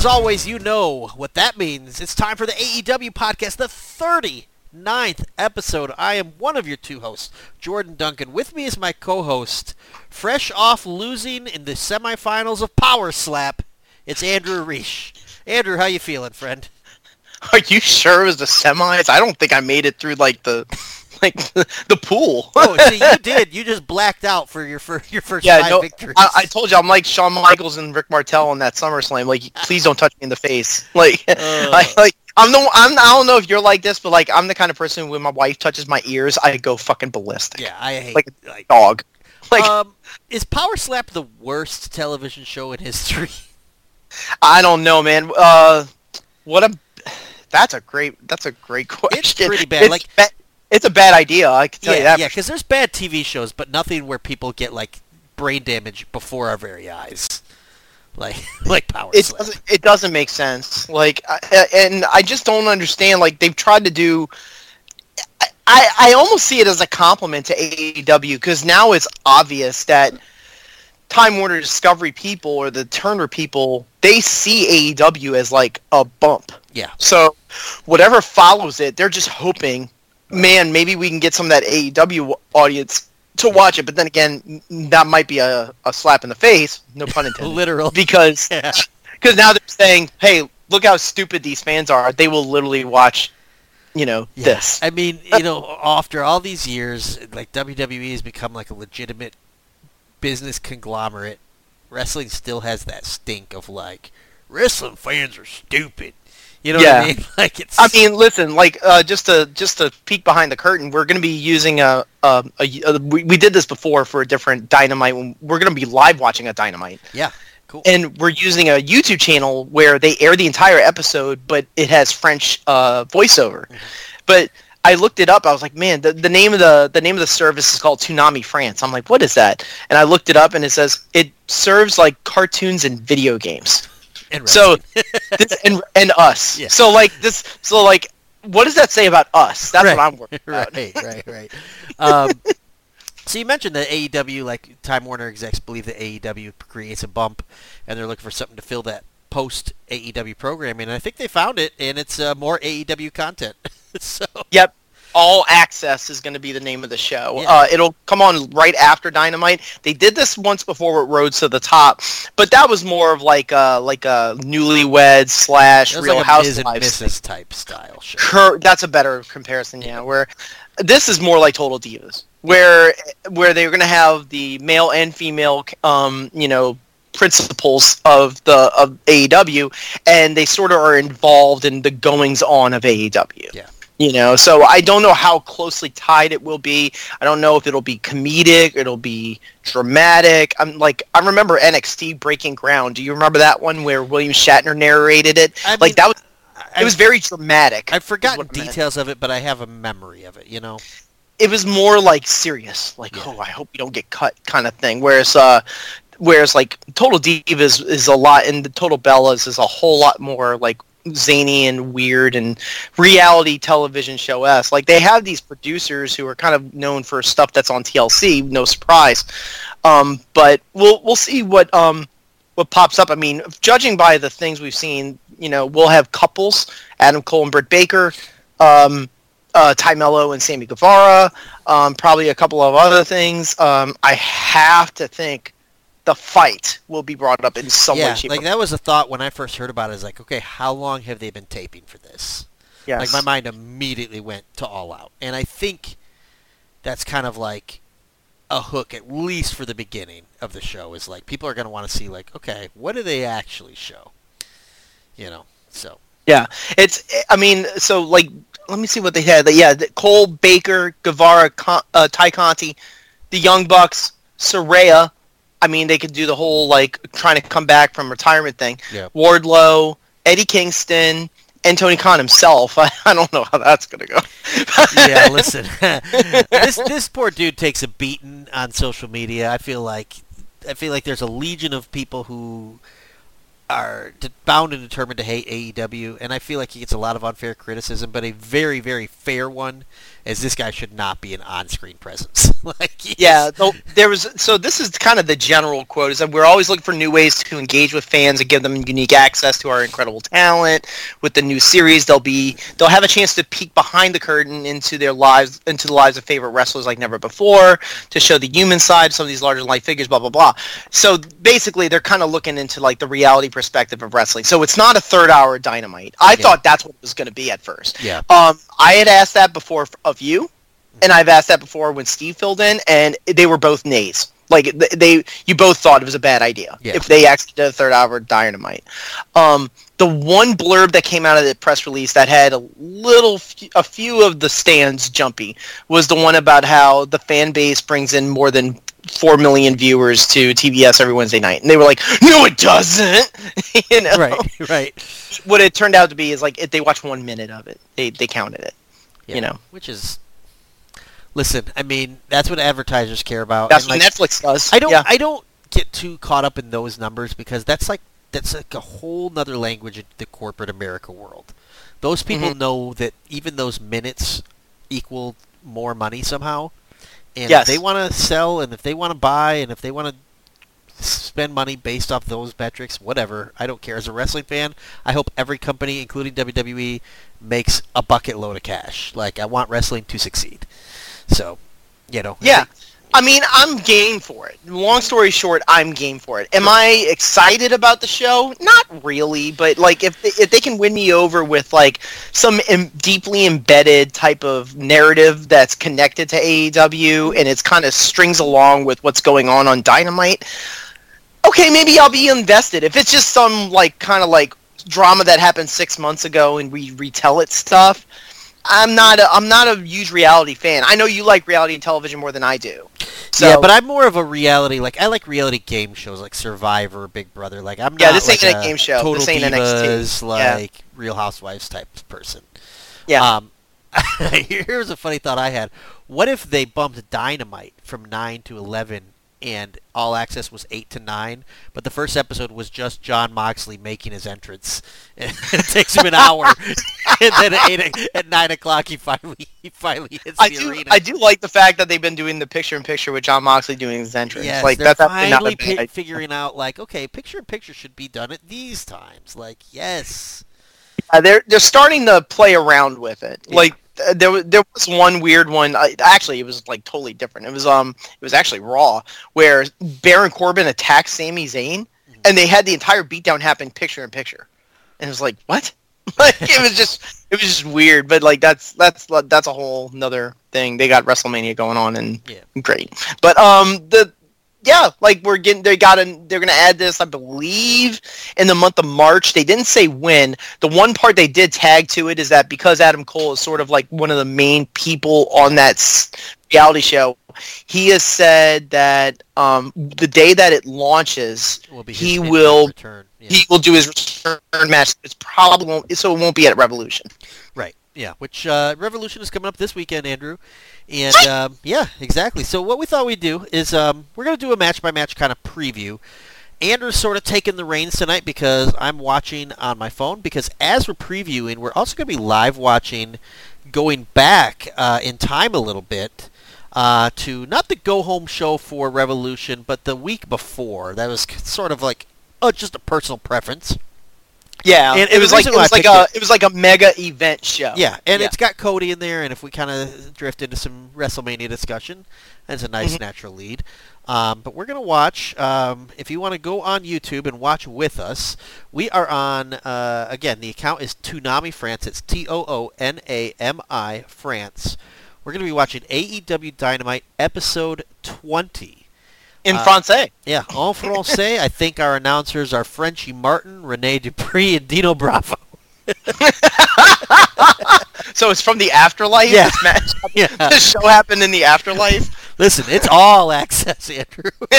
As always, you know what that means. It's time for the AEW podcast, the 39th episode. I am one of your two hosts, Jordan Duncan. With me is my co-host, fresh off losing in the semifinals of Power Slap. It's Andrew Reish. Andrew, how you feeling, friend? Are you sure it was the semis? I don't think I made it through like the like the, the pool. oh, see, you did. You just blacked out for your first your first yeah, five no, victories. I, I told you I'm like Shawn Michaels and Rick Martel in that SummerSlam. Like, please don't touch me in the face. Like, I, like I'm the I'm I don't know if you're like this, but like I'm the kind of person when my wife touches my ears, I go fucking ballistic. yeah, I hate like like, dog. Like um, is Power Slap the worst television show in history? I don't know, man. Uh, what a that's a great that's a great question. pretty bad, It's, like- ba- it's a bad idea. I can tell you yeah, that. yeah, because there's bad TV shows, but nothing where people get like brain damage before our very eyes, like like Power it doesn't, it doesn't make sense. Like, I, and I just don't understand. Like, they've tried to do. I, I almost see it as a compliment to AEW because now it's obvious that Time Warner Discovery people or the Turner people they see AEW as like a bump. Yeah, So whatever follows it, they're just hoping, man, maybe we can get some of that AEW audience to watch it. But then again, that might be a, a slap in the face, no pun intended literal. because Yeah. because now they're saying, "Hey, look how stupid these fans are. They will literally watch, you know, Yeah. this." I mean, you know, after all these years, like WWE has become like a legitimate business conglomerate. Wrestling still has that stink of like wrestling fans are stupid. You know what I Yeah. mean? Like it's. I mean, listen, like uh, just to just to peek behind the curtain, we're going to be using a, a, a, a we, we did this before for a different Dynamite. We're going to be live watching a Dynamite, yeah, cool. and we're using a YouTube channel where they air the entire episode, but it has French uh, voiceover. But I looked it up. I was like, man, the, the name of the the name of the service is called Toonami France. I'm like, what is that? And I looked it up, and it says it serves like cartoons and video games. And So this, and and us. Yeah. So like this. So like, what does that say about us? That's right. what I'm worried about. right, right, right. Um, so you mentioned that AEW, like Time Warner execs, believe that AEW creates a bump, and they're looking for something to fill that post AEW programming. And I think they found it, and it's uh, more AEW content. so Yep. All Access is going to be the name of the show. Yeah. Uh, it'll come on right after Dynamite. They did this once before with Rhodes to the Top, but that was more of like a like a Newlywed slash Real like a Ms. and Housewives. Type style show. Cur- that's a better comparison, yeah. Where this is more like Total Divas, where where they're going to have the male and female, um, you know, principles of the of AEW, and they sort of are involved in the goings on of AEW. Yeah. You know, so I don't know how closely tied it will be. I don't know if it'll be comedic, it'll be dramatic. I'm like, I remember NXT Breaking Ground. Do you remember that one where William Shatner narrated it? I mean, like that was I, it was very dramatic. I've forgotten what I meant. details of it, but I have a memory of it. You know. It was more like serious, like Yeah. oh, I hope you don't get cut, kind of thing. Whereas, uh, whereas like Total Divas is a lot, and the Total Bellas is a whole lot more like zany and weird and reality television show s. Like they have these producers who are kind of known for stuff that's on TLC, no surprise. Um, but we'll we'll see what um what pops up. I mean, judging by the things we've seen, you know, we'll have couples, Adam Cole and Britt Baker. Um, uh, Tay Melo and Sammy Guevara, um, probably a couple of other things. Um, I have to think the fight will be brought up in some way, yeah, shape, like that was a thought when I first heard about it. Is like, okay, how long have they been taping for this? yes. Like my mind immediately went to All Out, and I think that's kind of like a hook, at least for the beginning of the show. Is like people are going to want to see, like, okay, what do they actually show? You know, so Yeah, it's. I mean, so like, let me see what they had. Yeah, Cole, Baker, Guevara, Con- uh, Tay Conti, the Young Bucks, Saraya. I mean, they could do the whole like trying to come back from retirement thing. Yeah. Wardlow, Eddie Kingston, and Tony Khan himself. I, I don't know how that's gonna go. yeah, listen, this this poor dude takes a beating on social media. I feel like I feel like there's a legion of people who are bound and determined to hate AEW, and I feel like he gets a lot of unfair criticism, but a very very fair one as this guy should not be an on-screen presence. like Yeah, though there was so this is kind of the general quote is that we're always looking for new ways to engage with fans and give them unique access to our incredible talent. With the new series, they'll be they'll have a chance to peek behind the curtain into their lives into the lives of favorite wrestlers like never before to show the human side some of these larger life figures, blah blah blah. So basically, they're kind of looking into like the reality perspective of wrestling. So it's not a third hour dynamite. I thought that's what it was going to be at first. Yeah. Um, I had asked that before of you, and I've asked that before when Steve filled in, and they were both nays. Like they, you both thought it was a bad idea Yeah. if they actually did a third hour dynamite. Um, the one blurb that came out of the press release that had a little, a few of the stands jumpy was the one about how the fan base brings in more than four million viewers to TBS every Wednesday night, and they were like, "No, it doesn't." you know, right, right. what it turned out to be is like if they watch one minute of it, they they counted it. Yeah, You know. which is. Listen, I mean, that's what advertisers care about. That's and, what like, Netflix does. I don't Yeah. I don't get too caught up in those numbers because that's like that's like a whole nother language in the corporate America world. Those people Mhm. know that even those minutes equal more money somehow. And Yes. if they want to sell and if they want to buy and if they want to spend money based off those metrics, whatever, I don't care. As a wrestling fan, I hope every company, including WWE, makes a bucket load of cash. Like I want wrestling to succeed. So, you know, Yeah. I mean, I'm game for it. Long story short, I'm game for it. Am I excited about the show? Not really, but like if they, if they can win me over with like some Im- deeply embedded type of narrative that's connected to AEW and it's kind of strings along with what's going on on Dynamite, okay, maybe I'll be invested. If it's just some like kind of like drama that happened 6 months ago and we retell it stuff, I'm not a, I'm not a huge reality fan. I know you like reality television more than I do. So, yeah, but I'm more of a reality. Like I like reality game shows, like Survivor, Big Brother. Like I'm Yeah, this ain't like a game show. Total This ain't Divas, NXT. Yeah. Real Housewives type person. yeah, Um, here's a funny thought I had. What if they bumped Dynamite from nine to eleven, and All Access was eight to nine, but the first episode was just Jon Moxley making his entrance, and it takes him an hour, and then at eight at nine o'clock he finally he finally hits I the do arena. I do like the fact that they've been doing the picture in picture with Jon Moxley doing his entrance. Yes, like they're that's finally pi- figuring out like, okay, picture in picture should be done at these times. Like, yes, Uh, they're they're starting to play around with it. Yeah. Like there was there was one weird one. I, actually, it was like totally different. It was um it was actually Raw where Baron Corbin attacked Sami Zayn, Mm-hmm. and they had the entire beatdown happen picture in picture, and it was like what? like it was just it was just weird. But like that's that's that's a whole another thing. They got WrestleMania going on, and Yeah. great. But um the yeah, like we're getting they got to they're gonna add this, I believe, in the month of March. They didn't say when. The one part they did tag to it is that because Adam Cole is sort of like one of the main people on that reality show, he has said that um, the day that it launches, will he will return. Yeah. he will do his return match. It's probably won't, so it won't be at Revolution. Right. Yeah. Which uh, Revolution is coming up this weekend, Andrew. And um, yeah, exactly. So what we thought we'd do is um, we're gonna do a match by match kind of preview. Andrew's sort of taking the reins tonight because I'm watching on my phone. Because as we're previewing, we're also going to be live watching, going back uh, in time a little bit uh, to not the go home show for Revolution, but the week before. That was sort of like oh, just a personal preference. Yeah, And- it was like it was like a it- it was like a mega event show. Yeah, and Yeah. it's got Cody in there, and if we kind of drift into some WrestleMania discussion, that's a nice Mhm. natural lead. Um, but we're going to watch, um, if you want to go on YouTube and watch with us, we are on, uh, again, the account is Toonami France. It's T-O-O-N-A-M-I France. We're going to be watching AEW Dynamite Episode 20. In Uh, Francais. Yeah, en français, I think our announcers are Frenchie Martin, Rene Dupree, and Dino Bravo. So it's from the afterlife. Yeah. This match, Yeah. this show happened in the afterlife. Listen, it's all access, Andrew.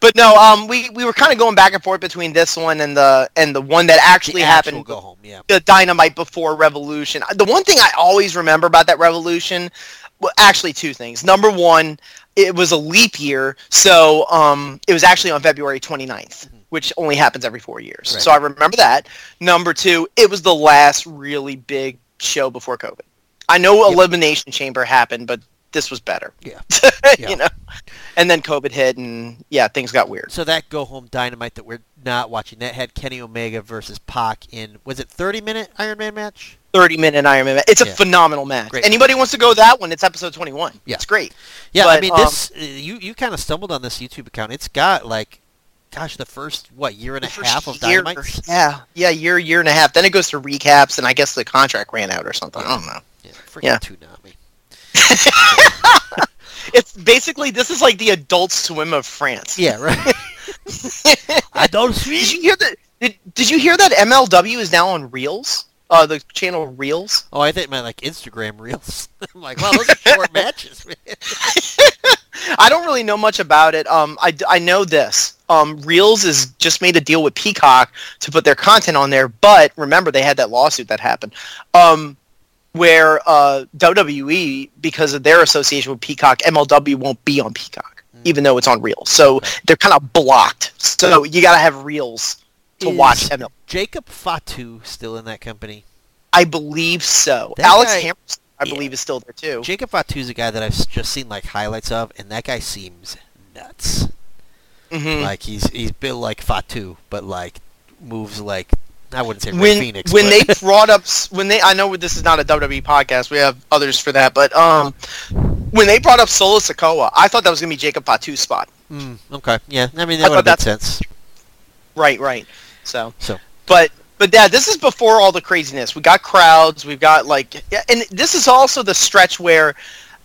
but no, um, we, we were kind of going back and forth between this one and the and the one that actually happened. go home, yeah. the dynamite before revolution the one thing i always remember about that revolution well actually two things number one it was a leap year so um, it was actually on february 29th which only happens every four years Right. so i remember that number two it was the last really big show before covid I know Elimination Chamber happened, but this was better. Yeah. you know. And then COVID hit, and yeah, things got weird. So that go home dynamite that we're not watching that had Kenny Omega versus Pac in was it 30 minute Iron Man match? 30 minute Iron Man. It's a Yeah. phenomenal match. Great. Anybody wants to go that one? It's episode 21. Yeah. It's great. Yeah, I mean um, this uh, you you kind of stumbled on this YouTube account. It's got like gosh, the first what year and a half of year- dynamite. Yeah, yeah, year, year and a half. Then it goes to recaps, and I guess the contract ran out or something. I don't know. Yeah, freaking Yeah. Toonami. It's basically this is like the Adult Swim of France. Yeah, right. I don't Did see. you hear that? Did, did you hear that MLW is now on Reelz? Uh, the channel Reelz. Oh, I think meant like Instagram reels. I'm like, wow, those are short matches, man. I don't really know much about it. Um, I, I know this. Um, Reelz is just made a deal with Peacock to put their content on there, but remember they had that lawsuit that happened, um, where uh, WWE because of their association with Peacock, MLW won't be on Peacock, even though it's on Reelz. So they're kind of blocked. So you got to have Reelz to Is watch MLW. Jacob Fatu still in that company? I believe so. That Alex guy- Hammer, I Yeah. believe, is still there too. Jacob Fatu's a guy that I've just seen like highlights of, and that guy seems nuts. Mhm. Like he's he's built like Fatu, but like moves like I wouldn't say Ray when Phoenix. when but- they brought up when they I know this is not a WWE podcast we have others for that but um when they brought up Solo Sikoa I thought that was gonna be Jacob Fatu's spot Mm, okay, yeah, I mean that would made sense. right right so So. but but yeah this is before all the craziness. We got crowds. We've got like and this is also the stretch where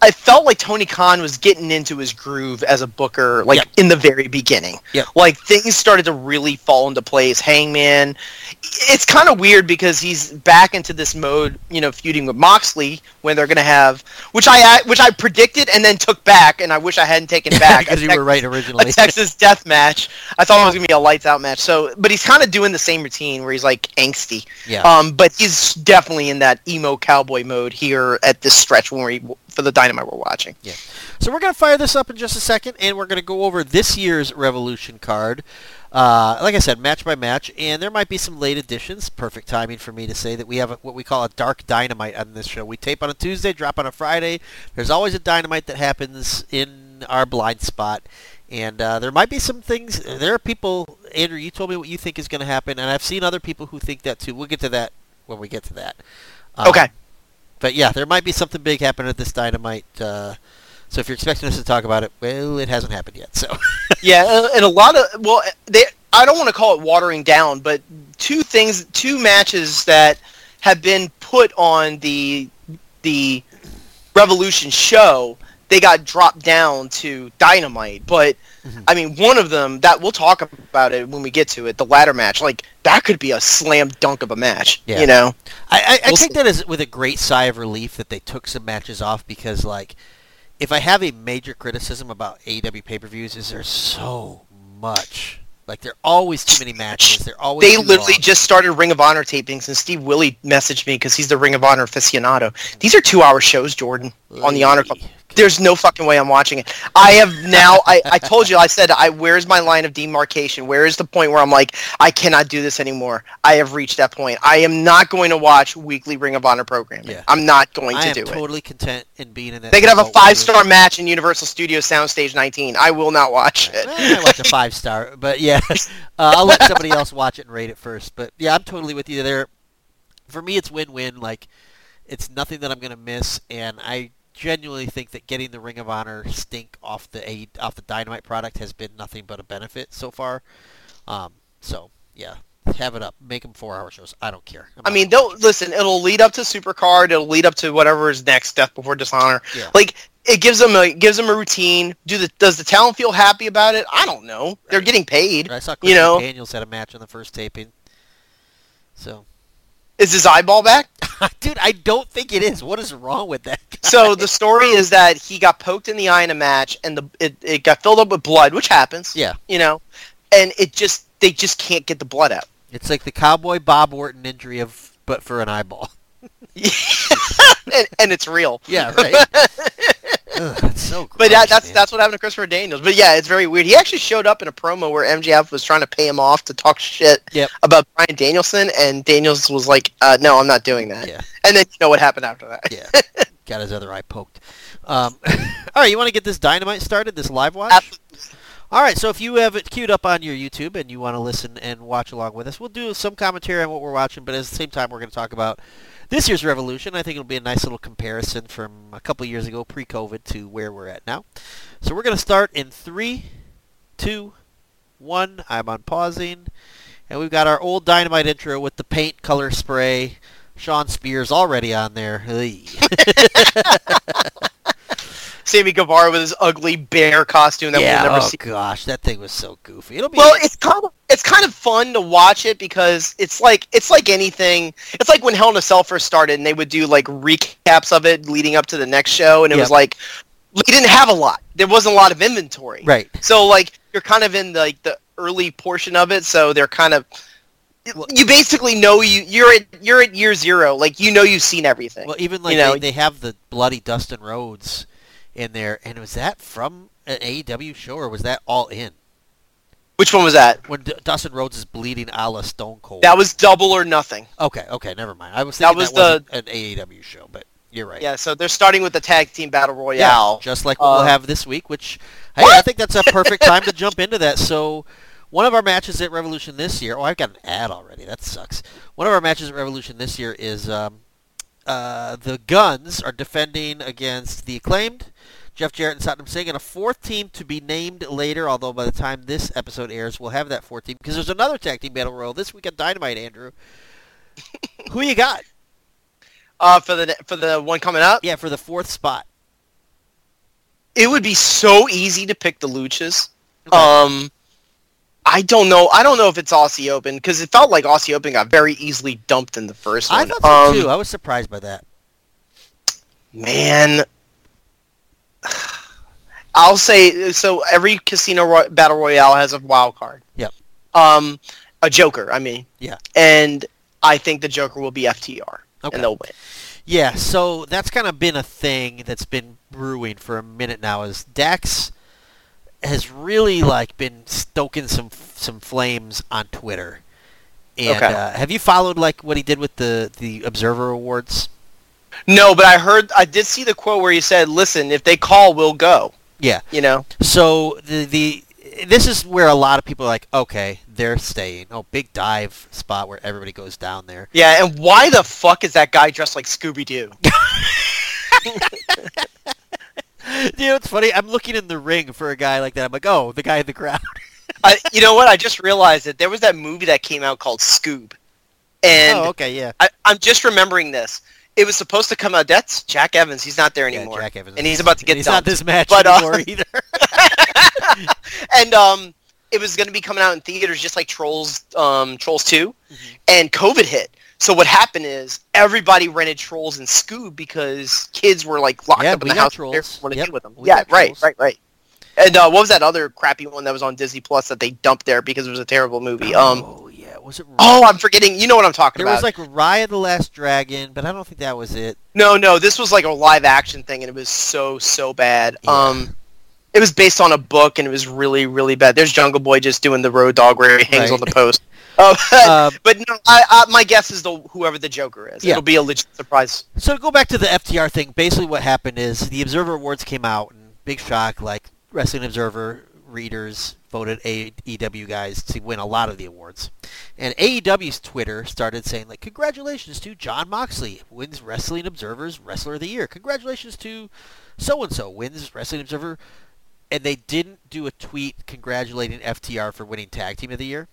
I felt like Tony Khan was getting into his groove as a booker, like Yep. in the very beginning. Yep. Like things started to really fall into place. Hangman, it's kind of weird because he's back into this mode, you know, feuding with Moxley when they're gonna have, which I which I predicted and then took back, and I wish I hadn't taken back. because you Tex- were right originally. A. Texas death match. I thought it was gonna be a lights out match. So, but he's kind of doing the same routine where he's like angsty. yeah. Um, but he's definitely in that emo cowboy mode here at this stretch when we for the dynamite we're watching. Yeah. So we're going to fire this up in just a second, and we're going to go over this year's Revolution card. Uh, like I said, match by match, and there might be some late additions. Perfect timing for me to say that we have a, what we call a dark dynamite on this show. We tape on a Tuesday, drop on a Friday. There's always a dynamite that happens in our blind spot, and uh, there might be some things. There are people, Andrew. You told me what you think is going to happen, and I've seen other people who think that too. We'll get to that when we get to that. Um, Okay. But yeah, there might be something big happening at this dynamite. Uh, so if you're expecting us to talk about it, well, it hasn't happened yet. So Yeah, and- a lot of well, they I don't want to call it watering down, but two things, two matches that have been put on the the Revolution show, they got dropped down to Dynamite. But Mhm. I mean, one of them that we'll talk about it when we get to it, the ladder match, like that could be a slam dunk of a match. Yeah. You know, I, I, I We'll take see. that as with a great sigh of relief that they took some matches off because like if I have a major criticism about AEW pay-per-views is there's so much. Like there are always too many matches. They're always they literally long. just started Ring of Honor tapings, and Steve Willie messaged me because he's the Ring of Honor aficionado. These are two-hour shows, Jordan, on the Honor Club. There's no fucking way I'm watching it. I have now. I, I told you. I said, I where's my line of demarcation? Where is the point where I'm like, I cannot do this anymore? I have reached that point. I am not going to watch weekly Ring of Honor programming. Yeah. I'm not going I to do it. I'm totally content in being in that. They could have a you. five-star match in Universal Studios Soundstage 19. I will not watch it. Eh, I watch a five star, but yeah, uh, I'll let somebody else watch it and rate it first. But yeah, I'm totally with you there. For me, it's win-win. Like, it's nothing that I'm gonna miss, and I genuinely think that getting the Ring of Honor stink off the A off the Dynamite product has been nothing but a benefit so far. Um, so yeah, have it up, make them four-hour shows. I don't care. I mean, they'll listen. It'll lead up to Supercard. It'll lead up to whatever is next, Death Before Dishonor. Yeah. Like it gives them a gives them a routine. Do the does the talent feel happy about it? I don't know. They're getting paid. I saw you Chris know. Daniels had a match on the first taping. So, Is his eyeball back? dude, I don't think it is. What is wrong with that? Guy? So the story is that he got poked in the eye in a match, and the it, it got filled up with blood, which happens. yeah. You know, and it just they just can't get the blood out. It's like the cowboy Bob Orton injury of, but for an eyeball. and, and it's real. Yeah, right. Ugh, that's so gross, But that, that's man. that's what happened to Christopher Daniels. But yeah, it's very weird. He actually showed up in a promo where MJF was trying to pay him off to talk shit Yep. about Bryan Danielson, and Daniels was like, uh, "No, I'm not doing that." Yeah. And then you know what happened after that. Yeah, got his other eye poked. Um, all right, you want to get this dynamite started, this live watch? Absolutely. All right, so if you have it queued up on your YouTube and you want to listen and watch along with us, we'll do some commentary on what we're watching, but at the same time, we're going to talk about this year's Revolution. I think it'll be a nice little comparison from a couple years ago, pre-COVID, to where we're at now. So we're going to start in three, two, one. I'm on pausing, and we've got our old Dynamite intro with the paint color spray. Shawn Spears already on there. Sammy Guevara with his ugly bear costume that yeah, we'll never see. oh see. gosh, that thing was so goofy. It'll be Well, it's kind of it's kind of fun to watch it because it's like it's like anything. It's like when Hell in a Cell first started, and they would do like recaps of it leading up to the next show, and it was like they didn't have a lot. There wasn't a lot of inventory. right. So like you're kind of in like the early portion of it, so they're kind of you basically know you you're at you're at year zero. Like you know you've seen everything. Well, even like You know- they, they have the bloody Dustin Rhodes in there, and was that from an AEW show or was that all in? Which one was that? When D- Dustin Rhodes is bleeding a la Stone Cold. That was double or nothing. okay. Okay, never mind. I was That thinking was that, wasn't an AEW show, but you're right. Yeah, so they're starting with the tag team battle Yeah, royale. just like what we'll Uh, have this week. Which hey, I think that's a perfect time to jump into that. So. One of our matches at Revolution this year. Oh, I've got an ad already. That sucks. One of our matches at Revolution this year is um, uh, the Guns are defending against the acclaimed Jeff Jarrett and Satnam Singh, and a fourth team to be named later. Although by the time this episode airs, we'll have that fourth team because there's another tag team battle royal this week on Dynamite. Andrew, who you got? Uh, for the for the one coming up, Yeah, for the fourth spot. it would be so easy to pick the Luchas. Okay. Um, I don't know. I don't know if it's Aussie Open because it felt like Aussie Open got very easily dumped in the first one. I thought so um, too. I was surprised by that. Man, I'll say so. Every casino ro- battle royale has a wild card. Yep. Um, a Joker. I mean. Yeah. And I think the Joker will be FTR, Okay. and they'll win. Yeah, so that's kind of been a thing that's been brewing for a minute now. Is Dax has really like been stoking some some flames on Twitter. And Okay. uh, have you followed like what he did with the the Observer Awards? No, but I heard. I did see the quote where he said, "Listen, if they call, we'll go." Yeah. You know. So the the this is where a lot of people are like, okay, they're staying. Oh, big dive spot where everybody goes down there. Yeah, and why the fuck is that guy dressed like Scooby Doo? you know, it's funny. I'm looking in the ring for a guy like that. I'm like, oh, the guy in the crowd. I, you know what? I just realized that there was that movie that came out called Scoob, oh, and oh, okay, yeah. I, I'm just remembering this. It was supposed to come out. That's Jack Evans. He's not there anymore. Yeah, Jack Evans. and he's about to get He's not this match But, uh, anymore either. and um, it was going to be coming out in theaters just like Trolls, um, Trolls 2 Mhm. and COVID hit. So what happened is everybody rented Trolls and Scoob because kids were like locked Yeah, up in the house. Trolls. Want to Yep, with them? we Yeah, right, Trolls. right, right. And uh, what was that other crappy one that was on Disney Plus that they dumped there because it was a terrible movie? Um, oh yeah, was it? oh, I'm forgetting. You know what I'm talking there about? There was like Raya the Last Dragon, but I don't think that was it. No, no, this was like a live action thing, and it was so so bad. Yeah. Um, it was based on a book, and it was really really bad. There's Jungle Boy just doing the road dog where he hangs Right. on the post. Oh, Um, but no, I, I, my guess is the whoever the Joker is. Yeah. It'll be a legit surprise. So to go back to the FTR thing, basically what happened is the Observer Awards came out, and big shock, like Wrestling Observer readers voted AEW guys to win a lot of the awards. And AEW's Twitter started saying, like, congratulations to Jon Moxley, wins Wrestling Observer's Wrestler of the Year. Congratulations to so-and-so, wins Wrestling Observer. And they didn't do a tweet congratulating FTR for winning Tag Team of the Year.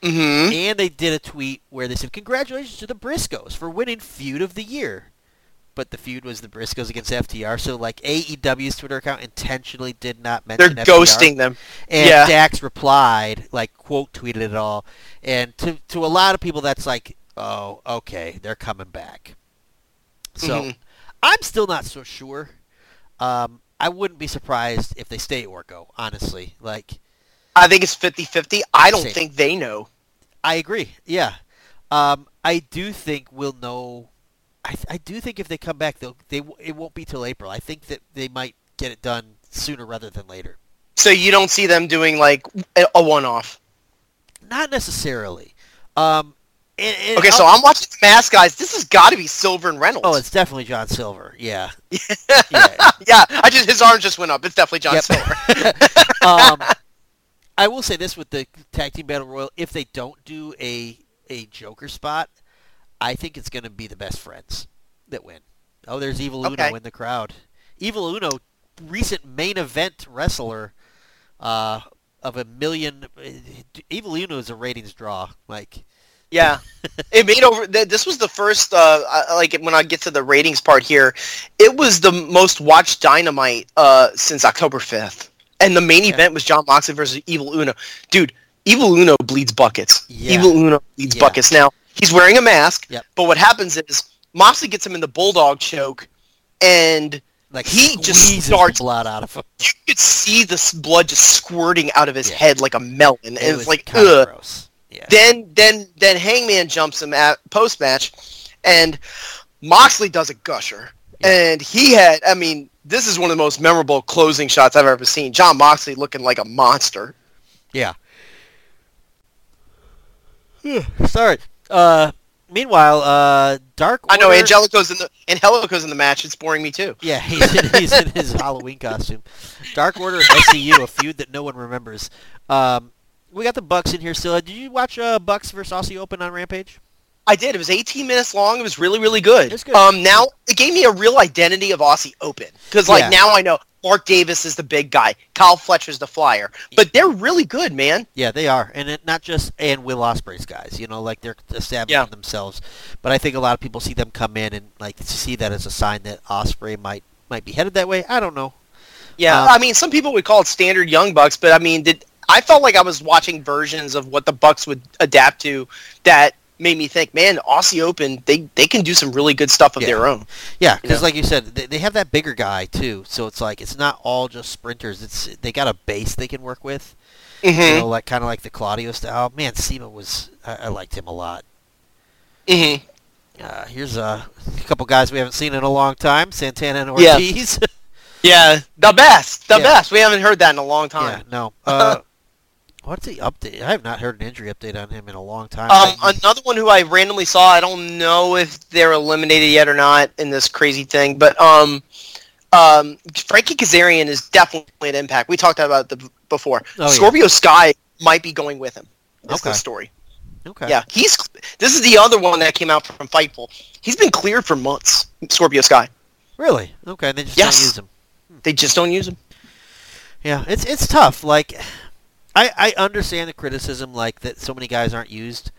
Mm-hmm. And they did a tweet where they said, "Congratulations to the Briscoes for winning Feud of the Year." But the feud was the Briscoes against FTR, so like AEW's Twitter account intentionally did not mention. They're FTR. ghosting them. And Yeah. Dax replied, like quote tweeted it all, and to to a lot of people that's like, oh, okay, they're coming back. So Mhm. I'm still not so sure. Um, I wouldn't be surprised if they stay or go. Honestly, like I think it's 50-50. I don't Same. think they know. I agree. Yeah. Um, I do think we'll know I, I do think if they come back, they'll they it won't be till April. I think that they might get it done sooner rather than later. So you don't see them doing like a one-off. Not necessarily. Um, and- and Okay, so I'll- I'm watching the mask, guys. This has got to be Silver and Reynolds. oh, it's definitely John Silver. Yeah. yeah. yeah. yeah. I just his arms just went up. It's definitely John Yep. Silver. um, I will say this with the tag team battle royal: if they don't do a a Joker spot, I think it's going to be the best friends that win. Oh, there's Evil Uno Okay. in the crowd. Evil Uno, recent main event wrestler uh, of a million. Evil Uno is a ratings draw. Like, Yeah, it made over. This was the first. Uh, like when I get to the ratings part here, it was the most watched Dynamite uh, since October fifth, and the main Yeah. event was Jon Moxley versus Evil Uno. Dude, Evil Uno bleeds buckets. Yeah. Evil Uno bleeds Yeah. buckets. Now he's wearing a mask, Yep. but what happens is Moxley gets him in the bulldog choke, and like He just starts- blood out of him. you could see the blood just squirting out of his Yeah. head like a melon. And It it's was like, ugh. gross. Yeah. Then then then Hangman jumps him at post match, and Moxley does a gusher, Yeah. and he had. I mean, this is one of the most memorable closing shots I've ever seen. Jon Moxley looking like a monster. Yeah. Sorry. Uh, meanwhile, uh, Dark. I know Angelico's in the Angelico's in the match. It's boring me too. Yeah, he's in, he's in his Halloween costume. Dark Order and SCU, a feud that no one remembers. Um, we got the Bucks in here still. Did you watch uh, Bucks versus Aussie Open on Rampage? I did. It was 18 minutes long. It was really, really good. Good. Um, now it gave me a real identity of Aussie Open because, like, Yeah. now I know Mark Davis is the big guy, Kyle Fletcher's the flyer, but they're really good, man. Yeah, they are, and it, not just and Will Ospreay's guys. You know, like they're establishing Yeah. themselves. But I think a lot of people see them come in and like see that as a sign that Osprey might might be headed that way. I don't know. Yeah, Um, I mean, some people would call it standard Young Bucks, but I mean, did I felt like I was watching versions of what the Bucks would adapt to that made me think, man, Aussie Open, they they can do some really good stuff of Yeah. their own. Yeah, because know? like you said, they, they have that bigger guy too. So it's like it's not all just sprinters. It's they got a base they can work with. Mm-hmm. You know, like kind of like the Claudio style. Man, Sema was I, I liked him a lot. Mm-hmm. Uh, here's a couple guys we haven't seen in a long time: Santana and Yeah. Ortiz. Yeah, the best, the Yeah. best. We haven't heard that in a long yeah, time. no. Uh, what's the update? I have not heard an injury update on him in a long time. Um, another one who I randomly saw. I don't know if they're eliminated yet or not in this crazy thing, but um, um, Frankie Kazarian is definitely an impact. We talked about the before. Oh, yeah. Scorpio Sky might be going with him. That's Okay. the story. okay. Yeah, he's. This is the other one that came out from Fightful. He's been cleared for months. Scorpio Sky. Really? Okay. They just Yes. don't use him. They just don't use him. Yeah, it's it's tough. Like, I I understand the criticism, like that so many guys aren't used,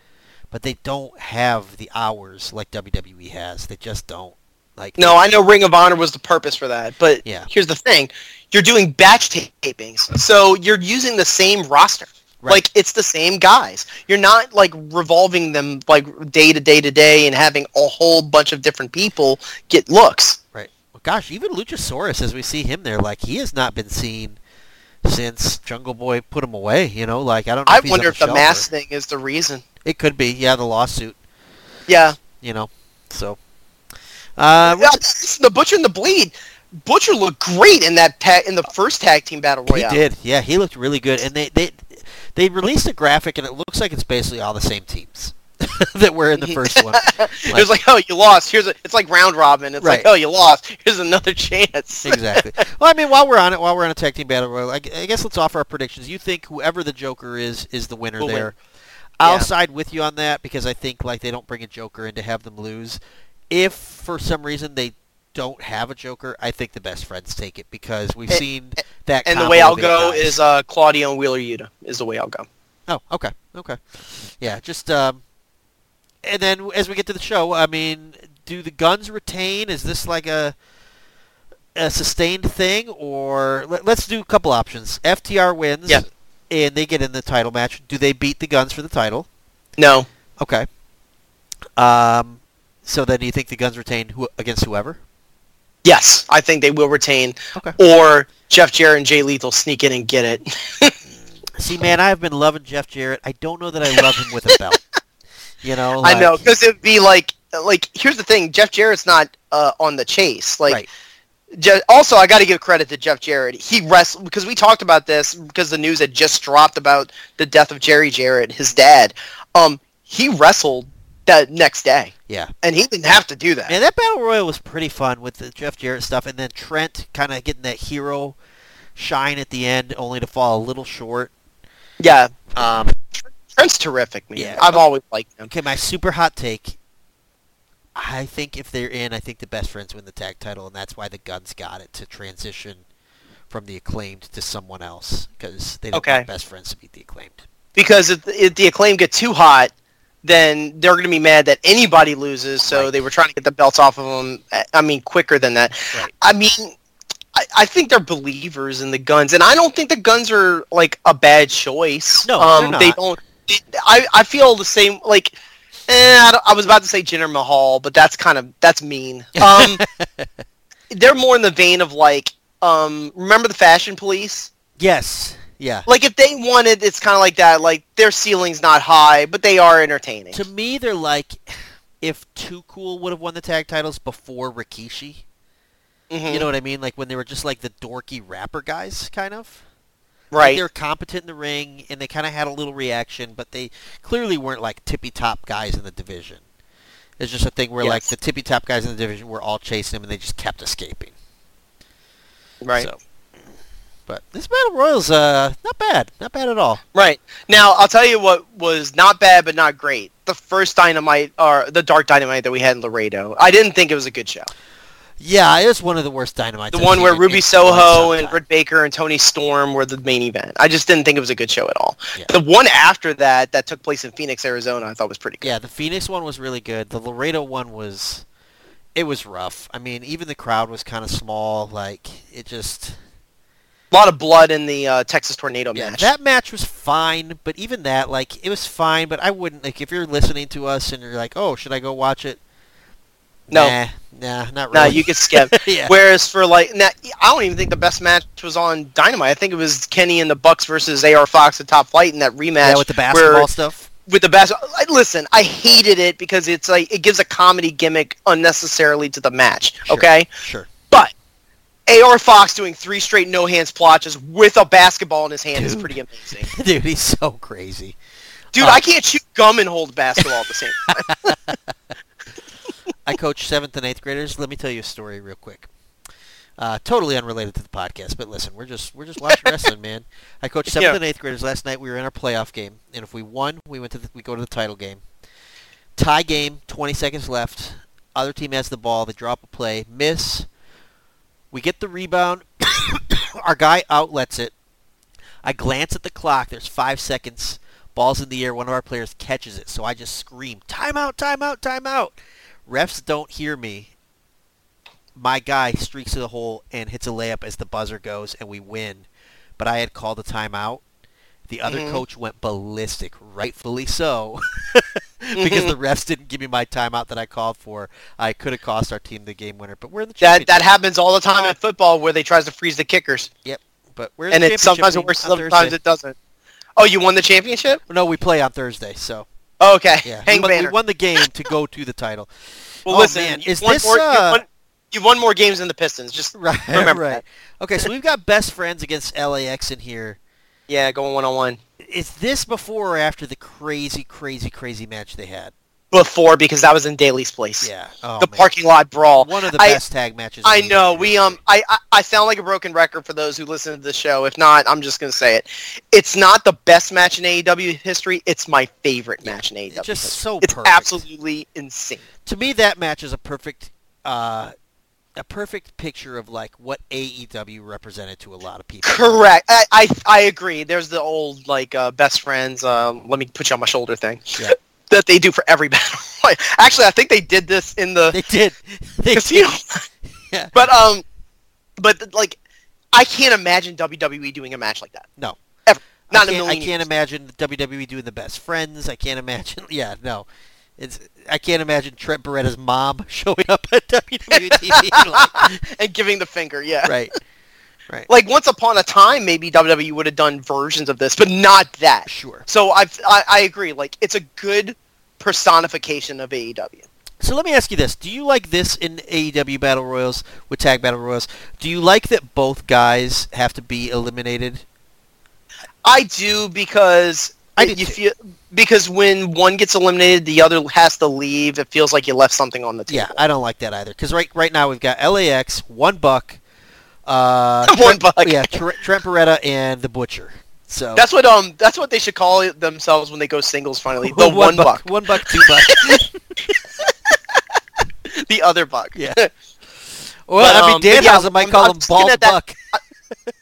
but they don't have the hours like WWE has. They just don't. Like, No, I know Ring of Honor was the purpose for that, but Yeah. here's the thing: you're doing batch tapings, so you're using the same roster. Right. Like it's the same guys. You're not like revolving them like day to day to day and having a whole bunch of different people get looks. Right. Well, gosh, even Luchasaurus, as we see him there, like he has not been seen since Jungle Boy put him away. You know, like I don't. know I if wonder if the or- mask thing is the reason. It could be. Yeah, the lawsuit. Yeah. You know. So. Uh, Yeah, listen, the Butcher and the Bleed. Butcher looked great in that ta- in the first tag team battle royale. He did. Yeah, he looked really good. And they they they released a graphic, and it looks like it's basically all the same teams that were in the first one. it was like, oh, you lost. Here's a. It's like round robin. It's Right. like, oh, you lost. Here's another chance. exactly. Well, I mean, while we're on it, while we're on a tag team battle royal, I, I guess let's offer our predictions. You think whoever the Joker is is the winner win. there? I'll Yeah. side with you on that because I think like they don't bring a Joker in to have them lose. If for some reason they don't have a Joker, I think the best friends take it because we've And- seen that. And the way I'll go guys. is uh, Claudio and Wheeler Yuta is the way I'll go. Oh, okay, okay, yeah. Just um, and then as we get to the show, I mean, do the guns retain? Is this like a a sustained thing, or let, let's do a couple options. FTR wins, Yeah. and they get in the title match. Do they beat the guns for the title? No. Okay. Um, so then do you think the guns retain who, against whoever? Yes, I think they will retain. Okay. Or Jeff Jarrett and Jay Lethal sneak in and get it. See, man, I've been loving Jeff Jarrett. I don't know that I love him with a belt. You know, I know because it'd be like like here's the thing: Jeff Jarrett's not uh, on the chase. Like, right. Je- also, I got to give credit to Jeff Jarrett. He wrestled because we talked about this because the news had just dropped about the death of Jerry Jarrett, his dad. Um, he wrestled that next day, Yeah. and he didn't have to do that. Man, that battle royal was pretty fun with the Jeff Jarrett stuff, and then Trent kind of getting that hero shine at the end, only to fall a little short. Yeah, Um, Trent's terrific, man. Yeah. I've always liked him. okay, my super hot take. I think if they're in, I think the best friends win the tag title, and that's why the Guns got it to transition from the acclaimed to someone else because they don't Okay. want best friends to beat the acclaimed. Because if, if the acclaimed get too hot, then they're going to be mad that anybody loses. So Right. they were trying to get the belts off of them. I mean, quicker than that. Right. I mean, I, I think they're believers in the guns, and I don't think the guns are like a bad choice. No, um, they don't. I I feel the same. Like, eh, I, I was about to say Jinder Mahal, but that's kind of that's mean. Um, they're more in the vein of like, um, remember the Fashion Police? Yes. Yeah. Like if they wanted, it's kind of like that. Like their ceiling's not high, but they are entertaining. To me, they're like if Too Cool would have won the tag titles before Rikishi. Mhm. You know what I mean? Like when they were just like the dorky rapper guys, kind of. Like, right? they were competent in the ring, and they kind of had a little reaction, but they clearly weren't like tippy top guys in the division. It's just a thing where like the tippy top guys in the division were all chasing them, and they just kept escaping. right. So, but this battle royal's uh not bad, not bad at all. Right. Now, I'll tell you what was not bad but not great. The first Dynamite, or the Dark Dynamite that we had in Laredo. I didn't think it was a good show. Yeah, it was one of the worst dynamites. The one where Ruby Soho and. Britt Baker and Toni Storm were the main event. I just didn't think it was a good show at all. Yeah. The one after that, that took place in Phoenix, Arizona, I thought was pretty good. Yeah, the Phoenix one was really good. The Laredo one was, it was rough. I mean, even the crowd was kind of small. Like it just, A lot of blood in the uh, Texas Tornado yeah, match. that match was fine. But even that, like, it was fine. But I wouldn't like if you're listening to us and you're like, oh, should I go watch it? No. nah, nah, not really. no, you could skip. yeah, Whereas for like, now, I don't even think the best match was on Dynamite. I think it was Kenny and the Bucks versus AR Fox at Top Flight in that rematch. yeah, with the basketball where- stuff. with the basketball. I, listen, I hated it because it's like it gives a comedy gimmick unnecessarily to the match. Sure. Okay, Sure. but AR Fox doing three straight no hands plotches with a basketball in his hand is pretty amazing. Dude, he's so crazy. Dude, Uh, I can't chew gum and hold basketball at the same time. I coach seventh and eighth graders. Let me tell you a story real quick. Uh, totally unrelated to the podcast, but listen, we're just we're just watching wrestling, man. I coached seventh Yeah. and eighth graders last night. We were in our playoff game, and if we won, we went to the, we go to the title game. Tie game, twenty seconds left. Other team has the ball. They drop a play, miss. We get the rebound. our guy outlets it. I glance at the clock. There's five seconds. Ball's in the air. One of our players catches it. So I just scream, "Timeout! Timeout! Timeout!" Refs don't hear me. My guy streaks to the hole and hits a layup as the buzzer goes, and we win. But I had called a timeout. The other Mhm. coach went ballistic, rightfully so, because Mhm. the refs didn't give me my timeout that I called for. I could have cost our team the game winner, but we're in the that championship. that happens all the time in football where they tries to freeze the kickers, Yep, but we're and it sometimes it works, sometimes Thursday. it doesn't. Oh, you won the championship? No, we play on Thursday, so Oh, okay, yeah, hang we, won, we won the game to go to the title. Well, Oh, listen, man, you've is won this, more, uh, you've, won, you've won more games than the Pistons. Just Right, Remember right. that. Okay, so we've got best friends against LAX in here. yeah, going one on one. Is this before or after the crazy, crazy, crazy match they had? Before because that was in Daily's place. Yeah. Oh, the man. parking lot brawl. One of the I- best tag matches. I know. We um. I, I I sound like a broken record for those who listen to the show. If not, I'm just gonna say it. It's not the best match in AEW history. It's my favorite match in AEW. It's just history. so It's perfect. absolutely insane. To me, that match is a perfect, uh, a perfect picture of like what AEW represented to a lot of people. Correct. I I, I agree. There's the old like uh, best friends. Um, let me put you on my shoulder thing. Yeah. That they do for every battle. Actually, I think they did this in the They did. They casino. did. Yeah. But um, but like, I can't imagine WWE doing a match like that. No. Ever. Not I a can't, I million can't years. imagine WWE doing the best friends. I can't imagine. Yeah, no. It's. I can't imagine Trent Beretta's mom showing up at WWE TV. like, and giving the finger. Yeah. right. Like once upon a time, maybe WWE would have done versions of this, but not that. Sure. So I've, I I agree. Like it's a good personification of AEW. So let me ask you this: Do you like this in AEW Battle Royals with Tag Battle Royals? Do you like that both guys have to be eliminated? I do because I do you feel because when one gets eliminated, the other has to leave. It feels like you left something on the table. Yeah. I don't like that either. Because right right now we've got LAX, one buck, uh, One Trent- buck. yeah, Tr- Trent Beretta, and the Butcher. So That's what um that's what they should call themselves when they go singles finally. The one, buck. one buck, two buck. The other buck. Yeah. Well, But, I mean, um, but yeah, might I'm- call I'm him bald at that- buck.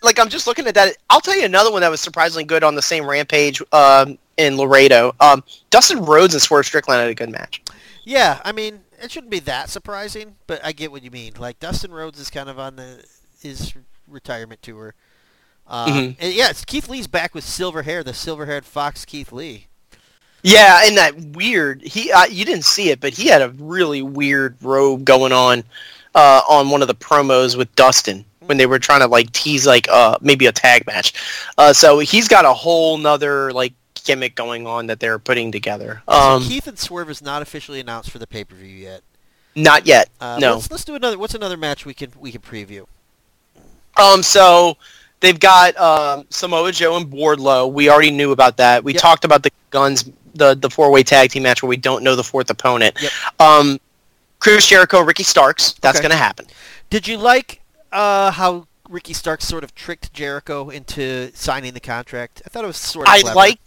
like I'm just looking at that. I'll tell you another one that was surprisingly good on the same rampage um, in Laredo. Um, Dustin Rhodes and Swerve Strickland had a good match. Yeah, I mean, it shouldn't be that surprising, but I get what you mean. Like Dustin Rhodes is kind of on the his retirement tour. Um, Mhm. and yeah, it's Keith Lee's back with silver hair, the silver-haired Fox Keith Lee. Yeah, and that weird. He uh, you didn't see it, but he had a really weird robe going on uh, on one of the promos with Dustin when they were trying to like tease like uh maybe a tag match. Uh, so he's got a whole nother like gimmick going on that they're putting together. Um, so Keith and Swerve is not officially announced for the pay-per-view yet. not yet. Uh, no. Let's, let's do another. What's another match we can we can preview? Um, so they've got um, Samoa Joe and Wardlow. We already knew about that. We Yep. talked about the guns, the the four way tag team match where we don't know the fourth opponent. Yep. Um, Chris Jericho, Ricky Starks. That's Okay. going to happen. Did you like uh, how Ricky Starks sort of tricked Jericho into signing the contract? I thought it was sort of. I like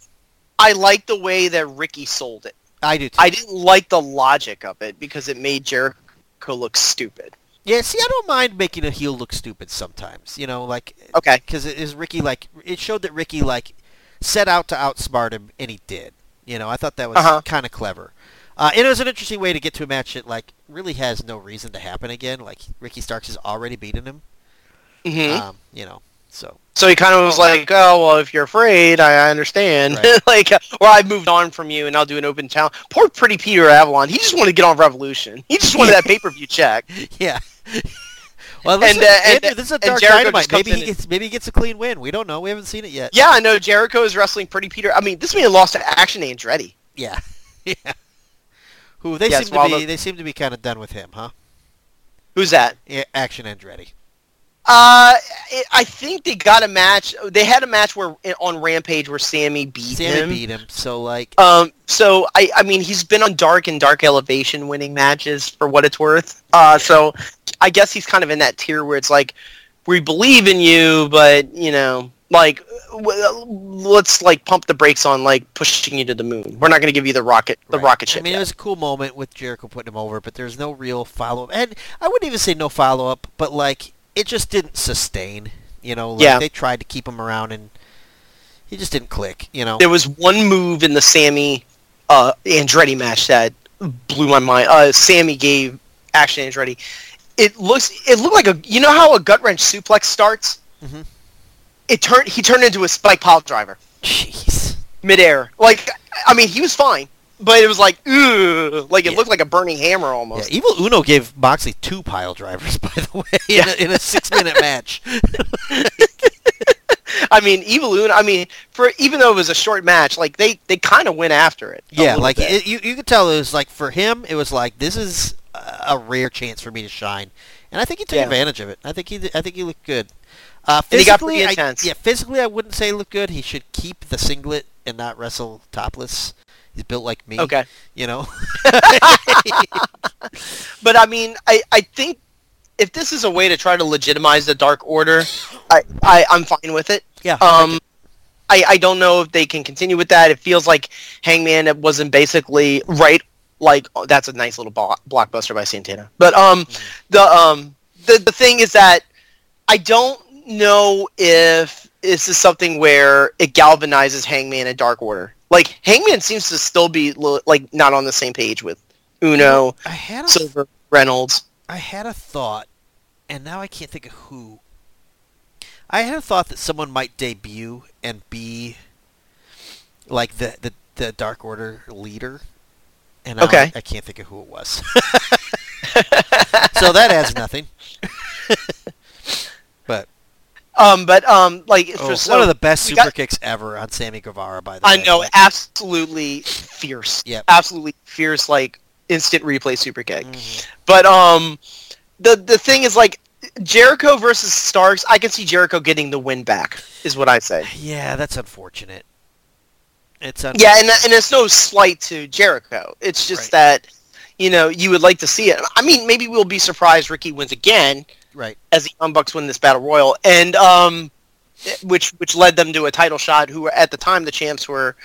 I like the way that Ricky sold it. I do too. I didn't like the logic of it because it made Jericho look stupid. Yeah, see, I don't mind making a heel look stupid sometimes. You know, like Okay. because it is Ricky like it showed that Ricky like set out to outsmart him, and he did. You know, I thought that was Uh-huh. kind of clever. Uh, and it was an interesting way to get to a match that like really has no reason to happen again. Like Ricky Starks has already beaten him. hmm Um, you know, so So he kind of was like, "Oh well, if you're afraid, I I understand. Right. like, uh, or I've moved on from you, and I'll do an open challenge." Poor pretty Peter Avalon. He just wanted to get on Revolution. He just wanted that pay per view check. yeah. Well, listen, And, uh, and- Andrew, this is a dark dynamite. Maybe he gets maybe he gets a clean win. We don't know. We haven't seen it yet. Yeah, I know Jericho is wrestling pretty Peter. I mean, this man lost to Action Andretti. Yeah. yeah. Who they Yes, seem to be? the- They seem to be kind of done with him, huh? Who's that? Yeah, Action Andretti. Uh, I- I think they got a match. They had a match where on Rampage where Sammy beat Sammy him. beat him, so like, Um, so I, I mean, he's been on Dark and Dark Elevation winning matches for what it's worth. Uh, so I guess he's kind of in that tier where it's like, we believe in you, but you know, like, w- let's like pump the brakes on like pushing you to the moon. We're not going to give you the rocket, the right. rocket ship. I mean, it was a cool moment with Jericho putting him over, but there's no real follow up, and I wouldn't even say no follow up, but like, it just didn't sustain. You know, like Yeah. they tried to keep him around, and he just didn't click. You know. there was one move in the Sammy uh, Andretti match that blew my mind. Uh, Sammy gave Action Andretti. It looks. It looked like a. You know how a gut wrench suplex starts? Mhm. It turned. He turned into a spike pile driver Jeez. midair. Like I mean, he was fine, but it was like, ugh, like it Yeah. looked like a burning hammer almost. Yeah. Evil Uno gave Moxley two pile drivers, by the way, in, Yeah. a, in a six-minute match. I mean, Evil Uno. I mean, for even though it was a short match, like they they kind of went after it. Yeah, like it, you you could tell it was like for him it was like this is a rare chance for me to shine, and I think he took Yeah. advantage of it. I think he I think he looked good. Uh, And he got physically, I- yeah, physically I wouldn't say he looked good. He should keep the singlet and not wrestle topless. He's built like me. Okay. You know. But I mean, I, I think if this is a way to try to legitimize the Dark Order, I, I I'm fine with it. yeah. Like Um, it. I, I don't know if they can continue with that. It feels like Hangman it wasn't basically right. Like oh, that's a nice little blo- blockbuster by Santana. But um, the um the the thing is that I don't know if this is something where it galvanizes Hangman and Dark Order. Like Hangman seems to still be like not on the same page with Uno, I had a Silver, Reynolds. I had a thought, and now I can't think of who. I had a thought that someone might debut and be like the the, the Dark Order leader, and Okay. I, I can't think of who it was. so that adds nothing. Um, but um, like oh, for, so, one of the best super got- kicks ever on Sammy Guevara, by the way. I know, absolutely fierce. Yeah, absolutely fierce. Like instant replay super kick. But um, the the thing is like Jericho versus Starks. I can see Jericho getting the win back. Is what I say. Yeah, that's unfortunate. It's un- Yeah, and and it's no slight to Jericho. It's just Right. that you know you would like to see it. I mean, maybe we'll be surprised Ricky wins again right. as the Young Bucks win this battle royal, and um, which which led them to a title shot. Who were at the time the champs were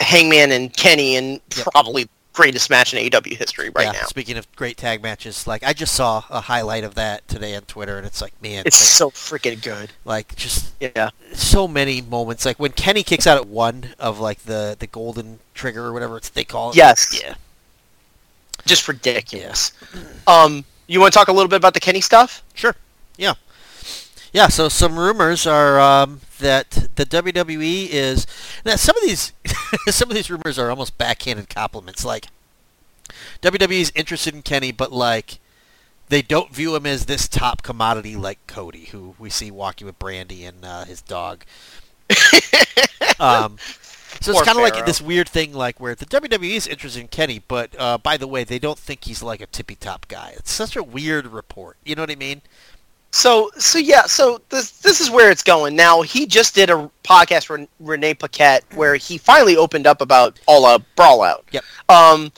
Hangman and Kenny, and Yep. probably greatest match in AEW history right yeah, now. Speaking of great tag matches, like I just saw a highlight of that today on Twitter, and it's like, man, It's like, so freaking good. like just Yeah. so many moments. Like when Kenny kicks out at one of like the the golden trigger or whatever it's they call it. Yes. Yeah. Just ridiculous. Um, you want to talk a little bit about the Kenny stuff? Sure. Yeah. Yeah. So some rumors are um, that the WWE is now some of these some of these rumors are almost backhanded compliments. Like WWE is interested in Kenny, but like they don't view him as this top commodity like Cody, who we see walking with Brandy and uh, his dog. um, so Poor it's kind of like this weird thing, like where the WWE is interested in Kenny, but uh, by the way, they don't think he's like a tippy top guy. It's such a weird report. You know what I mean? So, so yeah, so this this is where it's going. Now, he just did a podcast with Renee Paquette where he finally opened up about all uh, brawl out. Yep. Um,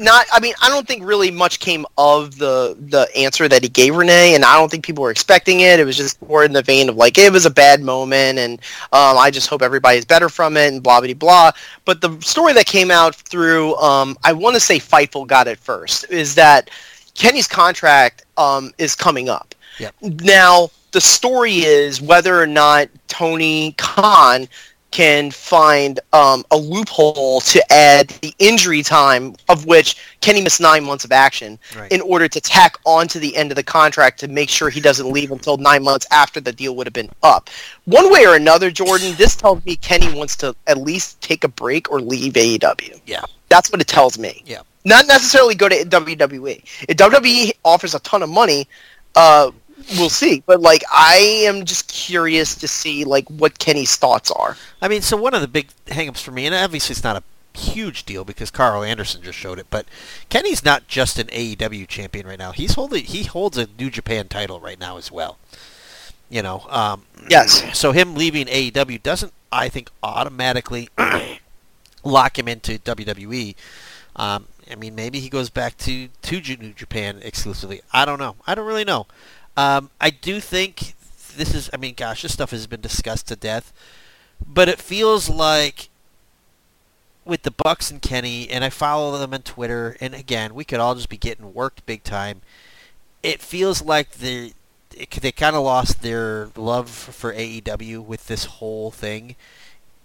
not, I mean, I don't think really much came of the the answer that he gave Renee, and I don't think people were expecting it. It was just more in the vein of like it was a bad moment, and um, I just hope everybody's better from it, and blah blah blah. But the story that came out through, um, I want to say Fightful got it first, is that Kenny's contract um, is coming up. Yep. Now, the story is whether or not Tony Khan can find um, a loophole to add the injury time of which Kenny missed nine months of action Right. in order to tack on to the end of the contract to make sure he doesn't leave until nine months after the deal would have been up. One way or another, Jordan, this tells me Kenny wants to at least take a break or leave AEW. Yeah. That's what it tells me. Yeah. Not necessarily go to WWE. If WWE offers a ton of money, uh, we'll see. But like, I am just curious to see like what Kenny's thoughts are. I mean, so one of the big hangups for me, and obviously it's not a huge deal because Carl Anderson just showed it, but Kenny's not just an AEW champion right now. He's holding he holds a New Japan title right now as well. You know, um, Yes. so him leaving AEW doesn't, I think, automatically lock him into WWE. Um, I mean, maybe he goes back to to New Japan exclusively. I don't know. I don't really know. Um, I do think this is. I mean, gosh, this stuff has been discussed to death, but it feels like with the Bucks and Kenny, and I follow them on Twitter, and again, we could all just be getting worked big time. It feels like they it, they kind of lost their love for AEW with this whole thing.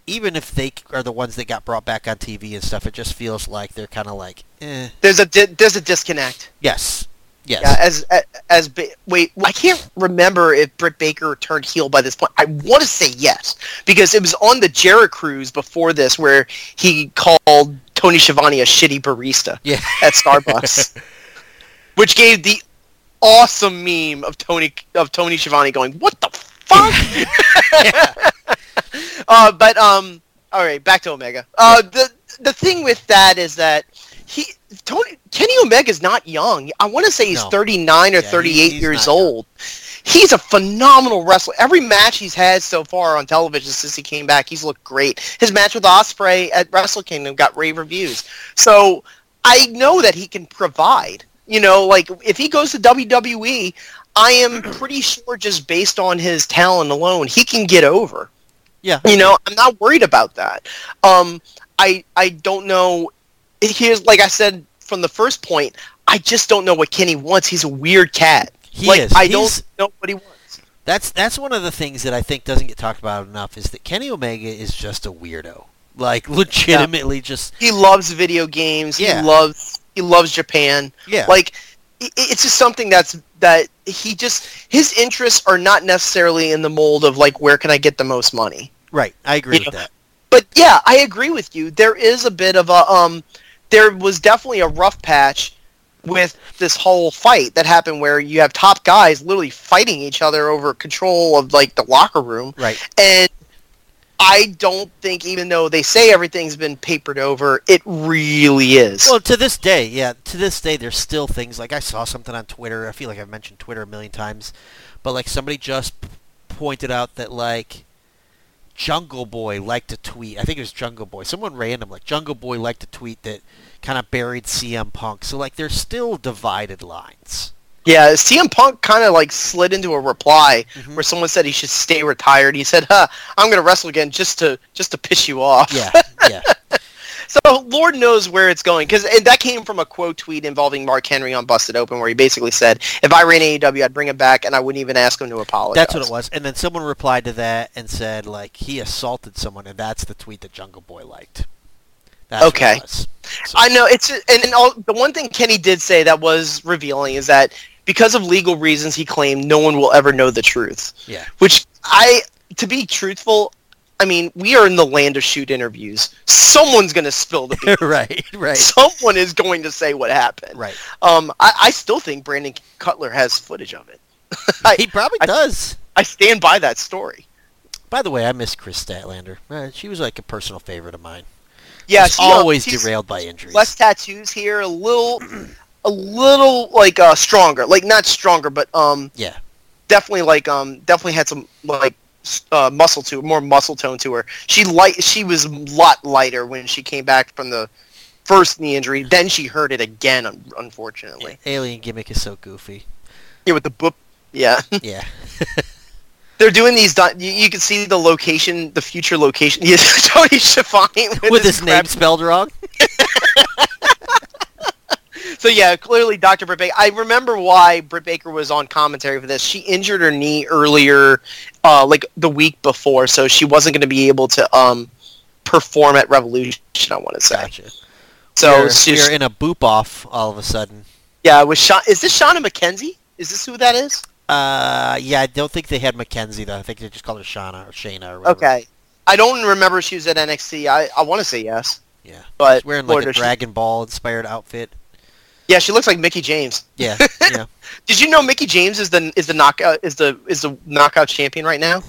Even if they are the ones that got brought back on TV and stuff, it just feels like they're kind of like, eh. There's a di- there's a disconnect. Yes, yes. Yeah, as as, as wait, I can't remember if Britt Baker turned heel by this point. I want to say yes because it was on the Jericho cruise before this where he called Tony Schiavone a shitty barista yeah. at Starbucks, which gave the awesome meme of Tony of Tony Schiavone going, "What the fuck?" uh, but um, all right, back to Omega. Uh, the the thing with that is that he Tony Kenny Omega is not young. I want to say he's No. 39 or Yeah, 38 he's years not young. old. He's a phenomenal wrestler. Every match he's had so far on television since he came back, he's looked great. His match with Ospreay at Wrestle Kingdom got rave reviews. So I know that he can provide. You know, like if he goes to WWE, I am pretty sure just based on his talent alone, he can get over. Yeah. You know, I'm not worried about that. Um, I I don't know. Here's like I said from the first point. I just don't know what Kenny wants. He's a weird cat. He like is. I He's- don't know what he wants. That's that's one of the things that I think doesn't get talked about enough is that Kenny Omega is just a weirdo. Like legitimately just He loves video games. Yeah. He loves he loves Japan. yeah. Like it's just something that's that he just his interests are not necessarily in the mold of like where can I get the most money. right. I agree you with know, that. But yeah, I agree with you. There is a bit of a um there was definitely a rough patch with this whole fight that happened where you have top guys literally fighting each other over control of like the locker room Right. and I don't think, even though they say everything's been papered over, it really is. Well, to this day, yeah, to this day, there's still things like I saw something on Twitter. I feel like I've mentioned Twitter a million times, but like somebody just pointed out that like Jungle Boy liked to tweet. I think it was Jungle Boy. Someone random like Jungle Boy liked to tweet that kind of buried CM Punk. So like there's still divided lines. Yeah, CM Punk kind of like slid into a reply Mhm. where someone said he should stay retired. He said, "Huh, I'm going to wrestle again just to just to piss you off." Yeah, yeah, So Lord knows where it's going because and that came from a quote tweet involving Mark Henry on Busted Open where he basically said, "If I ran AEW, I'd bring him back and I wouldn't even ask him to apologize." that's what it was. And then someone replied to that and said like he assaulted someone, and that's the tweet that Jungle Boy liked. That's Okay. So- I know it's and, and all, the one thing Kenny did say that was revealing is that because of legal reasons, he claimed no one will ever know the truth. yeah. Which I, to be truthful, I mean we are in the land of shoot interviews. Someone's going to spill the beans. right, right, Someone is going to say what happened. right. Um, I, I still think Brandon Cutler has footage of it. I, He probably I- does. I stand by that story. By the way, I miss Kris Statlander. Uh, she was like a personal favorite of mine. Yeah, She's she, uh, always she's derailed by injuries. Less tattoos here, a little, a little like uh, stronger. Like not stronger, but um, yeah, definitely like um, definitely had some like uh, muscle to more muscle tone to her. She light, she was a lot lighter when she came back from the first knee injury. Then she hurt it again, un- unfortunately. alien gimmick is so goofy. Yeah, with the book. Yeah, Yeah, they're doing these. di- You, you can see the location, the future location. Tony Schiavone with, with his his name crap- spelled wrong. So yeah, clearly Dr. Britt Baker. I remember why Britt Baker was on commentary for this. She injured her knee earlier, uh, like the week before, so she wasn't going to be able to um, perform at Revolution. I want to say. Gotcha. So she's, we're in a boop off all of a sudden. yeah, it was Sha- Is this Shauna McKenzie? Is this who that is? Uh, yeah, I don't think they had McKenzie though. I think they just called her Shauna or Shayna or whatever. Okay. I don't remember she was at NXT. I, I want to say yes, Yeah. but She's wearing like a Dragon Ball inspired outfit. Yeah, she looks like Mickie James. Yeah, yeah. Did you know Mickie James is the is the knockout is the is the knockout champion right now?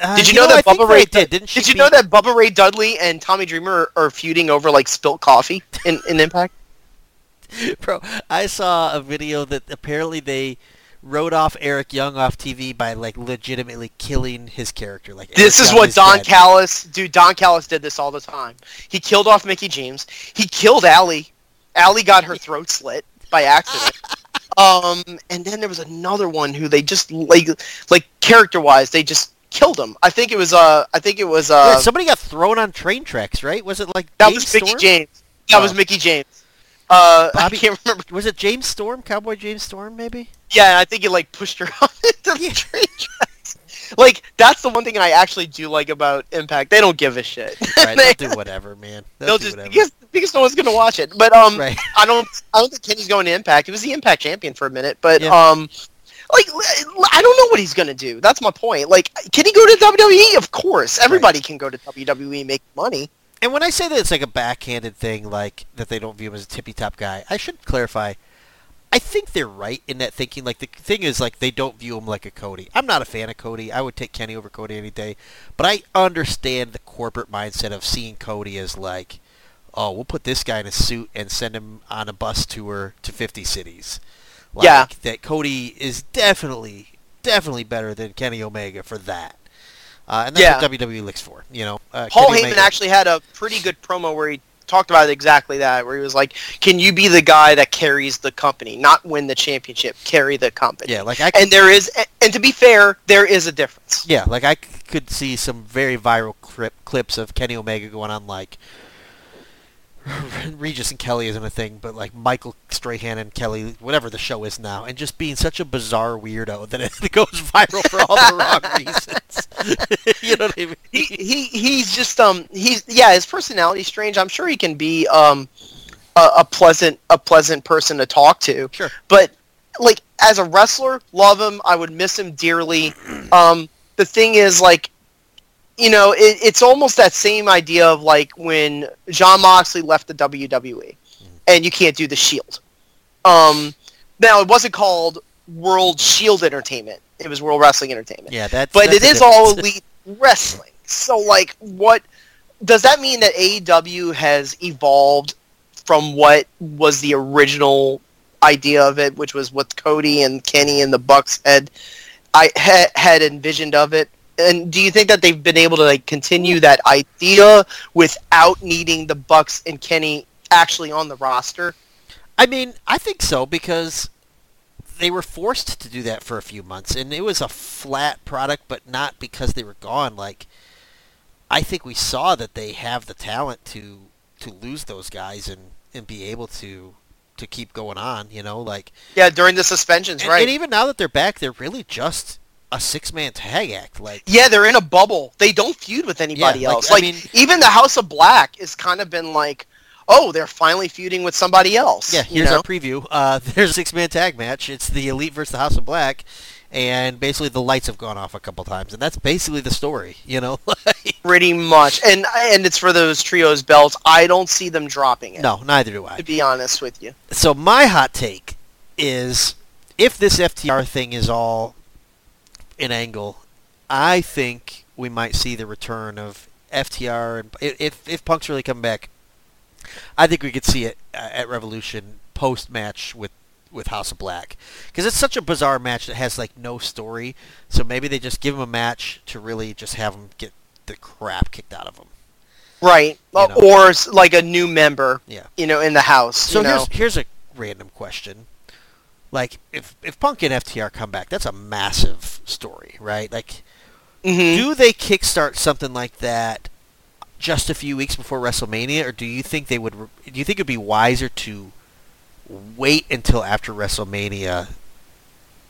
Uh, Did you, know, I that think Bubba Ray did? Didn't she? Did you beat- know that Bubba Ray Dudley and Tommy Dreamer are, are feuding over like spilt coffee in, in Impact? Bro, I saw a video that apparently they wrote off Eric Young off TV by like legitimately killing his character. Like This Eric is Young what Don dead. Callis, dude. Don Callis did this all the time. He killed off Mickie James. He killed Allie. Allie got her throat slit by accident. um, and then there was another one who they just like like character wise they just killed him. I think it was uh I think it was uh Yeah, somebody got thrown on train tracks, right? Was it like that James was Mickey Storm? James. That Oh. was Mickie James. Uh, Bobby- I can't remember. Was it James Storm? Cowboy James Storm, maybe? Yeah, I think he like pushed her on into the Yeah. train tracks. Like that's the one thing I actually do like about Impact. They don't give a shit. Right, They- they'll do whatever, man. They'll, they'll just whatever. because, because no one's gonna watch it. But um, Right. I don't I don't think Kenny's going to Impact. He was the Impact champion for a minute, but Yeah. um, like I don't know what he's gonna do. That's my point. Like, can he go to WWE? Of course, everybody can go to WWE and make money. And when I say that it's like a backhanded thing, like that they don't view him as a tippy top guy, I should clarify. I think they're right in that thinking. Like the thing is, like they don't view him like a Cody. I'm not a fan of Cody. I would take Kenny over Cody any day. But I understand the corporate mindset of seeing Cody as like, oh, we'll put this guy in a suit and send him on a bus tour to 50 cities. Like, Yeah. That Cody is definitely, definitely better than Kenny Omega for that. Uh, and that's Yeah. what WWE looks for, you know. Uh, Paul Kenny Heyman Omega- actually had a pretty good promo where he talked about exactly that, where he was like, "Can you be the guy that carries the company, not win the championship, carry the company?" Yeah, like I And there is, and to be fair, there is a difference. Yeah, like I could see some very viral clip, clips of Kenny Omega going on like Regis and Kelly isn't a thing, but like Michael Strahan and Kelly, whatever the show is now, and just being such a bizarre weirdo that it goes viral for all the wrong reasons. you know what I mean? He, he he's just um he's yeah his personality's strange. I'm sure he can be um a, a pleasant a pleasant person to talk to. Sure. But like as a wrestler, love him. I would miss him dearly. Um, the thing is like you know, it, it's almost that same idea of like when Jon Moxley left the WWE, and you can't do the Shield. Um, now it wasn't called World Shield Entertainment; it was World Wrestling Entertainment. Yeah, that's. but that's it the all elite wrestling. So like, what does that mean that AEW has evolved from what was the original idea of it, which was what Cody and Kenny and the Bucks had I had, had envisioned of it? And do you think that they've been able to like continue that idea without needing the Bucks and Kenny actually on the roster? I mean, I think so because they were forced to do that for a few months, and it was a flat product, but not because they were gone. Like, I think we saw that they have the talent to to lose those guys and and be able to to keep going on. You know, like Yeah, during the suspensions, and, right? and even now that they're back, they're really just a six man tag act. Like, Yeah, they're in a bubble. They don't feud with anybody Yeah, like, else. I Like mean- even the House of Black has kind of been like, oh, they're finally feuding with somebody else. yeah, you here's know? our preview. Uh, there's a six man tag match. It's the Elite versus the House of Black. And basically, the lights have gone off a couple times, and that's basically the story. You know, pretty much. And and it's for those trios belts. I don't see them dropping it. no, neither do I. To be honest with you. so my hot take is if this FTR thing is all an angle, I think we might see the return of FTR and if if Punk's really come back, I think we could see it uh, at Revolution post match with with House of Black because it's such a bizarre match that has like no story. So maybe they just give him a match to really just have him get the crap kicked out of him. Right. Uh, know. Or like a new member, Yeah. you know, in the house. So you know? here's here's a random question. Like if if Punk and FTR come back, that's a massive story, right? Like Mhm. do they kickstart something like that just a few weeks before WrestleMania or do you think they would do you think it'd be wiser to wait until after WrestleMania?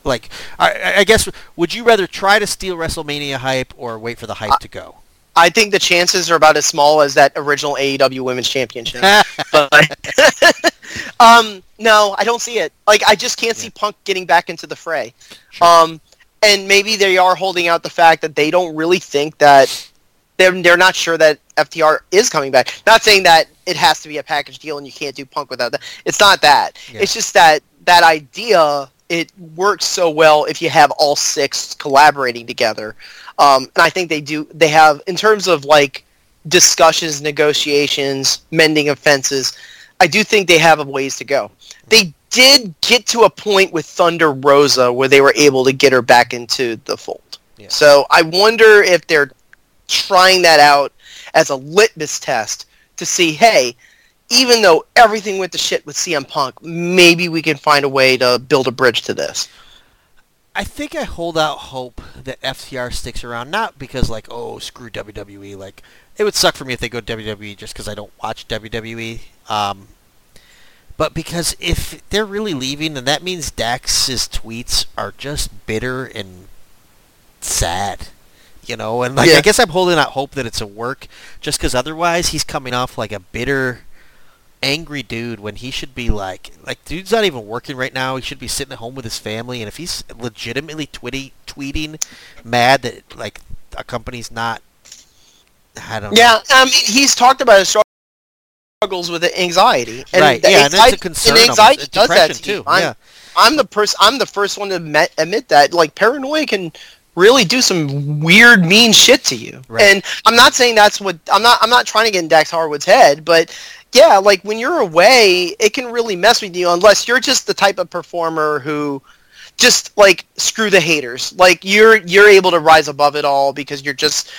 Like I, I guess would you rather try to steal WrestleMania hype or wait for the hype to go? I think the chances are about as small as that original AEW Women's Championship. but um, no, I don't see it. Like I just can't see Punk getting back into the fray. Sure. Um, and maybe they are holding out the fact that they don't really think that they're they're not sure that FTR is coming back. Not saying that it has to be a package deal and you can't do Punk without that. It's not that. Yeah. It's just that that idea it works so well if you have all six collaborating together. Um, and I think they do. They have in terms of like discussions, negotiations, mending of fences. I do think they have a ways to go. They did get to a point with Thunder Rosa where they were able to get her back into the fold. Yeah. So I wonder if they're trying that out as a litmus test to see, hey, even though everything went to shit with CM Punk, maybe we can find a way to build a bridge to this. I think I hold out hope that FTR sticks around, not because like, oh, screw WWE. Like, it would suck for me if they go WWE just because I don't watch WWE. Um, but because if they're really leaving, then that means Dax's tweets are just bitter and sad. You know, and like Yeah. I guess I'm holding out hope that it's a work, just because otherwise he's coming off like a bitter, angry dude when he should be like, like dude's not even working right now. He should be sitting at home with his family, and if he's legitimately twitty, tweeting, mad that like a company's not, I don't know. Yeah, I mean, he's talked about his struggles with anxiety. And right. Yeah, and anxiety, it's a concern. and anxiety almost. does that to you. too. I'm, yeah. I'm the person. I'm the first one to admit, admit that. Like paranoia can really do some weird, mean shit to you. Right. And I'm not saying that's what I'm not. I'm not trying to get in Dax Harwood's head, but yeah, like when you're away, it can really mess with you unless you're just the type of performer who just like screw the haters. Like you're you're able to rise above it all because you're just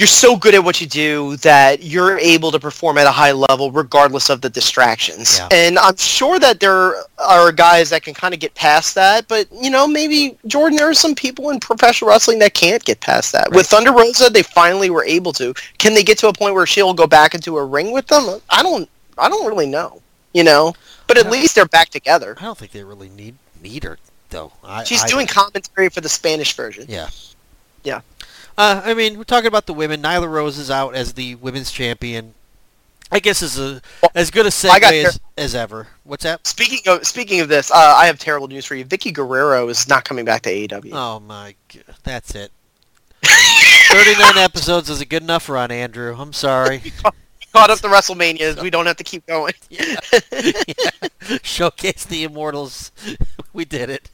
you're so good at what you do that you're able to perform at a high level regardless of the distractions. Yeah. And I'm sure that there are guys that can kind of get past that, but you know, maybe Jordan, there are some people in professional wrestling that can't get past that. Right. With Thunder Rosa, they finally were able to. Can they get to a point where she'll go back into a ring with them? I don't I don't really know. You know? But at least they're back together. I don't think they really need need her though. I, She's I doing commentary for the Spanish version. Yeah. Yeah. Uh, I mean, we're talking about the women. Nyla Rose is out as the women's champion. I guess is a Well, as good a segue as, as ever. What's that? Speaking of speaking of this, uh, I have terrible news for you. Vickie Guerrero is not coming back to AEW. Oh my god, that's it. Thirty-nine episodes is a good enough run, Andrew. I'm sorry. Caught up to WrestleMania. We don't have to keep going. Yeah. yeah. Showcase the Immortals. we did it.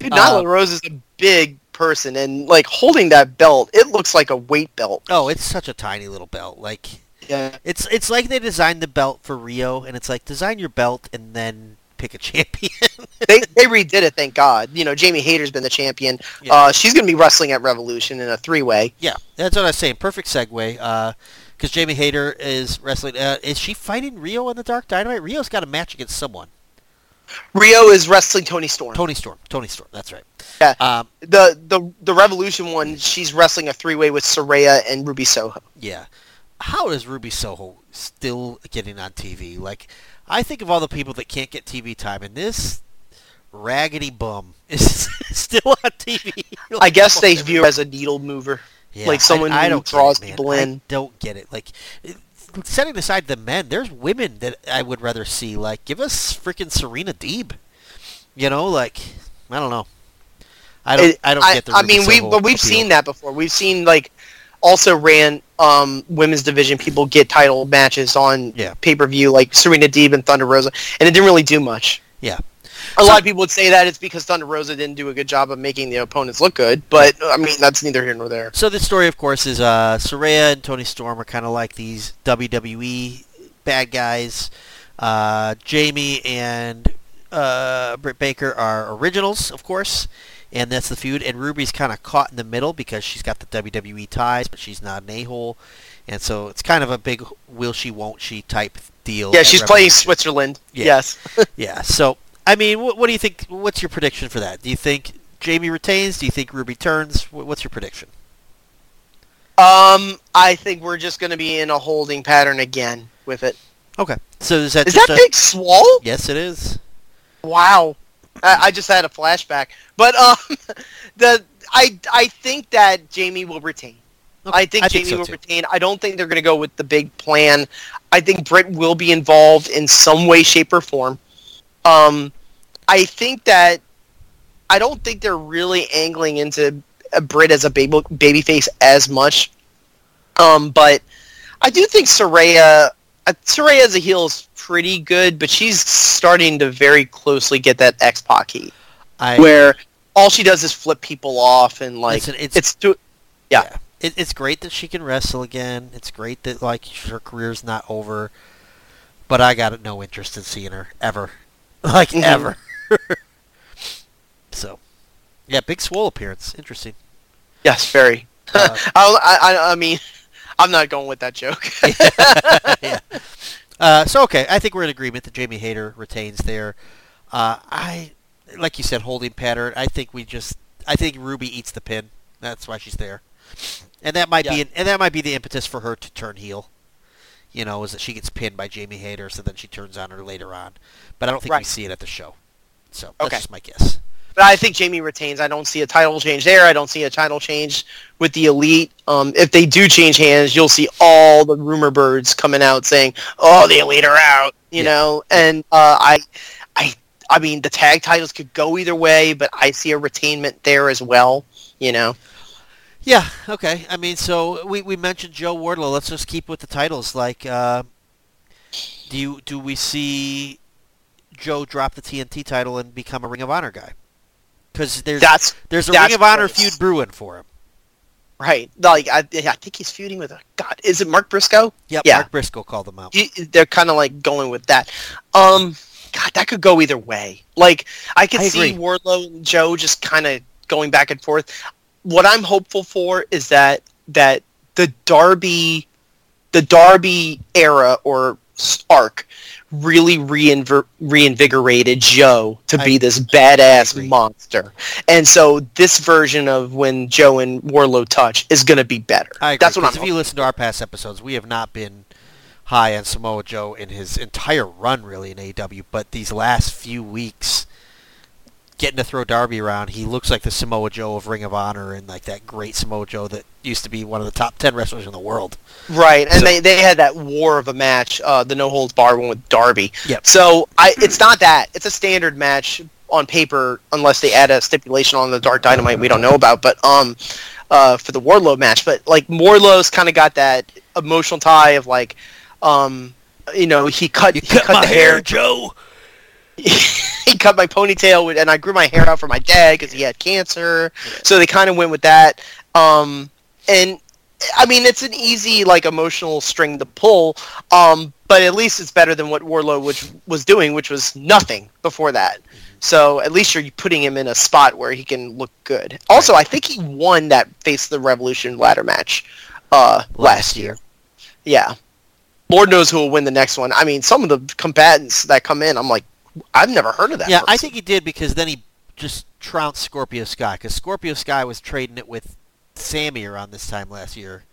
Dude, Uh, Nyla Rose is a big person, and like holding that belt, it looks like a weight belt. Oh, it's such a tiny little belt. Like Yeah. it's it's like they designed the belt for Riho, and it's like design your belt and then pick a champion. they they redid it, thank God. You know, Jamie Hayter's been the champion. Yeah. Uh, she's going to be wrestling at Revolution in a three way. yeah, that's what I was saying. Perfect segue. Because Jamie Hayter is wrestling. Uh, is she fighting Riho in the Dark Dynamite? Riho's got a match against someone. Riho is wrestling Toni Storm. Toni Storm. Toni Storm. That's right. Yeah. Um, The the the Revolution one, she's wrestling a three way with Saraya and Ruby Soho. Yeah. How is Ruby Soho still getting on TV? Like, I think of all the people that can't get TV time, and this raggedy bum is still on TV. I guess they view her as a needle mover. Yeah, like someone I, I who don't draws it, people in. I don't get it. Like, it- setting aside the men, there's women that I would rather see. Like, give us freaking Serena Deeb. You know, like, I don't know. I don't. It- I don't get the. I mean, we but we've appeal. seen that before. We've seen like also ran um, women's division people get title matches on Yeah. pay per view, like Serena Deeb and Thunder Rosa, and it didn't really do much. Yeah. A lot of people would say that it's because Thunder Rosa didn't do a good job of making the opponents look good, but I mean that's neither here nor there. So the story, of course, is uh, Saraya and Toni Storm are kind of like these WWE bad guys. Uh, Jamie and uh, Britt Baker are originals, of course, and that's the feud. And Ruby's kind of caught in the middle because she's got the WWE ties, but she's not an a-hole. And so it's kind of a big will she, won't she type deal. Yeah, she's playing Switzerland. Yeah. Yes. Yeah, so, I mean, what, what do you think? What's your prediction for that? Do you think Jamie retains? Do you think Ruby turns? Wh- What's your prediction? Um, I think we're just going to be in a holding pattern again with it. Okay. So is that Is that a- Big Swole? Yes, it is. Wow. I, I just had a flashback. But um, the I I think that Jamie will retain. Okay, I think I think Jamie so will too. retain. I don't think they're going to go with the big plan. I think Britt will be involved in some way, shape, or form. Um, I think that I don't think they're really angling into a Britt as a baby babyface as much. Um, but I do think Saraya uh, Saraya as a heel is pretty good, but she's starting to very closely get that X Pac heat, I, where all she does is flip people off and like Listen, it's- it's yeah. It, it's great that she can wrestle again. It's great that like her career's not over. But I got no interest in seeing her ever, like Mhm. ever. so, yeah, big swole appearance. Interesting. yes, very. Uh, I, I I mean, I'm not going with that joke. yeah. Uh, so okay, I think we're in agreement that Jamie Hayter retains there. Uh, I, like you said, holding pattern. I think we just, I think Ruby eats the pin. That's why she's there, and that might be, an, and that might be the impetus for her to turn heel. You know, is that she gets pinned by Jamie Hayter, so then she turns on her later on. But I don't think we see it at the show. So that's Okay. just my guess. But I think Jamie retains. I don't see a title change there. I don't see a title change with the elite. Um, if they do change hands, you'll see all the rumor birds coming out saying, "Oh, the elite are out," you Yeah. know. And uh, I, I, I mean, the tag titles could go either way, but I see a retainment there as well. You know. Yeah. Okay. I mean, so we, we mentioned Joe Wardlow. Let's just keep with the titles. Like, uh, do you do we see Joe drop the TNT title and become a Ring of Honor guy? Because there's That's there's a that's Ring of Honor feud brewing for him. right. Like I, I think he's feuding with a God. Is it Mark Briscoe? Yep. Yeah. Mark Briscoe called them out. He- they're kind of like going with that. Um, God, that could go either way. Like I could I see. Wardlow and Joe just kind of going back and forth. What I'm hopeful for is that that the Darby, the Darby era or arc, really reinver- reinvigorated Joe to I- be this badass monster. And so this version of when Joe and Wardlow touch is going to be better. I. That's what I'm. if you listen to our past episodes, we have not been high on Samoa Joe in his entire run, really, in AEW. But these last few weeks, getting to throw Darby around, he looks like the Samoa Joe of Ring of Honor and like that great Samoa Joe that used to be one of the top ten wrestlers in the world. Right, and So- they, they had that war of a match, uh, the no holds bar one with Darby. Yep. So I, it's not that. It's a standard match on paper, unless they add a stipulation on the Dark Dynamite we don't know about. But um, uh, for the Wardlow match, but like Wardlow's kind of got that emotional tie of like, um, you know, he cut You he cut, cut my the hair, hair. Joe. he cut my ponytail with, and I grew my hair out for my dad because he had cancer. So they kind of went with that. Um, and I mean, it's an easy like emotional string to pull. Um, but at least it's better than what Wardlow which was doing, which was nothing before that. So at least you're putting him in a spot where he can look good. Also, I think he won that Face the Revolution ladder match uh, last, Last year. Yeah. Lord knows who will win the next one. I mean, some of the combatants that come in, I'm like, I've never heard of that. Yeah, I think he did because then he just trounced Scorpio Sky because Scorpio Sky was trading it with Sammy around this time last year.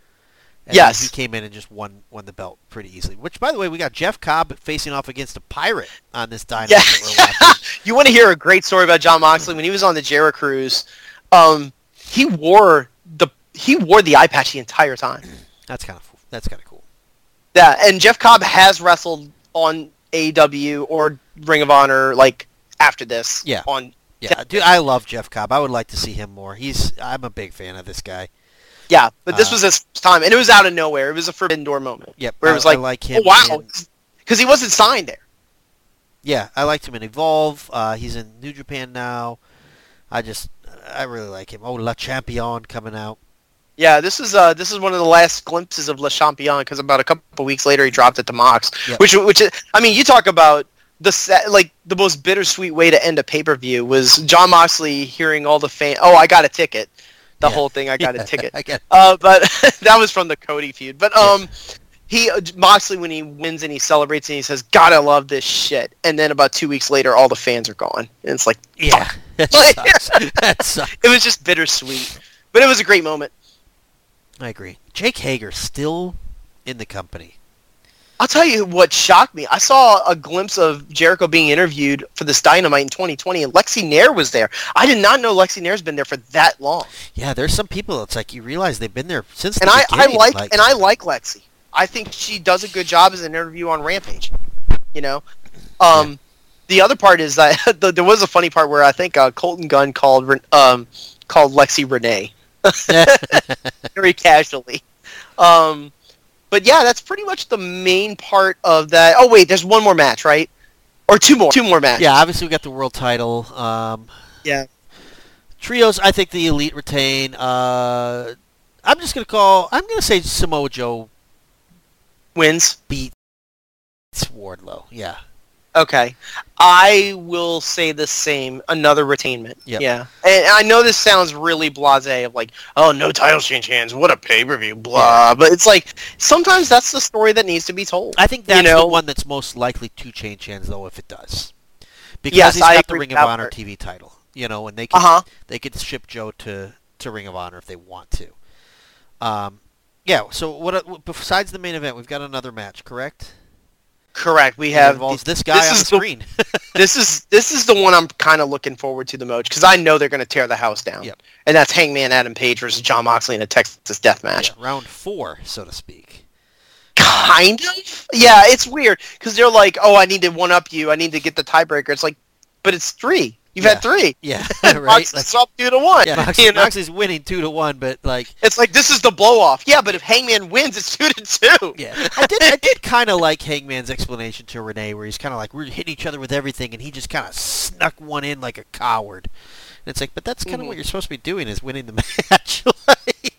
And Yes. he came in and just won won the belt pretty easily. Which, by the way, we got Jeff Cobb facing off against a pirate on this dynamite Yeah. that we're watching. you want to hear a great story about Jon Moxley when he was on the Jericho Cruise? Um, he wore the he wore the eye patch the entire time. That's kind of that's kind of cool. Yeah, and Jeff Cobb has wrestled on AEW or Ring of Honor like after this. Yeah. On Yeah, dude, I love Jeff Cobb. I would like to see him more. He's I'm a big fan of this guy. yeah, but this Uh, was his time, and it was out of nowhere. It was a forbidden door moment. Yep, Where it was like, I like him oh wow, because he wasn't signed there. Yeah, I liked him in Evolve. Uh, he's in New Japan now. I just I really like him. Oh, Le Champion coming out. Yeah, this is uh this is one of the last glimpses of Le Champion because about a couple weeks later he dropped it to Mox, Yep. which which is, I mean you talk about the like the most bittersweet way to end a pay per view was Jon Moxley hearing all the fan oh I got a ticket, the Yeah. whole thing I got Yeah, a ticket, I get uh but that was from the Cody feud, but um. He uh, Moxley when he wins and he celebrates and he says, "God, I love this shit." And then about two weeks later, all the fans are gone, and it's like Yeah, that sucks. that sucks. it was just bittersweet, but it was a great moment. I agree. Jake Hager still in the company. I'll tell you what shocked me. I saw a glimpse of Jericho being interviewed for this Dynamite in 2020, and Lexi Nair was there. I did not know Lexi Nair's been there for that long. Yeah, there's some people. It's like you realize they've been there since the And I, I beginning. like and I like Lexi. I think she does a good job as an interview on Rampage. You know, um, the other part is that the, there was a funny part where I think uh, Colten Gunn called um, called Lexi Renee very casually. Um, but yeah, that's pretty much the main part of that. Oh wait, there's one more match, right? Or two more, two more matches. yeah, obviously we got the world title. Um, Yeah. trios. I think the elite retain. Uh, I'm just gonna call. I'm gonna say Samoa Joe Wins. beats Wardlow. Yeah. Okay. I will say the same. Another retainment. Yep. Yeah. And I know this sounds really blasé of like, oh, no title change hands. What a pay per view. Blah. But it's like sometimes that's the story that needs to be told. I think that's You know- the one that's most likely to change hands, though, if it does, because Yes, he's I got the Ring of Honor part. TV title. You know, and they can Uh huh. they could ship Joe to to Ring of Honor if they want to. Um, yeah. So what? Besides the main event, we've got another match, correct? Correct. We have involves this guy this on the is the- screen. this is this is the one I'm kind of looking forward to the most because I know they're going to tear the house down. Yep. And that's Hangman Adam Page versus Jon Moxley in a Texas Death Match. Yeah, round four, so to speak. Kind of. Yeah, it's weird because they're like, "Oh, I need to one up you. I need to get the tiebreaker." It's like, but it's three. You've Yeah. had three. Yeah, right. Moxley's up two to one. yeah, Moxley, You know? Moxley's winning two to one, but like, It's like this is the blow off. Yeah, but if Hangman wins, it's two to two. yeah, I did, I did kind of like Hangman's explanation to Renee, where he's kind of like, we're hitting each other with everything, and he just kind of snuck one in like a coward. And it's like, but that's kind of Mhm. what you're supposed to be doing is winning the match. like,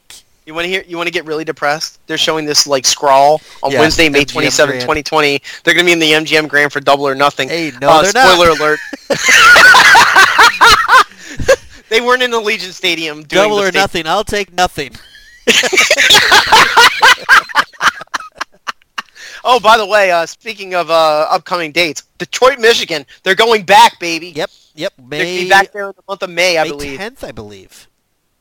You want to hear? You want to get really depressed? They're showing this like scrawl on Yeah, Wednesday, May MGM twenty seventh, 2020. They're going to be in the MGM Grand for Double or Nothing. hey, no, Uh, they're not. spoiler alert. they weren't in Allegiant Stadium doing Double or state- nothing. I'll take nothing. Oh, by the way, uh, speaking of uh, upcoming dates, Detroit, Michigan, they're going back, baby. Yep, yep. May, They're gonna be back there in the month of May, I May believe. 10th, I believe.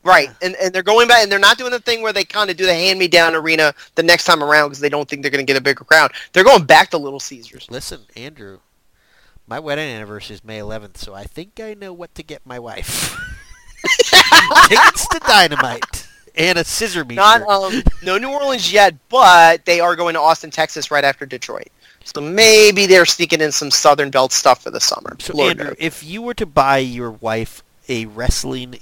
Right, and and they're going back, and they're not doing the thing where they kind of do the hand-me-down arena the next time around because they don't think they're going to get a bigger crowd. They're going back to Little Caesars. Listen, Andrew, my wedding anniversary is May 11th, so I think I know what to get my wife. Tickets to Dynamite and a scissor meter. Not um, no New Orleans yet, but they are going to Austin, Texas, right after Detroit. So maybe they're sneaking in some Southern Belt stuff for the summer. so, Lord Andrew, knows. if you were to buy your wife a wrestling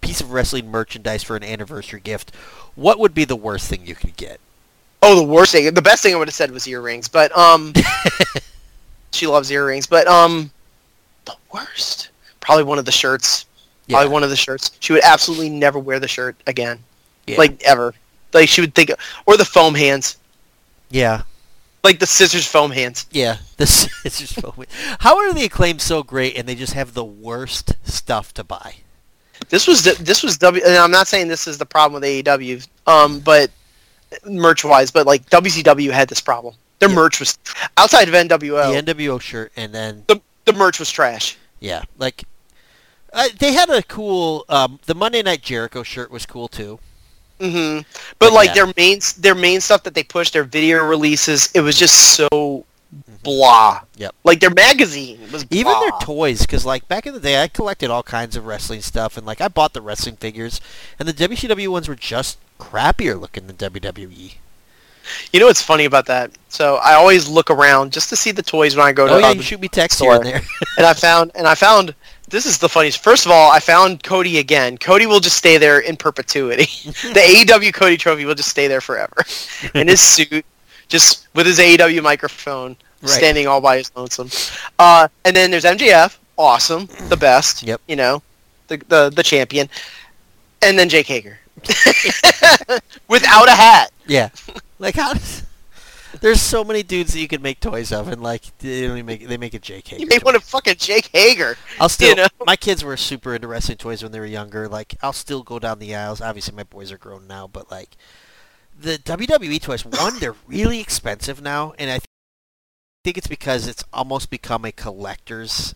piece of wrestling merchandise for an anniversary gift, what would be the worst thing you could get? Oh, the worst thing. The best thing I would have said was earrings, but um, she loves earrings. But um, the worst. Probably one of the shirts. Yeah. Probably one of the shirts. She would absolutely never wear the shirt again. Yeah. Like ever. Like she would think, or the foam hands, Yeah. like the scissors foam hands. Yeah. the scissors so. How are the acclaim so great and they just have the worst stuff to buy? This was this was W. And I'm not saying this is the problem with AEW, um, but merch wise, but like WCW had this problem. Their Yeah. merch was outside of NWO. The NWO shirt and then the the merch was trash. yeah, like uh, they had a cool um, the Monday Night Jericho shirt was cool too. Mm-hmm. But But like yeah. their main their main stuff that they pushed, their video releases, it was just so Mm-hmm. blah. Yep. Like their magazine was Even their toys, because like back in the day, I collected all kinds of wrestling stuff, and like I bought the wrestling figures, and the WCW ones were just crappier looking than. WWE. You know what's funny about that? So I always look around just to see the toys when I go to. Oh yeah, you shoot me text here and there. and I found and I found this is the funniest. First of all, I found Cody again. Cody will just stay there in perpetuity. the AEW Cody trophy will just stay there forever. in his suit, just with his AEW microphone, Right. standing all by his lonesome. Uh, and then there's MJF, awesome, the best. Yep. You know, the the the champion. And then Jake Hager. Without a hat. yeah, like how? Does, there's so many dudes that you could make toys of, and like they only make they make a JK. You may want to fucking Jake Hager. I'll still. you know? My kids were super into wrestling toys when they were younger. Like I'll still go down the aisles. Obviously, my boys are grown now, but like the WWE toys, one they're really expensive now, and I th- think it's because it's almost become a collector's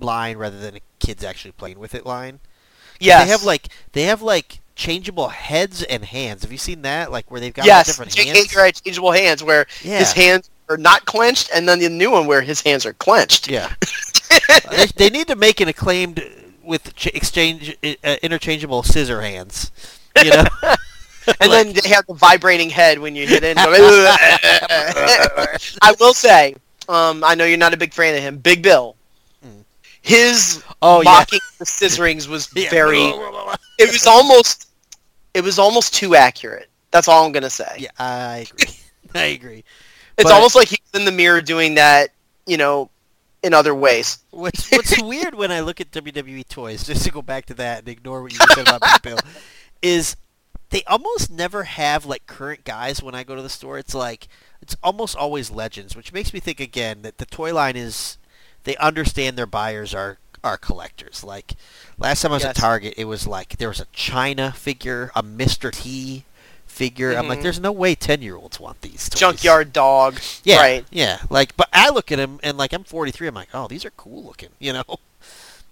line rather than a kids actually playing with it line. Yeah, They have like they have like changeable heads and hands. Have you seen that? Like where they've got yes, different Jake hands. Hager had changeable hands where Yeah. his hands are not clenched, and then the new one where his hands are clenched. Yeah. they, they need to make an acclaimed with ch- exchange uh, interchangeable scissor hands. You know. and Like- then they have the vibrating head when you hit it. I will say, um, I know you're not a big fan of him, Big Bill. Mm. His Oh, yeah. mocking the scissorings was Yeah. very. It was almost. It was almost too accurate. That's all I'm gonna say. Yeah, I agree. I agree. it's but- almost like he's in the mirror doing that. You know, in other ways. What's What's weird when I look at WWE toys, just to go back to that and ignore what you said about Big Bill, is they almost never have like current guys when I go to the store. It's like it's almost always legends, which makes me think again that the toy line is they understand their buyers are are collectors. Like last time I was at Target, it was like there was a Chyna figure, a Mr. T figure. I'm like, Mhm. there's no way ten year olds want these toys. Junkyard dog. Yeah, Right. yeah. Like, but I look at him and like I'm 43. I'm like, oh, these are cool looking. You know.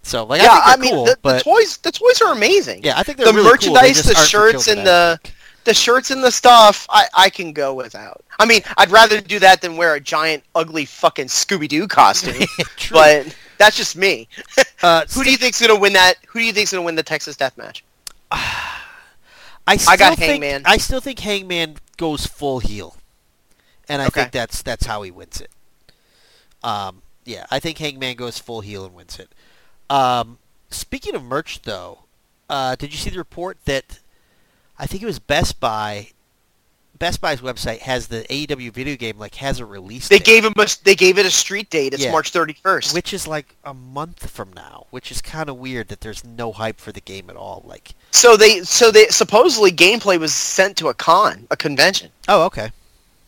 So like, yeah, I, I, mean, cool, the, the toys. The toys are amazing. yeah, I think they're the really cool. Merchandise, just the shirts, and the the shirts and the stuff, I, I can go without. I mean, I'd rather do that than wear a giant, ugly fucking Scooby Doo costume. But that's just me. uh, Who do you think's gonna win that? Who do you think's gonna win the Texas Death Match? I still I got think, Hangman. I still think Hangman goes full heel, and I Okay. think that's that's how he wins it. Um, yeah, I think Hangman goes full heel and wins it. Um, speaking of merch, though, uh, did you see the report that I think it was Best Buy? Best Buy's website has the AEW video game like has a release. They date, gave him a they gave it a street date. It's Yeah. March 31st. which is like a month from now, which is kind of weird that there's no hype for the game at all. Like, so they so they supposedly gameplay was sent to a con, a convention. oh, okay.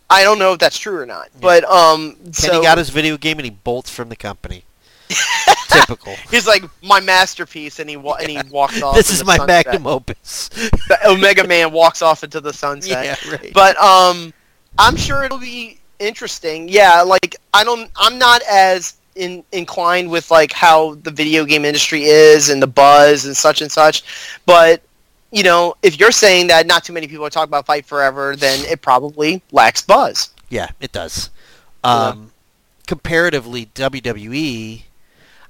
I don't know if that's true or not, but um, Kenny so got his video game and he bolts from the company. Typical. he's like my masterpiece, and he wa- and he walks off. this is my sunset. magnum opus. The Omega Man walks off into the sunset. yeah, right. But um, I'm sure it'll be interesting. Yeah, like I don't, I'm not as in, inclined with like how the video game industry is and the buzz and such and such. But you know, if you're saying that not too many people are talking about Fight Forever, then it probably lacks buzz. yeah, it does. Um, comparatively, WWE,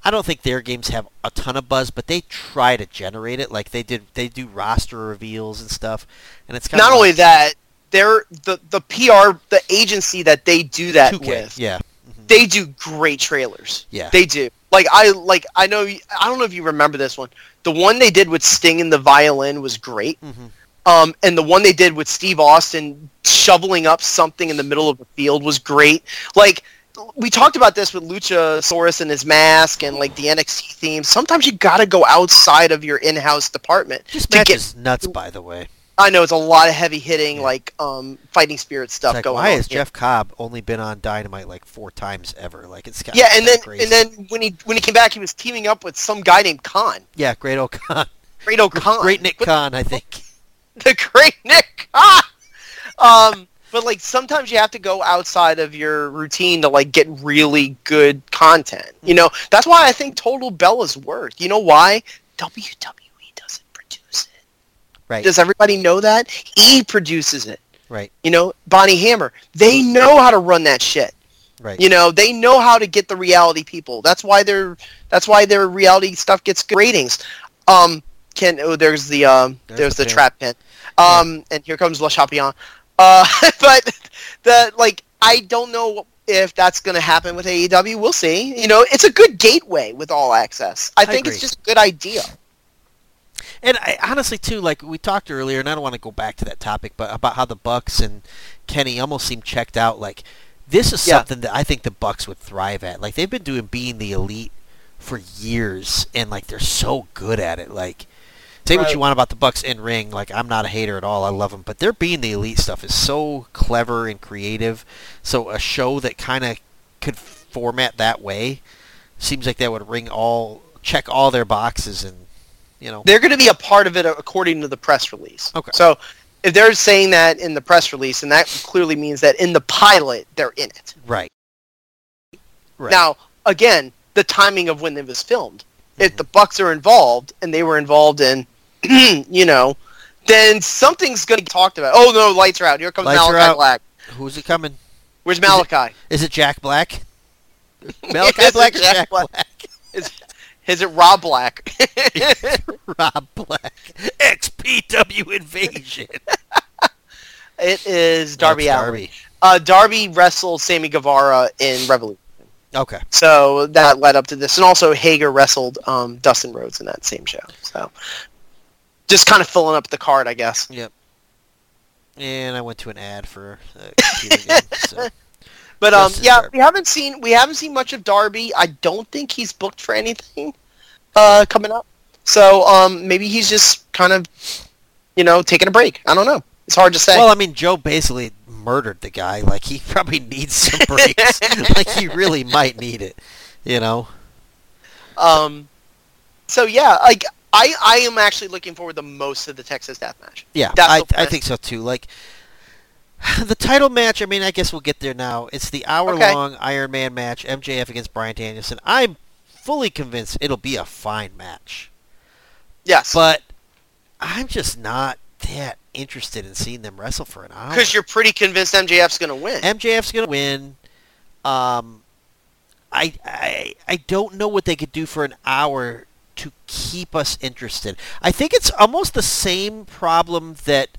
I don't think their games have a ton of buzz, but they try to generate it. Like they did, they do roster reveals and stuff, and it's kind Not of only that, they're the the PR, the agency that they do that 2K. with. Yeah, They do great trailers. yeah. They do. Like I like I know I don't know if you remember this one. The one they did with Sting and the violin was great. Mhm. Um, and the one they did with Steve Austin shoveling up something in the middle of the field was great. Like we talked about this with Luchasaurus and his mask and like the NXT theme. Sometimes you got to go outside of your in-house department This match get. is nuts, by the way. I know it's a lot of heavy hitting, Yeah. like um, fighting spirit stuff like, going why on. Why has Yeah. Jeff Cobb only been on Dynamite like four times ever? Like it's Yeah, and then crazy. and then when he when he came back, he was teaming up with some guy named Khan, yeah, great O'Khan, Great O'Khan, great Nick Khan, I think. the great Nick. Ah! Um, but like sometimes you have to go outside of your routine to like get really good content. You know, that's why I think Total Bella's worked. You know why? WWE doesn't produce it. Right, Does everybody know that? E produces it. right, You know, Bonnie Hammer. They know how to run that shit. right. You know, they know how to get the reality people. That's why their that's why their reality stuff gets good ratings. Um, Ken, oh, there's the um, There's there's, the the, trap pin. Um, and here comes Le Champion. Uh, but the like, I don't know if that's going to happen with AEW. We'll see. You know, it's a good gateway with All Access. I, think agree. it's just a good idea. And I, honestly, too, like we talked earlier, and I don't want to go back to that topic, but about how the Bucks and Kenny almost seem checked out. Like this is Yeah. something that I think the Bucks would thrive at. Like they've been doing being the elite for years, and like they're so good at it. Like say what you want about the Bucks in ring, like I'm not a hater at all. I love them, but their being the elite stuff is so clever and creative. So a show that kind of could format that way seems like that would ring all check all their boxes and you know They're going to be a part of it according to the press release. Okay. So if they're saying that in the press release, and that clearly means that in the pilot they're in it. right. Right. Now, again, the timing of when it was filmed. If Mhm. the Bucks are involved and they were involved in, you know, then something's going to be talked about. Oh no, lights are out. Here comes Lights Malachi. Black. Who's it coming? Where's Malachi? Is it Jack Black? Malachi it Black Jack Jack Black? Black? Is, is it Rob Black? Rob Black. XPW Invasion. it is Darby That's Allin. Darby. Uh, Darby wrestled Sammy Guevara in Revolution. Okay. So that led up to this, and also Hager wrestled um, Dustin Rhodes in that same show. So just kind of filling up the card, I guess. Yep. And I went to an ad for a computer game. So. But um, yeah, Darby. we haven't seen we haven't seen much of Darby. I don't think he's booked for anything uh, coming up. So um, maybe he's just kind of, you know, taking a break. I don't know. It's hard to say. Well, I mean, Joe basically murdered the guy. Like he probably needs some breaks. like he really might need it. You know. um, so yeah, like I I am actually looking forward the most to the Texas Death Match. Yeah, I, I think so too. Like the title match, I mean, I guess we'll get there now. It's the hour-long Iron Man match, MJF against Bryan Danielson. I'm fully convinced it'll be a fine match, Yes, but I'm just not that interested in seeing them wrestle for an hour. because you're pretty convinced MJF's going to win. MJF's gonna win. Um, I, I I don't know what they could do for an hour to keep us interested. I think it's almost the same problem that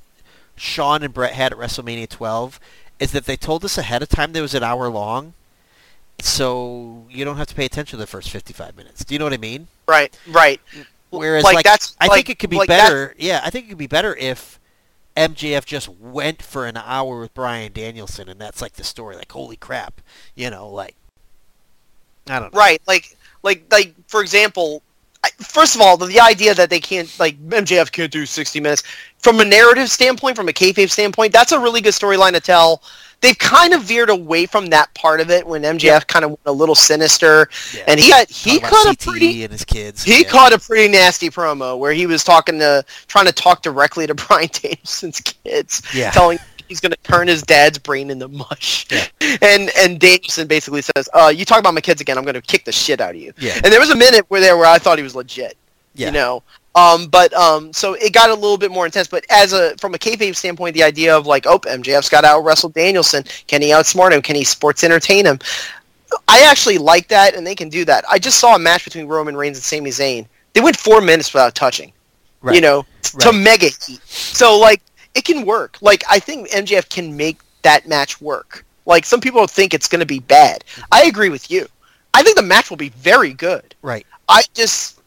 Shawn and Bret had at WrestleMania 12, is that they told us ahead of time that it was an hour long, so you don't have to pay attention to the first 55 minutes. Do you know what I mean? right, right. Whereas, like, like, that's I like- think it could be like that's- better. Yeah, I think it could be better if MJF just went for an hour with Bryan Danielson, and that's like the story. Like, holy crap, you know, like I don't know. Right, like, like, like, for example, I- first of all, the, the idea that they can't, like, MJF can't do 60 minutes, from a narrative standpoint, from a kayfabe standpoint, that's a really good storyline to tell. They've kind of veered away from that part of it when MJF kind of went a little sinister, Yeah. and he got, he caught a CTE pretty, and his kids. he yeah. caught a pretty nasty promo where he was talking to, trying to talk directly to Bryan Danielson's kids, Yeah. telling he's going to turn his dad's brain into mush. Yeah. And and Danielson basically says, uh, you talk about my kids again, I'm going to kick the shit out of you. Yeah. And there was a minute where there where I thought he was legit. Yeah. You know. Um, but um, so it got a little bit more intense. But as a from a kayfabe standpoint, the idea of like, oh, MJF's got to out wrestle Danielson. Can he outsmart him? Can he sports entertain him? I actually like that, and they can do that. I just saw a match between Roman Reigns and Sami Zayn. They went four minutes without touching. Right. You know, to mega heat. So like, it can work. Like I think MJF can make that match work. Like some people think it's going to be bad. I agree with you. I think the match will be very good. Right. I just,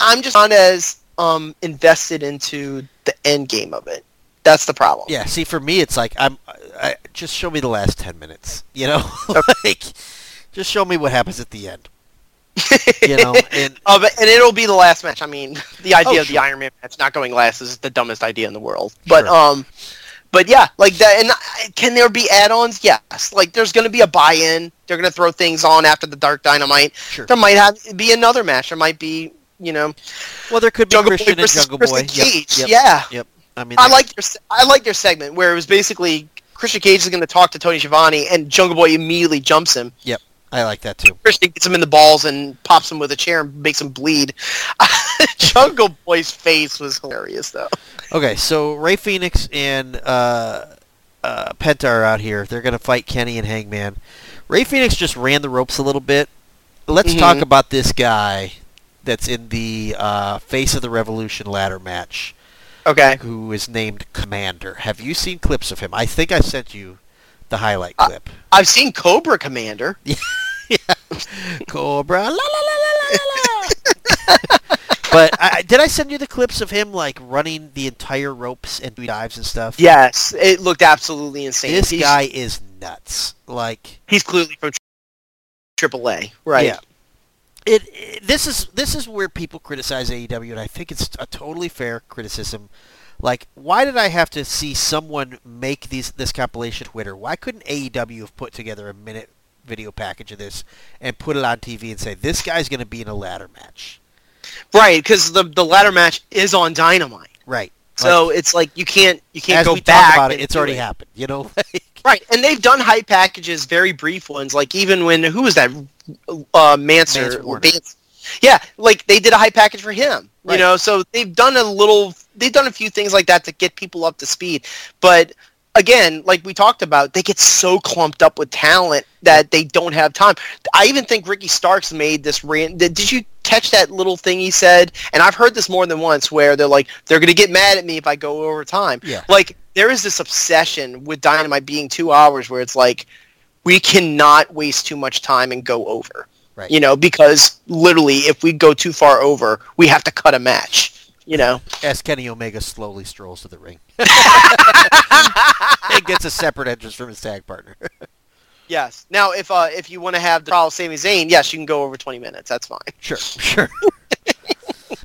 I'm just not as um, invested into the end game of it. That's the problem. Yeah. See, for me, it's like I'm. I, just show me the last ten minutes. You know, like Just show me what happens at the end. You know, and but, and it'll be the last match. I mean, the idea Oh, of the. Iron Man match not going last is the dumbest idea in the world. But Sure. um, but yeah, like that. And can there be add-ons? Yes. Like there's going to be a buy-in. They're going to throw things on after the Dark Dynamite. sure. There might have be another match. There might be, you know, Well, there could be Jungle Boy Christian and versus Jungle Christian Boy. Yep, Cage. yep, Yeah. Yep. I mean, I like their I like their segment where it was basically Christian Cage is going to talk to Tony Schiavone and Jungle Boy immediately jumps him. I like that too. Christian gets him in the balls and pops him with a chair and makes him bleed. Jungle Boy's face was hilarious though. Okay, so Rey Fénix and uh, uh, Penta are out here. They're going to fight Kenny and Hangman. Rey Fénix just ran the ropes a little bit. Let's Mhm. talk about this guy that's in the uh, Face of the Revolution ladder match, Okay. who is named Komander. Have you seen clips of him? I think I sent you the highlight clip. I've seen Cobra Commander. yeah. Cobra, la la la la la la. la. but I, did I send you the clips of him like running the entire ropes and dives and stuff? Yes, it looked absolutely insane. This he's, guy is nuts. Like he's clearly from AAA, right? Yeah. It, it- this is this is where people criticize AEW, and I think it's a totally fair criticism. Like, why did I have to see someone make these this compilation Twitter? Why couldn't AEW have put together a minute video package of this and put it on TV and say this guy's going to be in a ladder match? Right, because the the ladder match is on Dynamite, Right. so it's like you can't you can't go back. talk about it, it's already it. happened. You know, Right, and they've done hype packages, very brief ones. Like even when who was that? Uh, Manser. Mance- Yeah, like they did a hype package for him. Right. You know, so they've done a little. They've done a few things like that to get people up to speed. But again, like we talked about, they get so clumped up with talent that they don't have time. I even think Ricky Starks made this. Did did you catch that little thing he said? And I've heard this more than once, where they're like, they're going to get mad at me if I go over time. Yeah. Like there is this obsession with Dynamite being two hours, where it's like we cannot waste too much time and go over. Right. You know, because literally, if we go too far over, we have to cut a match. You know. as Kenny Omega slowly strolls to the ring and gets a separate entrance from his tag partner. Yes. Now, if uh, if you want to have the trial of Sami Zayn, yes, you can go over twenty minutes. That's fine. Sure, sure.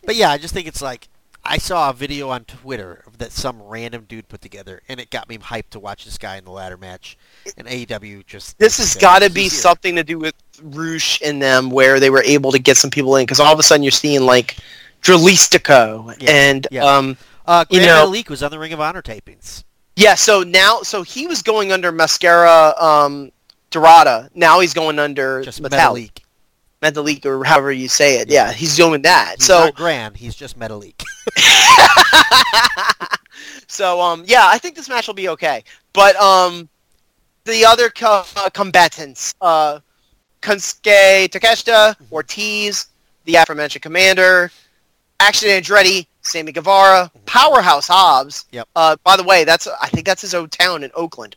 but yeah, I just think it's like I saw a video on Twitter that some random dude put together, and it got me hyped to watch this guy in the ladder match. And AEW just This has got to be here." something to do with Roosh and them, where they were able to get some people in, because all of a sudden you're seeing like Dralistico Yeah, and yeah. um, Uh, you know- was on the Ring of Honor tapings. yeah. So now, so he was going under Mascara um, Dorada. Now he's going under Just Metallic, Metalik. Metalik, or however you say it. Yeah. Yeah, he's doing that. He's so not Grand. He's just Metalik. so um yeah, I think this match will be okay. But um the other co- uh, combatants, uh Konosuke Takeshita, Ortiz, the aforementioned Komander, Action Andretti, Sammy Guevara, Powerhouse Hobbs. Yep. Uh by the way, that's I think that's his own town in Oakland.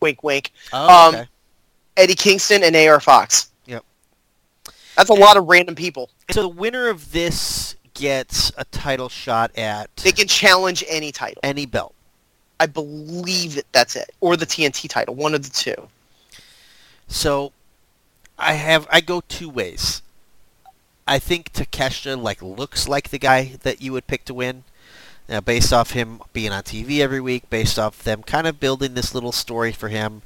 Wink wink. Oh, Um, okay. Eddie Kingston and AR Fox. That's a lot of random people. So the winner of this gets a title shot at They can challenge any title. any belt. I believe that that's it. Or the TNT title, one of the two. So I have I go two ways. I think Takeshita like looks like the guy that you would pick to win. Now, based off him being on TV every week, based off them kind of building this little story for him,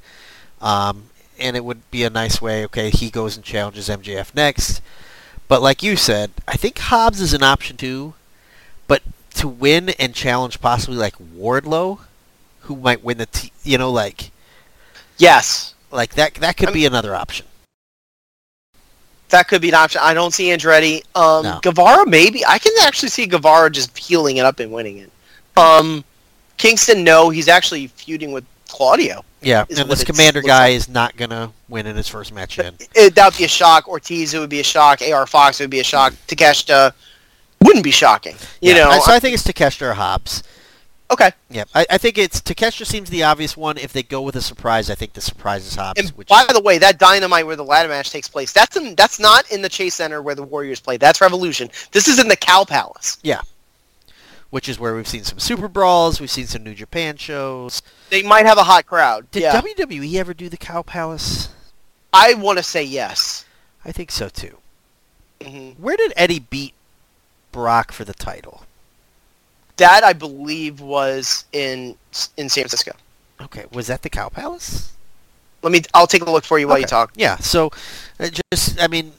um, and it would be a nice way. Okay, he goes and challenges MJF next. But like you said, I think Hobbs is an option too. But to win and challenge possibly like Wardlow, who might win the, t- you know, like Yes. like that that could I'm- be another option. That could be an option. I don't see Andretti. Um, No. Guevara, maybe. I can actually see Guevara just healing it up and winning it. Um, Kingston, no. He's actually feuding with Claudio. Yeah, and this Komander guy like. is not gonna win in his first match in. It, that would be a shock. Ortiz, it would be a shock. AR Fox, it would be a shock. Mm. Takeshita wouldn't be shocking. You Yeah, know? So I think it's Takeshita or Hobbs. okay. Yeah, I, I think it's Takeshita seems the obvious one. If they go with a surprise, I think the surprise is Hobbs. And by is, the way, that dynamite where the ladder match takes place, that's in, that's not in the Chase Center where the Warriors play. That's Revolution. This is in the Cow Palace. Which is where we've seen some Super Brawls, we've seen some New Japan shows. They might have a hot crowd. Did yeah. WWE ever do the Cow Palace? I want to say yes. I think so too. hmm Where did Eddie beat Brock for the title? That I believe was in in San Francisco. Okay, was that the Cow Palace? Let me. I'll take a look for you while you talk. Yeah, so uh, just I mean,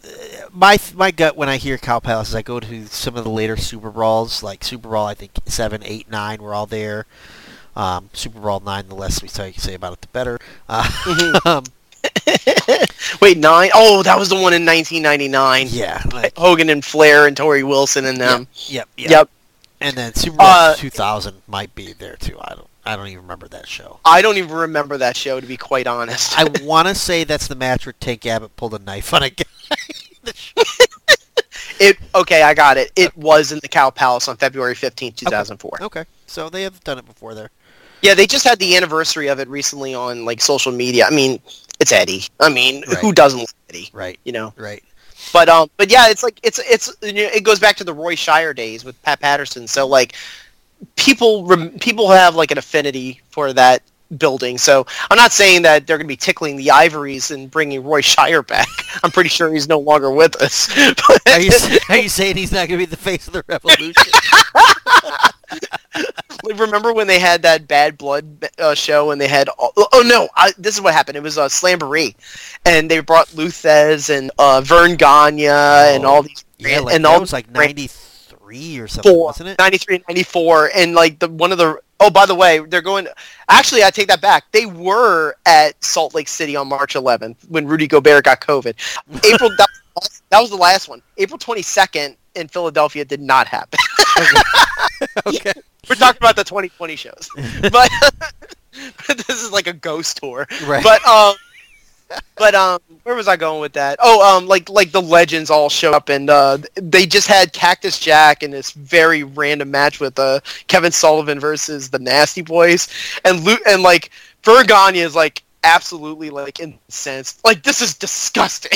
my my gut when I hear Cow Palace is I go to some of the later Super Brawls, like Super Brawl. I think seven, eight, nine were all there. Um, Super Brawl nine, the less we say, say about it, the better. Uh, Mhm. um, Wait, nine? Oh, that was the one in 1999. yeah, like, Hogan and Flair and Torrie Wilson and them. yep, yep, Yep. And then Super Brawl Uh, 2000 might be there too. I don't, I don't even remember that show. I don't even remember that show to be quite honest. I want to say that's the match where Tank Abbott pulled a knife on a guy. It okay, I got it. It was in the Cow Palace on February 15th, 2004. okay, so they have done it before there. Yeah, they just had the anniversary of it recently on like social media. I mean, it's Eddie. I mean, Right. who doesn't like Eddie? Right, You know. right. But um, but yeah, it's like it's it's you know, it goes back to the Roy Shire days with Pat Patterson. So like people rem- people have like an affinity for that building. So I'm not saying that they're going to be tickling the ivories and bringing Roy Shire back. I'm pretty sure he's no longer with us. But- Are you are you saying he's not going to be the face of the revolution? remember when they had that Bad Blood uh, show and they had all, oh no I, this is what happened it was a uh, Slamboree and they brought Lou Thesz and uh, Verne Gagne and Oh, all these yeah, like and that all was like ninety three or something, four, wasn't it? 93 and 94 and like the one of the oh by the way they're going actually i take that back. They were at salt lake city on march 11th when rudy gobert got covid. April that, that was the last one. April 22nd in philadelphia did not happen. Okay. we're talking about the 2020 shows. But this is like a ghost tour. Right. but um but um where was i going with that? Oh um like like the legends all show up and uh they just had cactus jack in this very random match with uh kevin sullivan versus the nasty boys. And Lu- and like Verne Gagne is like absolutely like incensed. Like this is disgusting.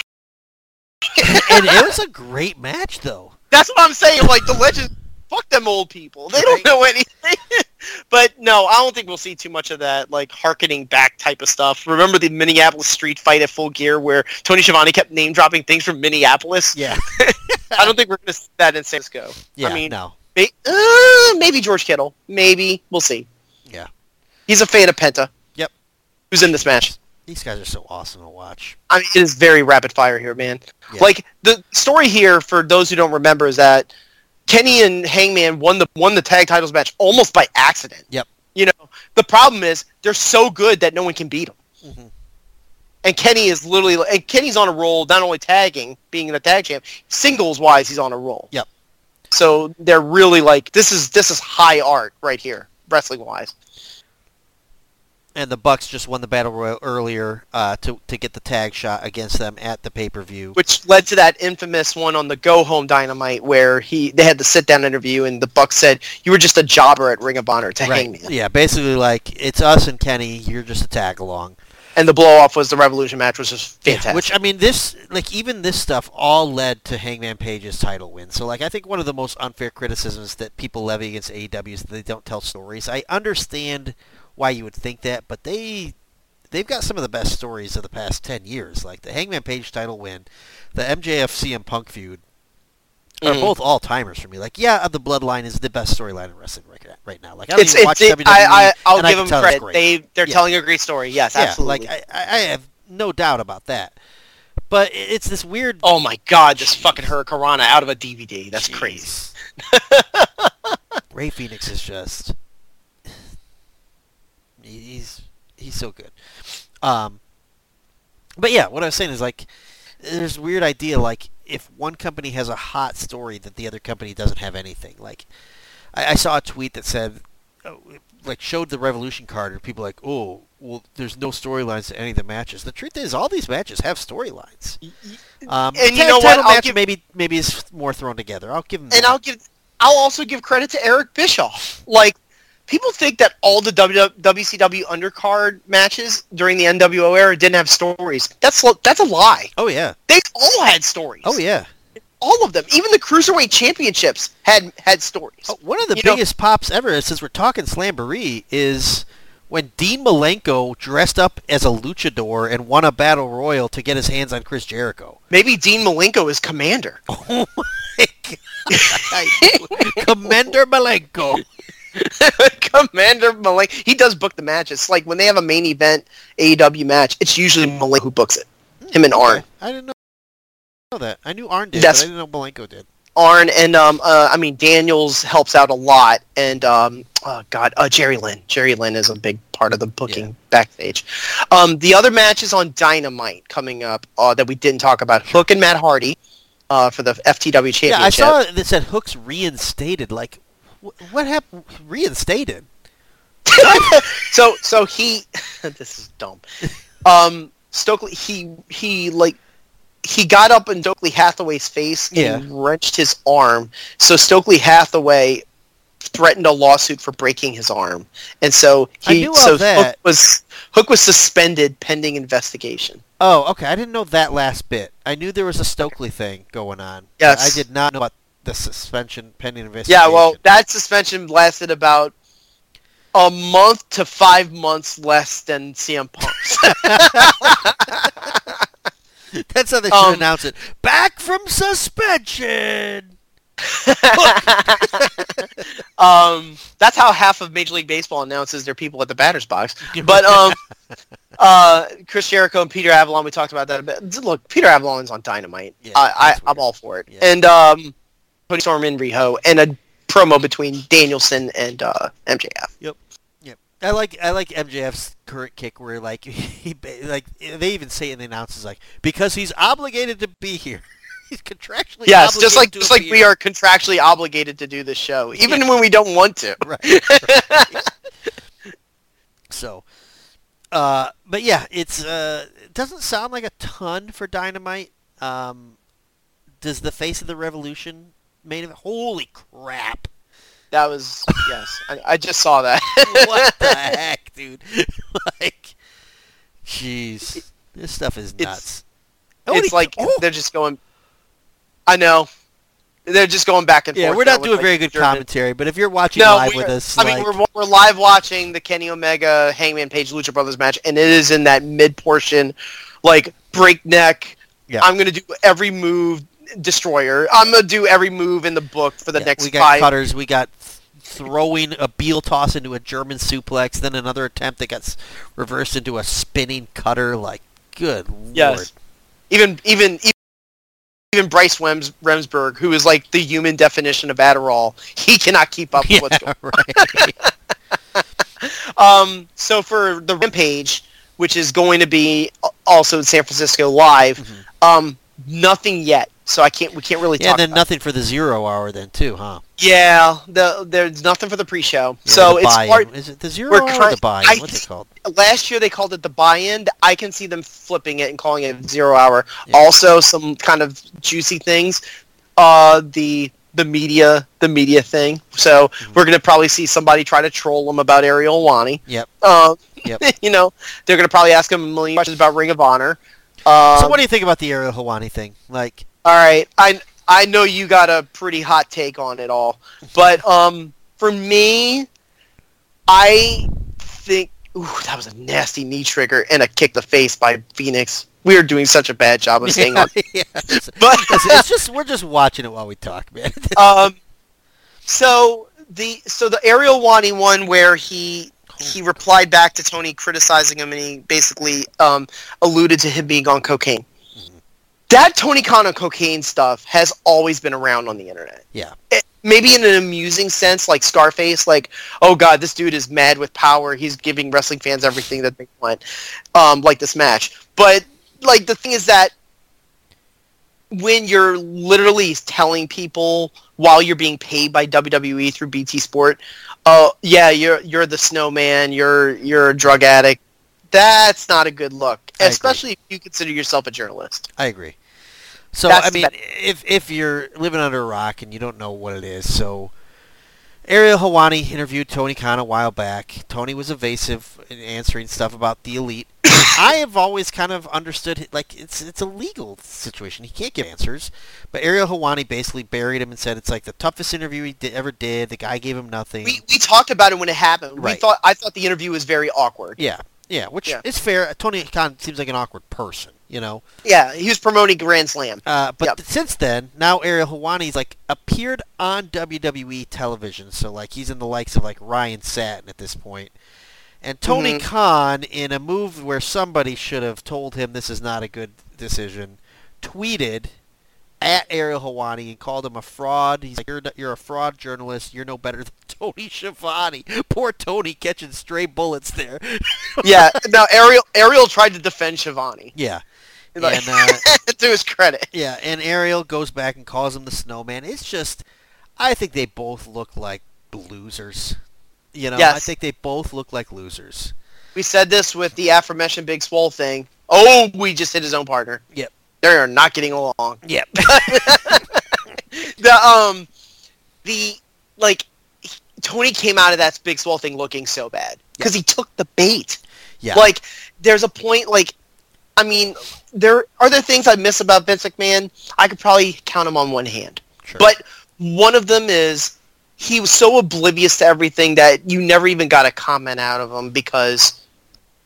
And it was a great match, though. that's what i'm saying. Like the legends fuck them old people they don't know anything but no i don't think we'll see too much of that like harkening back type of stuff remember the minneapolis street fight at full gear where tony Schiavone kept name dropping things from minneapolis Yeah. i don't think we're going to see that in san francisco Yeah. i mean no. may- uh, maybe george kittle maybe we'll see Yeah. he's a fan of penta Yep. who's in this match These guys are so awesome to watch. I mean, it is very rapid fire here, man. Yeah. Like the story here, for those who don't remember, is that Kenny and Hangman won the won the tag titles match almost by accident. Yep. You know, the problem is they're so good that no one can beat them. Mhm. And Kenny is literally, and Kenny's on a roll, not only tagging, being the tag champ, singles wise, he's on a roll. Yep. So they're really like, this is this is high art right here, wrestling wise. And the Bucks just won the battle royal earlier uh, to to get the tag shot against them at the pay per view. which led to that infamous one on the Go Home Dynamite where he they had the sit down interview and the Bucks said you were just a jobber at Ring of Honor to Hangman, Yeah, basically like it's us and Kenny. You're just a tag along. and the blow off was the Revolution match, which was fantastic. Which I mean, this like even this stuff all led to Hangman Page's title win. So like I think one of the most unfair criticisms that people levy against AEW is that they don't tell stories. I understand why you would think that, but they they've got some of the best stories of the past ten years. Like the Hangman Page title win, the MJF CM Punk feud are Mhm. both all timers for me. Like yeah, the Bloodline is the best storyline in wrestling right, right now. Like I don't it's, even watch it, WWE, I, I, I'll and I give can them credit. They they're Yeah. telling a great story. Yes, yeah, absolutely. like I, I I have no doubt about that. But it's this weird. oh my God, this fucking Hurricanrana out of a DVD. That's crazy. Rey Fénix is just he- he's he's so good. Um, but yeah, what I was saying is like there's a weird idea like if one company has a hot story that the other company doesn't have anything. Like I, I saw a tweet that said oh, like showed the Revolution card and people like oh well there's no storylines to any of the matches. The truth is all these matches have storylines. Um, And you know what? I'll give- maybe maybe is more thrown together. I'll give them. And that. I'll give I'll also give credit to Eric Bischoff. Like people think that all the WCW undercard matches during the NWO era didn't have stories. That's that's a lie. oh yeah. They all had stories. Oh yeah. all of them. Even the cruiserweight championships had had stories. Oh, one of the You know- biggest pops ever, since we're talking Slamboree, is when Dean Malenko dressed up as a luchador and won a battle royal to get his hands on Chris Jericho. Maybe Dean Malenko is Komander. Oh my god. Commander Malenko. commander Malenko. He does book the match. It's like when they have a main event AEW match, it's usually Malenko who books it. Him and Arn. I didn't know that. I knew Arn did, That's- but I didn't know Malenko did. Arn and um uh, I mean Daniels helps out a lot and um oh god uh, Jerry Lynn Jerry Lynn is a big part of the booking Yeah. backstage. Um the other matches on Dynamite coming up uh, that we didn't talk about Hook and Matt Hardy uh, for the FTW championship. Yeah, I saw that said Hook's reinstated. Like, what happened? Reinstated? so so he this is dumb. Um Stokely he he like he got up in Stokely Hathaway's face and wrenched his arm. So Stokely Hathaway threatened a lawsuit for breaking his arm. And so he so. Hook was Hook was suspended pending investigation. Oh, okay. I didn't know that last bit. I knew there was a Stokely thing going on. Yes. I did not know about the suspension pending investigation. Yeah, well, that suspension lasted about a month to five months less than CM Punk's. that's how they should um, announce it. Back from suspension. um, that's how half of Major League Baseball announces their people at the batter's box. But um, uh, Chris Jericho and Peter Avalon, we talked about that a bit. Look, Peter Avalon's on Dynamite. Yeah, I, I, I'm all for it. Yeah. And um, Toni Storm and Riho, and a promo between Danielson and uh, MJF. Yep. Yep. I like I like MJF's current kick where like he like they even say in the announces like because he's obligated to be here. he's contractually Yes, just obligated like to just like we are contractually obligated to do this show, even Yeah. when we don't want to. right. right. so, uh, but yeah, it's uh, it doesn't sound like a ton for Dynamite. Um, does the face of the Revolution main event? Holy crap! That was yes. I, I just saw that. what the heck, dude? like, jeez, this stuff is It's- nuts. it's Holy- like oh, they're just going. I know. They're just going back and yeah, forth. Yeah, we're not doing like, very good German- commentary, but if you're watching No, live with us, I like, mean, we're, we're live watching the Kenny Omega Hangman Page Lucha Brothers match, and it is in that mid portion, like breakneck. Yeah. I'm gonna do every move, destroyer. I'm gonna do every move in the book for the yeah, next we got five. cutters, we got th- throwing a beel toss into a German suplex, then another attempt that gets reversed into a spinning cutter. Like, good Yes. lord. Even even even Bryce Rems, Remsburg, who is like the human definition of Adderall, he cannot keep up with Yeah, what's going. right. Um, so for the Rampage, which is going to be also in San Francisco live, Mhm. um, nothing yet. So I can't. We can't really yeah, then nothing for the zero hour then too, huh? Yeah, the, there's nothing for the pre-show. Yeah, so the it's part, Is it the 0 we're hour or the buy-in? I What's it called? last year they called it the buy-in. I can see them flipping it and calling it zero hour. Yeah. Also, some kind of juicy things. Uh, the the media the media thing. So Mm-hmm. we're gonna probably see somebody try to troll them about Ariel Helwani. Yep. Uh, Yep. you know, they're gonna probably ask him a million questions about Ring of Honor. Um, so what do you think about the Ariel Helwani thing? Like, All right, I I know you got a pretty hot take on it all, but um, for me, I think ooh, that was a nasty knee trigger and a kick the face by Fénix. We are doing such a bad job of staying on, yeah, it's, but it's- it's just we're just watching it while we talk, man. um, so the so the Ariel Helwani one where he he replied back to Tony criticizing him and he basically um, alluded to him being on cocaine. That Tony Khan on cocaine stuff has always been around on the internet. yeah, it, maybe in an amusing sense, like Scarface, like, oh god, this dude is mad with power. He's giving wrestling fans everything that they want, um, like this match. But like the thing is that when you're literally telling people while you're being paid by WWE through BT Sport, oh yeah, you're you're the snowman, you're you're a drug addict. That's not a good look, I agree. especially if you consider yourself a journalist. I agree. So That's I mean, if if you're living under a rock and you don't know what it is, so Ariel Helwani interviewed Tony Khan a while back. Tony was evasive in answering stuff about the elite. I have always kind of understood like it's it's a legal situation. He can't give answers, but Ariel Helwani basically buried him and said it's like the toughest interview he did, ever did. The guy gave him nothing. We we talked about it when it happened. We thought I thought the interview was very awkward. yeah, yeah, which Yeah. is fair. Tony Khan seems like an awkward person, you know. Yeah, he was promoting Grand Slam. Uh, but Yep. since then, now Ariel Helwani's like appeared on WWE television, so like he's in the likes of like Ryan Satin at this point. And Tony Mhm. Khan, in a move where somebody should have told him this is not a good decision, tweeted at Ariel Helwani and called him a fraud. He's like, you're, you're a fraud journalist. You're no better than Tony Schiavone. Poor Tony catching stray bullets there. yeah. Now Ariel Ariel tried to defend Schiavone. yeah. Like, And, uh, to his credit. Yeah, and Ariel goes back and calls him the snowman. It's just, I think they both look like losers. You know, I think they both look like losers. We said this with the aforementioned Big Swole thing. Oh, we just hit his own partner. Yep. They're not getting along. Yep. The um, the like Tony came out of that Big Swole thing looking so bad because he took the bait. yeah. Like, there's a point. Like, I mean, there are there things I miss about Vince McMahon. I could probably count them on one hand. Sure. But one of them is he was so oblivious to everything that you never even got a comment out of him because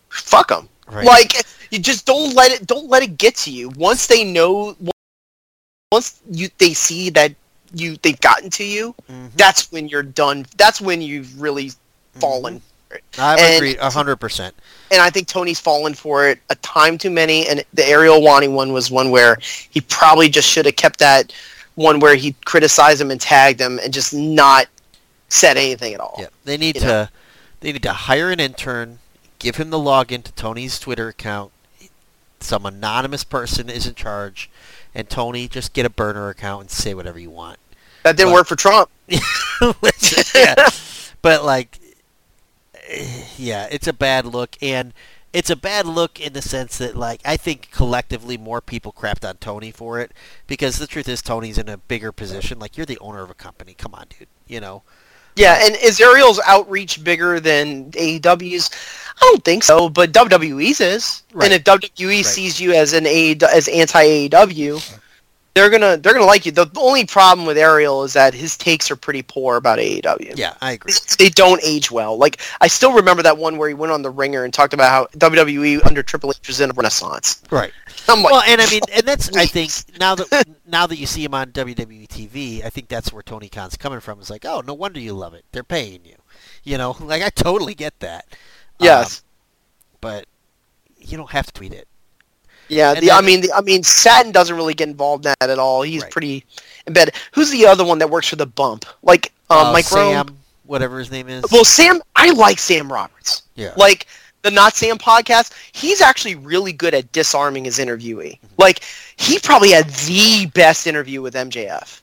fuck him. Right. Like you just don't let it don't let it get to you. Once they know once you they see that you they've gotten to you, Mhm. that's when you're done. That's when you've really fallen. I agree a hundred percent. And I think Tony's fallen for it a time too many. And the Ariel Helwani one was one where he probably just should have kept that one where he criticized him and tagged him and just not said anything at all. Yeah, they need to know. they need to hire an intern, give him the login to Tony's Twitter account. Some anonymous person is in charge, and Tony just get a burner account and say whatever you want. That didn't But- work for Trump. Yeah. But like, eh, yeah, it's a bad look, and it's a bad look in the sense that like I think collectively more people crapped on Tony for it because the truth is Tony's in a bigger position. Like you're the owner of a company. Come on, dude. You know. Yeah, and is Ariel's outreach bigger than AEW's? I don't think so, but WWE's is. Right. And if WWE Right. sees you as an A as anti AEW, they're gonna they're gonna like you. The only problem with Ariel is that his takes are pretty poor about AEW. Yeah, I agree. They don't age well. Like I still remember that one where he went on the Ringer and talked about how WWE under Triple H was in a renaissance. Right. I'm like, Well, and I mean, and that's I think now that now that you see him on WWE TV, I think that's where Tony Khan's coming from. It's like, oh, no wonder you love it. They're paying you. You know, like I totally get that. yes. Um, but you don't have to tweet it. Yeah, the, I mean, the, I mean, Satin doesn't really get involved in that at all. He's Right. pretty embedded. Who's the other one that works for the Bump? Like um, Uh, Mike Rome? Whatever his name is. Well, Sam, I like Sam Roberts. yeah. Like the Not Sam podcast, he's actually really good at disarming his interviewee. Mm-hmm. Like he probably had the best interview with MJF.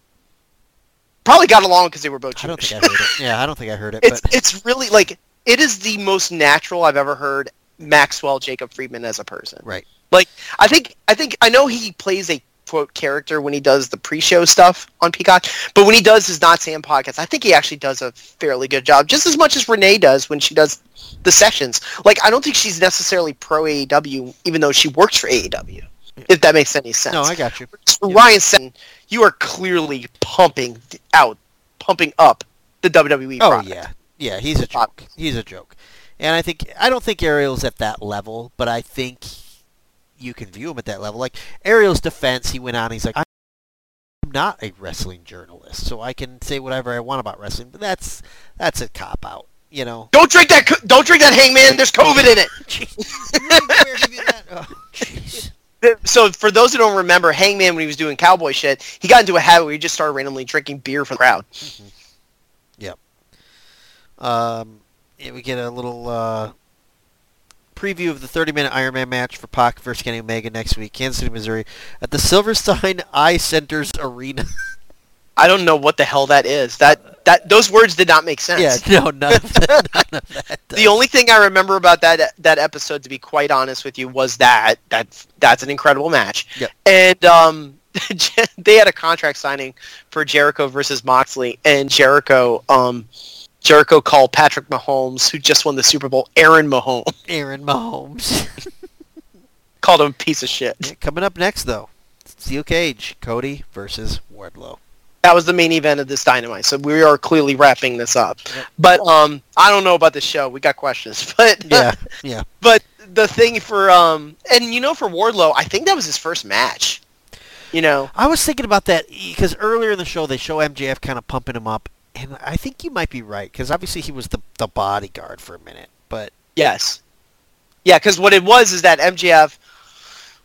Probably got along because they were both I don't Jewish. think I heard it. Yeah, I don't think I heard it. it's but it's really like it is the most natural I've ever heard Maxwell Jacob Friedman as a person. right. Like I think I think I know he plays a quote character when he does the pre-show stuff on Peacock, but when he does his Not Sam podcast, I think he actually does a fairly good job, just as much as Renee does when she does the sessions. Like I don't think she's necessarily pro AEW, even though she works for AEW. If that makes any sense. No, I got you. For Ryan Satin, you are clearly pumping out, pumping up the WWE. Oh product. yeah, yeah. He's a joke. He's a joke. And I think I don't think Ariel's at that level, but I think you can view him at that level. Like Ariel's defense, he went on. He's like, I'm not a wrestling journalist, so I can say whatever I want about wrestling. But that's that's a cop out, you know. Don't drink that. Don't drink that Hangman. There's COVID in it. Where give you that? Oh, jeez. So for those who don't remember, Hangman when he was doing cowboy shit, he got into a habit where he just started randomly drinking beer from the crowd. Um, yeah, we get a little uh, preview of the 30-minute Iron Man match for Pac versus Kenny Omega next week, Kansas City, Missouri, at the Silverstein Eye Centers Arena. I don't know what the hell that is. That that those words did not make sense. yeah, no, none of that. None of that The only thing I remember about that that episode, to be quite honest with you, was that that that's an incredible match. Yep. And um, they had a contract signing for Jericho versus Moxley, and Jericho um, Jericho called Patrick Mahomes, who just won the Super Bowl, Aaron Mahomes. Aaron Mahomes. called him a piece of shit. Yeah, coming up next, though, Steel Cage, Cody versus Wardlow. That was the main event of this Dynamite, so we are clearly wrapping this up. Yep. But um, I don't know about the show. We got questions, but Yeah, yeah. but the thing for um, and you know, for Wardlow, I think that was his first match. You know, I was thinking about that because earlier in the show they show MJF kind of pumping him up, and I think you might be right because obviously he was the the bodyguard for a minute, but yes, yeah, because what it was is that MJF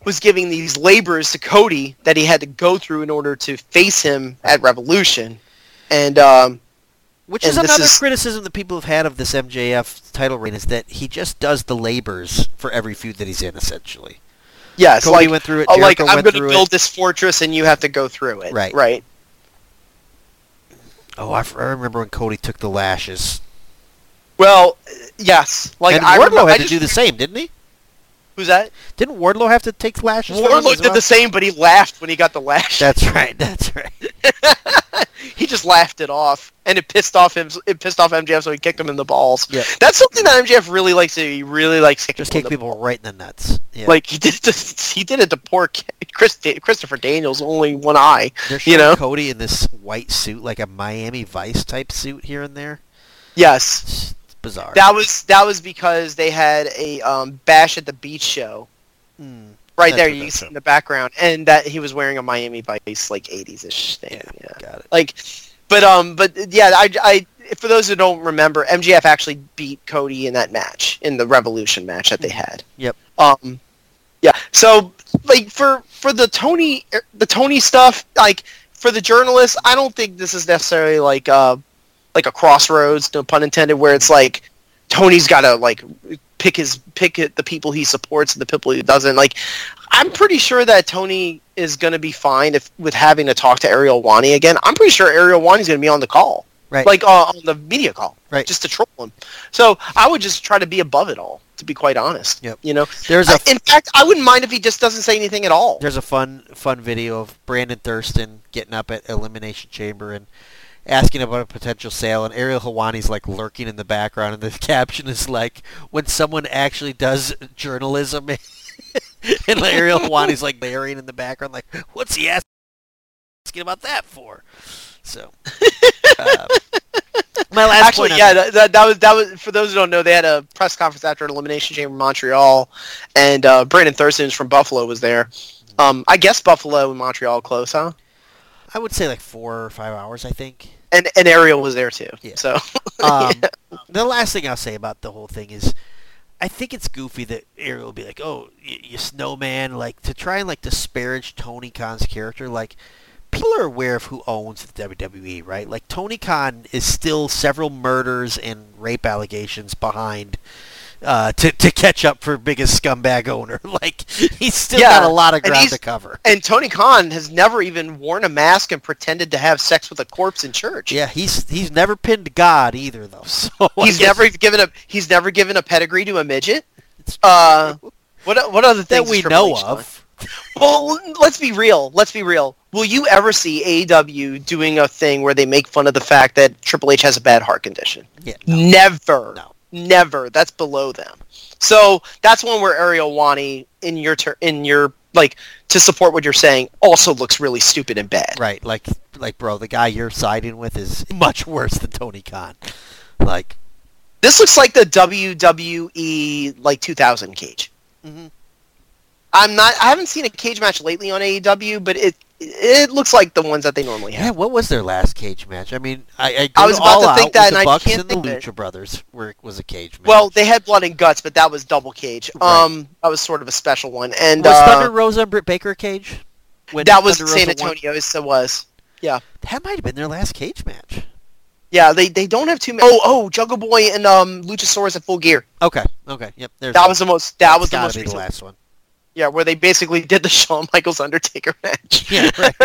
was giving these labors to Cody that he had to go through in order to face him at Revolution, and um, which is And this another is- criticism that people have had of this MJF title reign is that he just does the labors for every feud that he's in, essentially. yes, Cody like went through it. oh, like I'm going to build it. this fortress and you have to go through it. Right. Right. Oh, I, f- I remember when Cody took the lashes. Well, yes. Like and I Wardlow remember, I had to just- do the same, didn't he? Who's that? Didn't Wardlow have to take lashes? Wardlow did well? the same, but he laughed when he got the lash. That's right. That's right. he just laughed it off, and it pissed off him. It pissed off MJF, so he kicked him in the balls. Yeah. That's something that MJF really likes to. He really likes kicking Just kick people right in the nuts. Yeah. Like he did it to he did it to poor Chris Christopher Daniels, only one eye. You know? Cody in this white suit, like a Miami Vice type suit here and there. Yes, bizarre. that was that was because they had a um, Bash at the Beach show Hmm. right there. You see in the background, and that he was wearing a Miami Vice like '80s ish thing. Yeah, yeah. got it. like but um but yeah I, I for those who don't remember MJF actually beat cody in that match in the revolution match that they had Yep. um yeah so like for for the tony the tony stuff like for the journalists i don't think this is necessarily like uh like a crossroads no pun intended where it's like tony's gotta like pick his pick it, the people he supports and the people he doesn't. Like i'm pretty sure that tony is going to be fine if with having to talk to ariel Helwani again. I'm pretty sure ariel Helwani's going to be on the call. Right. like uh, on the media call. Right. just to troll him. So i would just try to be above it all to be quite honest Yep. you know? There's a I- in fact i wouldn't mind if he just doesn't say anything at all. There's a fun fun video of Brandon Thurston getting up at Elimination Chamber and asking about a potential sale, and Ariel Helwani's like lurking in the background, and the caption is like, "When someone actually does journalism." and Ariel Helwani's like layering in the background, like, "What's he asking about that for?" So, uh, my last Actually, yeah, that- that, that, was that was for those who don't know, they had a press conference after an Elimination Chamber in Montreal, and uh, Brandon Thurston from Buffalo was there. Um, I guess Buffalo and Montreal close, huh? I would say like four or five hours, I think. And and Ariel was there too. Yeah. So Um, The last thing I'll say about the whole thing is, I think it's goofy that Ariel will be like, "Oh, you, you snowman," like to try and like disparage Tony Khan's character. Like, people are aware of who owns the WWE, right? Like Tony Khan is still several murders and rape allegations behind. Uh, to, to catch up for biggest scumbag owner, like he's still Yeah, got a lot of ground to cover. and Tony Khan has never even worn a mask and pretended to have sex with a corpse in church. Yeah, he's he's never pinned God either, though. So He's never given a he's never given a pedigree to a midget. Uh, what what other that things we know H done? of. Well, let's be real. Let's be real. Will you ever see AEW doing a thing where they make fun of the fact that Triple H has a bad heart condition? Yeah, no. Never. No. Never. That's below them. So that's one where Ariel Helwani in your ter- in your like to support what you're saying also looks really stupid and bad. Right, like like bro, the guy you're siding with is much worse than Tony Khan. Like, This looks like the WWE like 2000 cage. Mhm. I'm not. I haven't seen a cage match lately on AEW, but it it looks like the ones that they normally have. yeah, what was their last cage match? I mean, I I, I was about to think that, the and I Bucks can't and the think of it. Lucha Brothers were was a cage match. Well, they had blood and guts, but that was double cage. Right. Um, that was sort of a special one, and was uh, Thunder Rosa and Britt Baker cage? When that was San won? Antonio. So was Yeah. That might have been their last cage match. yeah. They they don't have too many. Oh oh, Jungle Boy and um Luchasaurus at Full Gear. Okay, okay, yep. There's That was the most. That was the most be the last one. Yeah, where they basically did the Shawn Michaels Undertaker match. Yeah, right.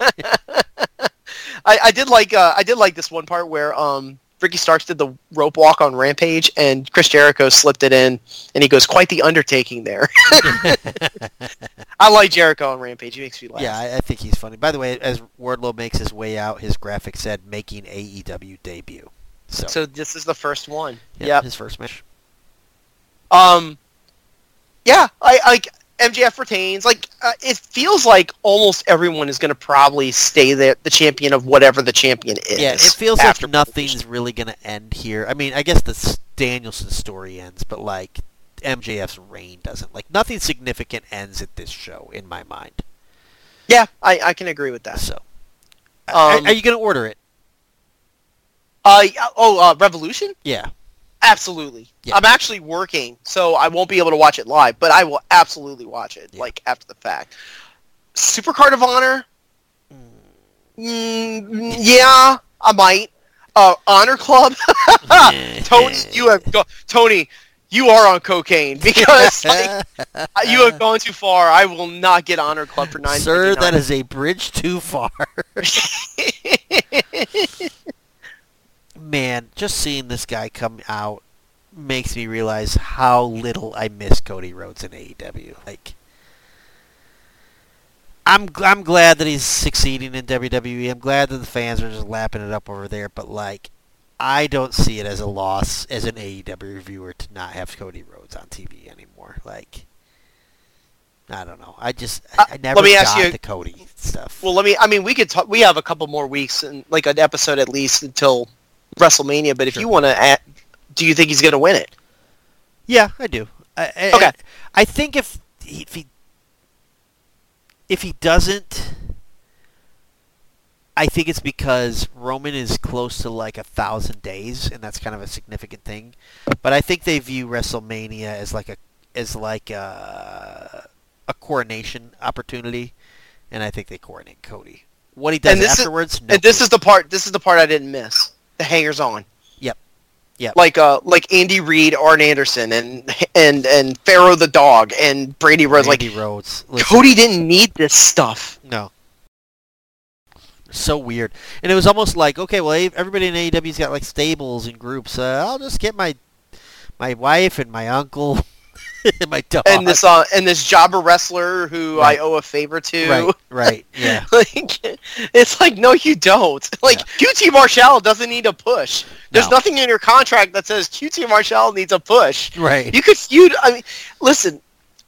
I, I did like uh, I did like this one part where um Ricky Starks did the rope walk on Rampage and Chris Jericho slipped it in and he goes quite the undertaking there. I like Jericho on Rampage. He makes me laugh. yeah, I, I think he's funny. By the way, as Wardlow makes his way out, his graphic said making AEW debut. So, So this is the first one. yeah, Yep. his first match. Um, yeah, I like MJF retains. Like uh, it feels like almost everyone is going to probably stay the the champion of whatever the champion is. Yeah, it feels like nothing's really going to end here. I mean, I guess the Danielson story ends, but like MJF's reign doesn't. Like nothing significant ends at this show in my mind. Yeah, I, I can agree with that. So, are, Um, are you going to order it? Uh, oh, uh, Revolution. Yeah. Absolutely. Yeah. I'm actually working, so I won't be able to watch it live, but I will absolutely watch it, Yeah. like, after the fact. Supercard of Honor? Mm, yeah, I might. Uh, Honor Club? Tony, you have go- Tony, you are on cocaine because like, you have gone too far. I will not get Honor Club for nine. Sir, that is a bridge too far. Man, just seeing this guy come out makes me realize how little I miss Cody Rhodes in AEW. Like, I'm I'm glad that he's succeeding in WWE. I'm glad that the fans are just lapping it up over there. But like, I don't see it as a loss as an AEW viewer to not have Cody Rhodes on TV anymore. Like, I don't know. I just I, Uh, I never let me ask got you- the Cody stuff. Well, let me. I mean, we could talk. We have a couple more weeks and like an episode at least until WrestleMania. But if Sure. you want to, do you think he's going to win it? Yeah, I do. I, I, Okay. I think if he, if he if he doesn't, I think it's because Roman is close to like a thousand days, and that's kind of a significant thing. But I think they view WrestleMania as like a as like a, a coronation opportunity, and I think they coronate Cody. What he does And this is- afterwards, no and this is the part. This is the part I didn't miss. The hangers on. Yep. Yep. Like uh, like Andy Reid, Arn Anderson, and and and Pharaoh the dog, and Brandi Rhodes. Randy like Rhodes. Listen, Cody didn't need this stuff. No. So weird. And it was almost like, okay, well, everybody in AEW's got like stables and groups. Uh, I'll just get my my wife and my uncle my dog. And this uh, and this jobber wrestler who Right. I owe a favor to. right, right, yeah, like it's like no you don't like qt marshall doesn't need a push there's No. nothing in your contract that says qt marshall needs a push right. you could you. i mean listen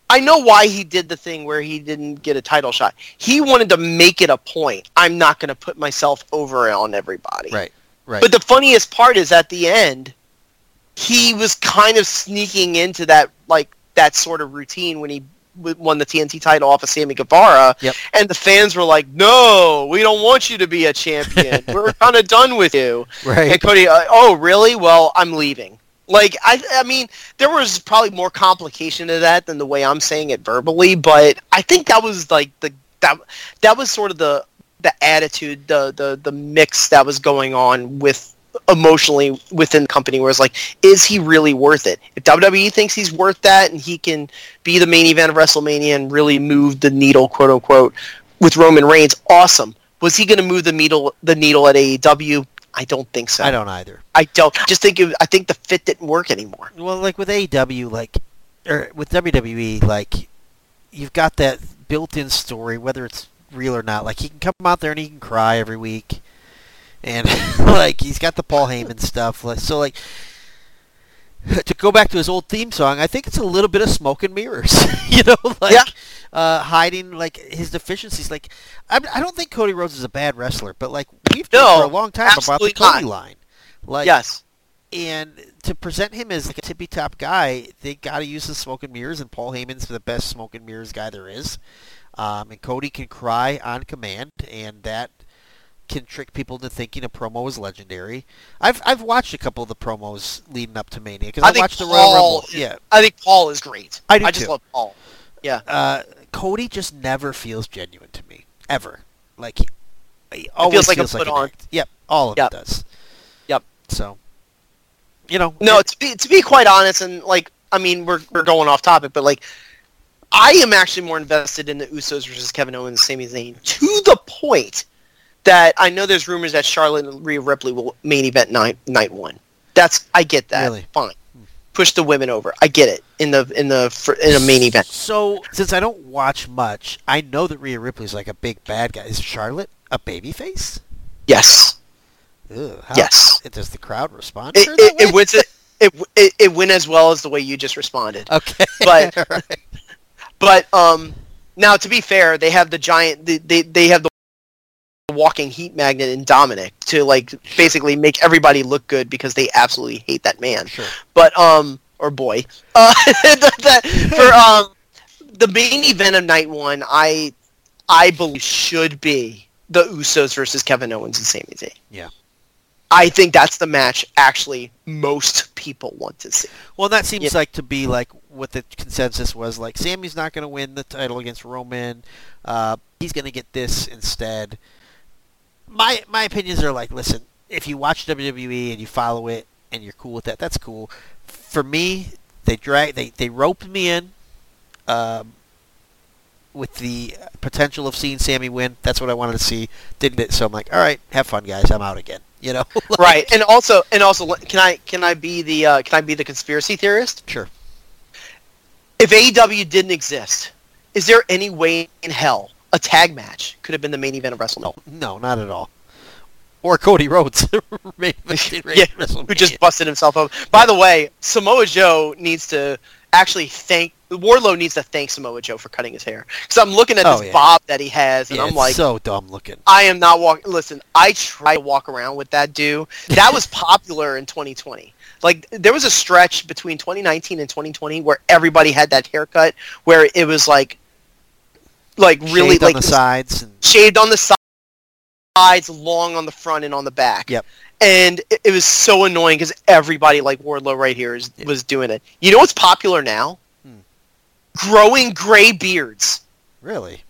i know why he did the thing where he didn't get a title shot he wanted to make it a point i'm not going to put myself over on everybody Right, right. but the funniest part is at the end he was kind of sneaking into that like that sort of routine when he won the TNT title off of Sammy Guevara, Yep. and the fans were like, "No, we don't want you to be a champion. We're kind of done with you." right. And Cody, uh, oh really? Well, I'm leaving. Like I, I mean, there was probably more complication to that than the way I'm saying it verbally, but I think that was like the that that was sort of the the attitude, the the the mix that was going on with emotionally within the company where it's like, is he really worth it? If WWE thinks he's worth that and he can be the main event of WrestleMania and really move the needle, quote unquote, with Roman Reigns, awesome. Was he going to move the needle the needle at AEW? I don't think so. I don't either. I don't. I just think it, I think the fit didn't work anymore. Well, like with AEW, like or with WWE, like you've got that built-in story, whether it's real or not. Like he can come out there and he can cry every week, and like he's got the Paul Heyman stuff. So, like to go back to his old theme song, I think it's a little bit of smoke and mirrors. you know, like Yeah. uh, hiding like his deficiencies. Like I, I don't think Cody Rhodes is a bad wrestler, but like we've No, talked for a long time about the Cody not. line. Like yes. and to present him as like a tippy top guy, they got to use the smoke and mirrors, and Paul Heyman's the best smoke and mirrors guy there is. Um, and Cody can cry on command, and that can trick people into thinking a promo is legendary. I've I've watched a couple of the promos leading up to Mania because I, I think watched the Royal Paul Rumble. Yeah, I think Paul is great. I do I just too. love Paul. Yeah. uh, Cody just never feels genuine to me ever. Like he, he always feels like a feels like put on. act. Yep, all of Yep. it does. Yep. So, you know, No, it- to be to be quite honest, and like I mean, we're we're going off topic, but like I am actually more invested in the Usos versus Kevin Owens, and Sami Zayn, to the point that I know there's rumors that Charlotte and Rhea Ripley will main event night night one. That's I get that. Really? Fine. Push the women over. I get it in the in the in a main event. So, since I don't watch much, I know that Rhea Ripley's like a big bad guy. Is Charlotte a babyface? Yes. Ugh, how, Yes. Does the crowd respond It it, it went it, it it went as well as the way you just responded. Okay. But- right. But um, now to be fair, they have the giant. They they, they have the walking heat magnet in Dominic to like basically make everybody look good because they absolutely hate that man. Sure. But um, or boy, uh, that, for um, the main event of night one, I I believe should be the Usos versus Kevin Owens and Sami Zayn. Yeah. I think that's the match actually most people want to see. Well, that seems Yeah. like to be like what the consensus was. Like Sammy's not going to win the title against Roman. Uh, he's going to get this instead. My my opinions are like, listen, if you watch WWE and you follow it and you're cool with that, that's cool. For me, they drag they they roped me in. Um, with the potential of seeing Sammy win, that's what I wanted to see. Didn't it? So I'm like, all right, have fun, guys. I'm out again. You know, Like, right, and also and also, can I can I be the uh, can I be the conspiracy theorist? Sure. If AEW didn't exist, is there any way in hell a tag match could have been the main event of WrestleMania? No, not at all. Or Cody Rhodes, main event Yeah, who just busted himself up. By the way, Samoa Joe needs to actually thank Wardlow needs to thank Samoa Joe for cutting his hair because I'm looking at Oh, this yeah. bob that he has and Yeah, I'm like, so dumb looking. I am not walking. Listen, I try to walk around with that dude. That was popular in 2020. Like there was a stretch between 2019 and 2020 where everybody had that haircut, where it was like, like really Shaved like on the sides. And, shaved on the sides, long on the front and on the back. Yep. And it, it was so annoying because everybody like Wardlow right here is, Yeah. was doing it. You know what's popular now? Hmm. Growing gray beards. really?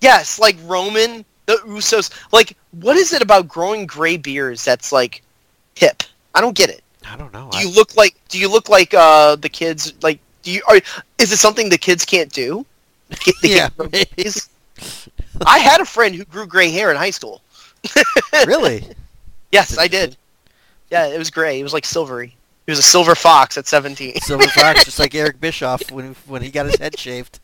Yes, like Roman, the Usos. Like, what is it about growing gray beards that's like hip? I don't get it. I don't know. Do I- you look like? Do you look like uh, the kids? Like, do you? Are, is it something the kids can't do? Yeah, can't grow maybe. grays? I had a friend who grew gray hair in high school. really? Yes, I did. Yeah, it was gray. It was like silvery. He was a silver fox at 17. Silver Fox, just like Eric Bischoff when when he got his head shaved.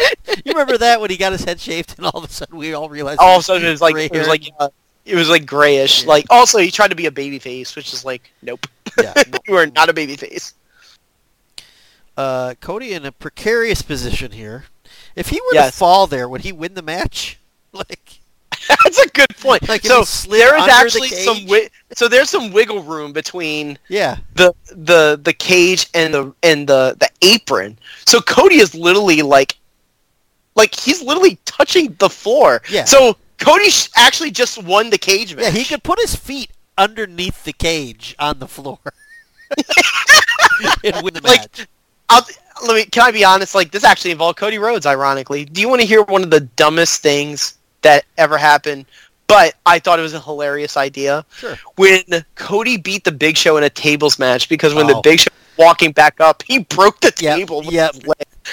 you remember that when he got his head shaved, and all of a sudden we all realized. All of a sudden, it was like it was like uh, it was like grayish. Yeah. Like also, he tried to be a baby face, which is like nope. yeah. you are not a baby face. Uh, Cody in a precarious position here. If he were to fall there, would he win the match? Like, That's a good point. Like so there is under the actually some wi- so there's some wiggle room between yeah, the the the cage and the and the the apron. So Cody is literally like like he's literally touching the floor. Yeah. So Cody sh- actually just won the cage match. yeah. He could put his feet underneath the cage on the floor and win the Like, match. I'll, let me. Can I be honest? Like this actually involved Cody Rhodes. Ironically, do you want to hear one of the dumbest things that ever happened? But I thought it was a hilarious idea Sure. when Cody beat the Big Show in a tables match because when the Oh. Big Show was walking back up, he broke the Yep, table.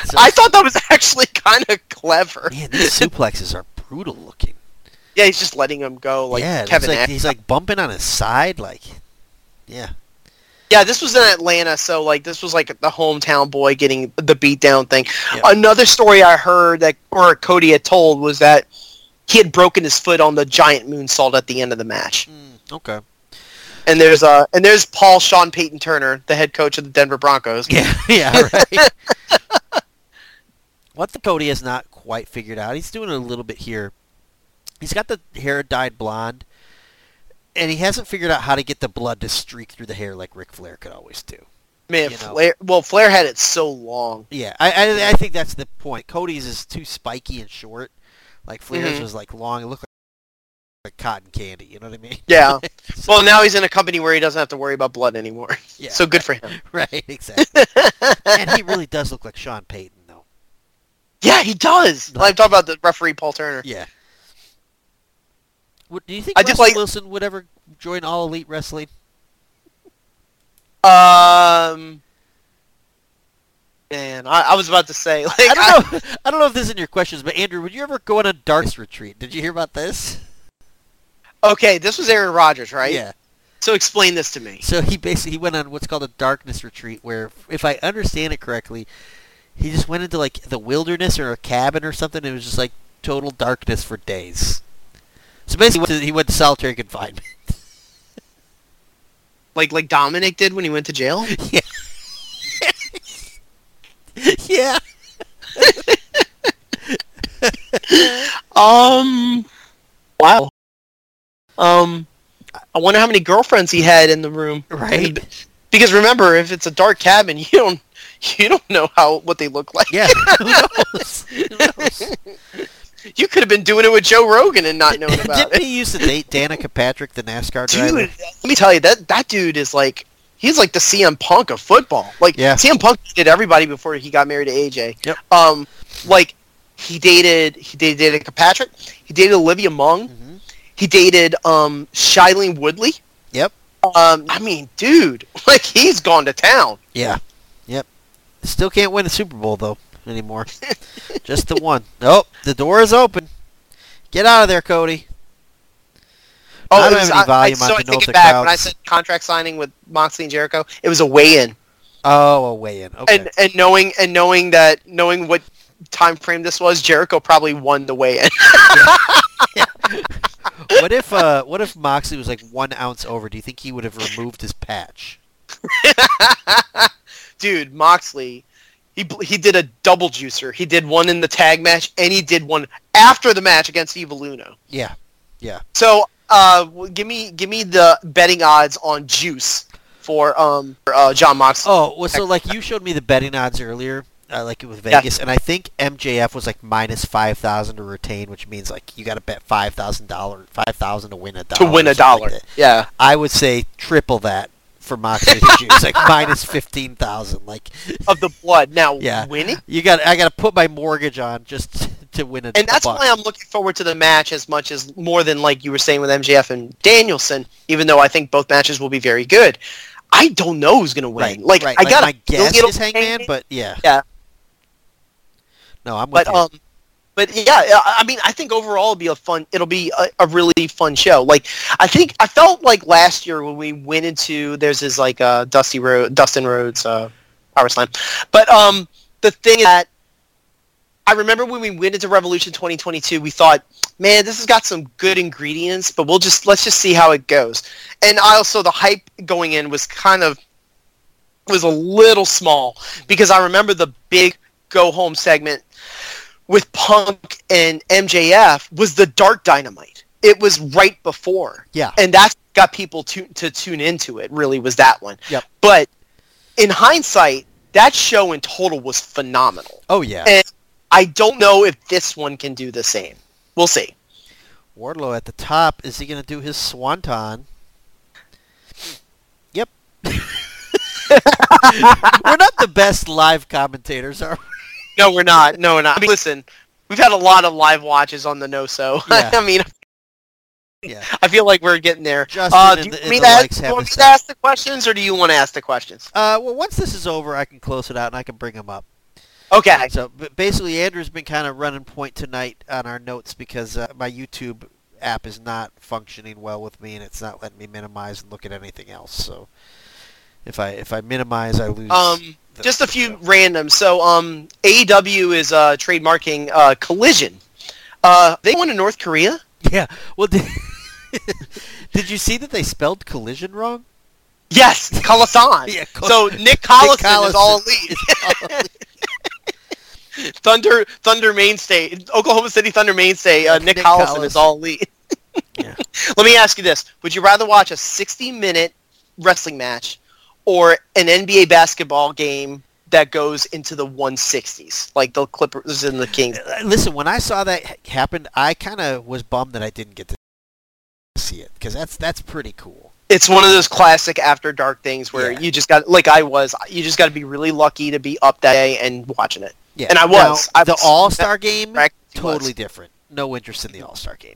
So- I thought that was actually kind of clever. Man, these suplexes are brutal looking. Yeah, he's just letting him go like yeah, Kevin. like, he's like bumping on his side, like, yeah, Yeah, this was in Atlanta, so like this was like the hometown boy getting the beatdown thing. Yep. Another story I heard that or Cody had told was that he had broken his foot on the giant moonsault at the end of the match. Mm, okay, And there's uh and there's Paul Sean Payton Turner, the head coach of the Denver Broncos. yeah, yeah, right. what the Cody has not quite figured out, he's doing a little bit here. He's got the hair dyed blonde, and he hasn't figured out how to get the blood to streak through the hair like Ric Flair could always do. Man, You know. Flair well Flair had it so long. Yeah, I, I I think that's the point. Cody's is too spiky and short. Like Flair's Mhm. was like long. It looked like, like cotton candy. You know what I mean? Yeah. So- Well now he's in a company where he doesn't have to worry about blood anymore. yeah. So good for him. Right. Exactly. and he really does look like Sean Payton, though. Yeah, he does. I'm talking about the referee Paul Turner. Yeah. Would, do you think I just Russell like- Wilson would ever join All Elite Wrestling? Um Man, I, I was about to say like I don't know. I don't know if this is in your questions, but Andrew, would you ever go on a darts retreat? Did you hear about this? Okay, this was Aaron Rodgers, right? Yeah. So explain this to me. So he basically he went on what's called a darkness retreat, where if I understand it correctly, he just went into like the wilderness or a cabin or something. And it was just like total darkness for days. So basically, he went to, he went to solitary confinement. Like like Dominic did when he went to jail? yeah. Yeah. um. Wow. Um. I wonder how many girlfriends he had in the room. Right. Because remember, if it's a dark cabin, you don't you don't know how what they look like. Yeah. Who knows? Who knows? You could have been doing it with Joe Rogan and not knowing about Didn't it. he used to date Danica Patrick, the NASCAR Dude, driver? let me tell you that that dude is like he's like the CM Punk of football. Like Yeah. CM Punk did everybody before he got married to AJ. Yep. Um, like he dated he dated Danica Patrick. He dated Olivia Munn. Mhm. He dated um Shailene Woodley. Yep. Um, I mean, dude, like he's gone to town. Yeah. Yep. Still can't win a Super Bowl though anymore. Just the one. Oh, the door is open. Get out of there, Cody. Oh, I don't it have any volume so on I to know take it back when I said contract signing with Moxley and Jericho. It was a weigh-in, Oh, a weigh-in. Okay. and and knowing and knowing that knowing what time frame this was, Jericho probably won the weigh-in. what if uh, what if Moxley was like one ounce over? Do you think he would have removed his patch? Dude, Moxley, he he did a double juicer. He did one in the tag match, and he did one after the match against Evil Uno. Yeah. Yeah. So, uh, give me give me the betting odds on Juice for um for, uh, Jon Moxley. Oh, well, so like you showed me the betting odds earlier, uh, like it with Vegas, and I think MJF was like minus five thousand to retain, which means like you got to bet five thousand dollars, five thousand to win a to dollar. win a dollar. like yeah. I would say triple that for Moxley to Juice, like minus fifteen thousand. Like Of the blood. Now Yeah. winning. you got, I got to put my mortgage on just to win a. And that's a why I'm looking forward to the match as much as more than like you were saying with MJF and Danielson, even though I think both matches will be very good. I don't know who's gonna win. Right, Like right. I like, got my guess is Hangman, but yeah, Yeah. No, I'm with but you. um but yeah I mean I think overall it'll be a fun it'll be a, a really fun show. Like I think I felt like last year when we went into there's this like uh Dusty Road Dustin Rhodes uh Power Slam. But um the thing is that I remember when we went into Revolution 2022 we thought man this has got some good ingredients but we'll just let's just see how it goes. And also the hype going in was kind of was a little small because I remember the big go home segment with Punk and MJF was the Dark Dynamite. It was right before, yeah, and that got people to to tune into it. Really, was that one? Yep. But in hindsight, that show in total was phenomenal. oh yeah. And I don't know if this one can do the same. We'll see. Wardlow at the top. Is he going to do his swanton? Yep. We're not the best live commentators, are we? No, we're not. No, we're not. I mean, listen, we've had a lot of live watches on the no so. Yeah. I mean, Yeah. I feel like we're getting there. Justin Uh, do you and me the to ask- do have you want me to ask the questions, or do you want to ask the questions? Uh, well, once this is over, I can close it out and I can bring them up. Okay. So but basically, Andrew's been kind of running point tonight on our notes because uh, my YouTube app is not functioning well with me, and it's not letting me minimize and look at anything else. So if I if I minimize, I lose. Um, the- just a few random. So, um, AEW is uh, trademarking uh, Collision. Uh, they went to North Korea. Yeah. Well, did, did you see that they spelled collision wrong? Yes, Colasan. Yeah, Col- so Nick Collison, Collison is all elite. Thunder Thunder mainstay, Oklahoma City Thunder mainstay. Uh, Nick, Nick Collison, is all elite. Yeah. Let me ask you this: Would you rather watch a 60-minute wrestling match or an NBA basketball game that goes into the 160s, like the Clippers and the Kings? Uh, Listen, when I saw that ha- happen, I kind of was bummed that I didn't get to see it because that's that's pretty cool. it's one of those classic after dark things where Yeah. you just got like I was you just got to be really lucky to be up that day and watching it. Yeah. And I Now, was. The All Star game totally was. different. No interest in the All Star game.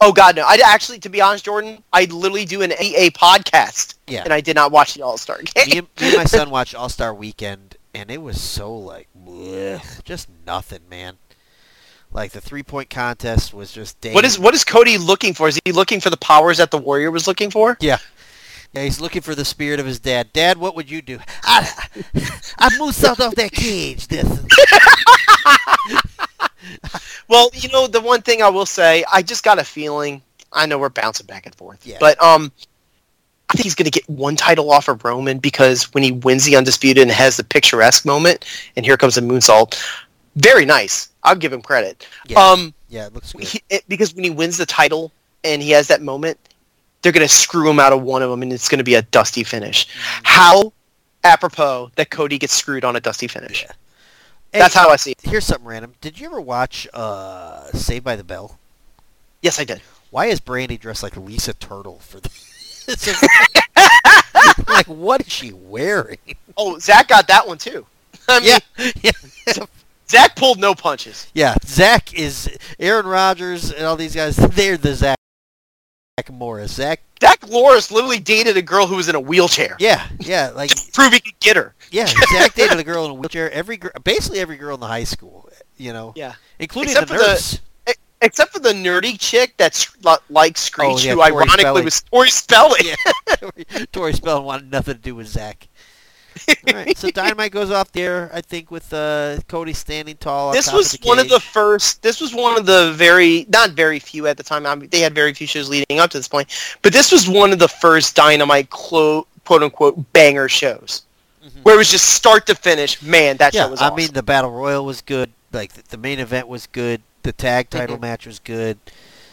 Oh god no. I actually to be honest Jordan, I literally do an EA podcast Yeah. and I did not watch the All-Star me, game. and, me and my son watched All Star Weekend, and it was so like bleh, just nothing, man. Like the three point contest was just. What is what is Cody looking for? Is he looking for the powers that the Warrior was looking for? Yeah. Yeah, he's looking for the spirit of his dad. Dad, what would you do? I, I moved out of that cage. This. Well, you know, the one thing I will say, I just got a feeling. I know we're bouncing back and forth, Yeah. but um, I think he's going to get one title off of Roman because when he wins the undisputed and has the picturesque moment, and here comes the moonsault, very nice. I'll give him credit. Yeah. Um, Yeah, it looks good. he, it, because when he wins the title and he has that moment, they're gonna screw him out of one of them, and it's gonna be a dusty finish. Mm. How apropos that Cody gets screwed on a dusty finish. Yeah. That's how I see it. Here's something random. Did you ever watch uh, Saved by the Bell? Yes, I did. Why is Brandy dressed like Lisa Turtle for the? like, what is she wearing? Oh, Zach got that one too. I mean, Yeah, yeah, Zach pulled no punches. yeah. Zach is Aaron Rodgers and all these guys. They're the Zach Zach Morris. Zach. Zach Loris literally dated a girl who was in a wheelchair. Yeah, yeah. Like, To prove he could get her. Yeah. Zach dated a girl in a wheelchair. Every gr- basically every girl in the high school. You know, Yeah. including Except the for the- nurse. E- Except for the nerdy chick that's like Screech, Oh, yeah, who Tori ironically Spelling. was Tori Spelling. yeah. Tori, Tori Spelling wanted nothing to do with Zach. All right, so Dynamite goes off there, I think, with uh, Cody standing tall. This was of the one of the first. This was one of the very not very few at the time. I mean, they had very few shows leading up to this point, but this was one of the first Dynamite clo- quote unquote banger shows, Mhm. where it was just start to finish. Man, that Yeah, show was Awesome. I mean, the Battle Royal was good. Like, the, the main event was good. The tag title Mhm. match was good.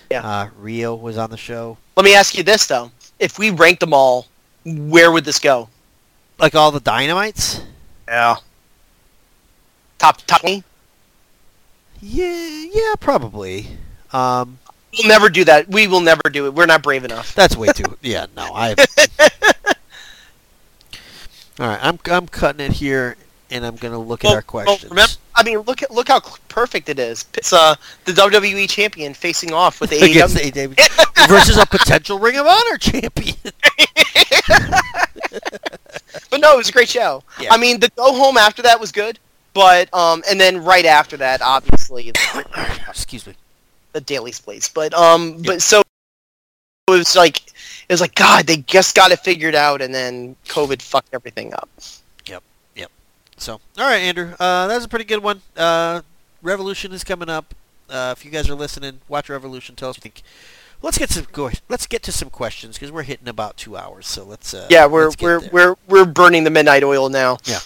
Yeah. Uh, Riho was on the show. Let me ask you this though: If we ranked them all, where would this go? Like all the Dynamites? Yeah. Top top. twenty? Yeah, yeah, probably. Um, We'll never do that. We will never do it. We're not brave enough. that's way too. yeah, no, I. All right, I'm I'm cutting it here, and I'm gonna look at Well, our well, questions. remember, I mean, look at look how perfect it is. It's uh the WWE champion facing off with the AEW. AEW versus a potential Ring of Honor champion. But no, it was a great show. Yeah. I mean, the go home after that was good, but um, and then right after that, obviously, Excuse me. the Daily's Place. But um, but so it was like it was like God, they just got it figured out, and then COVID fucked everything up. Yep, yep. So, all right, Andrew, uh, that was a pretty good one. Uh, Revolution is coming up. Uh, if you guys are listening, watch Revolution. Tell us what you think. Let's get some go- let's get to some questions because we're hitting about two hours. So let's uh, yeah, we're let's we're there. we're we're burning the midnight oil now. Yeah.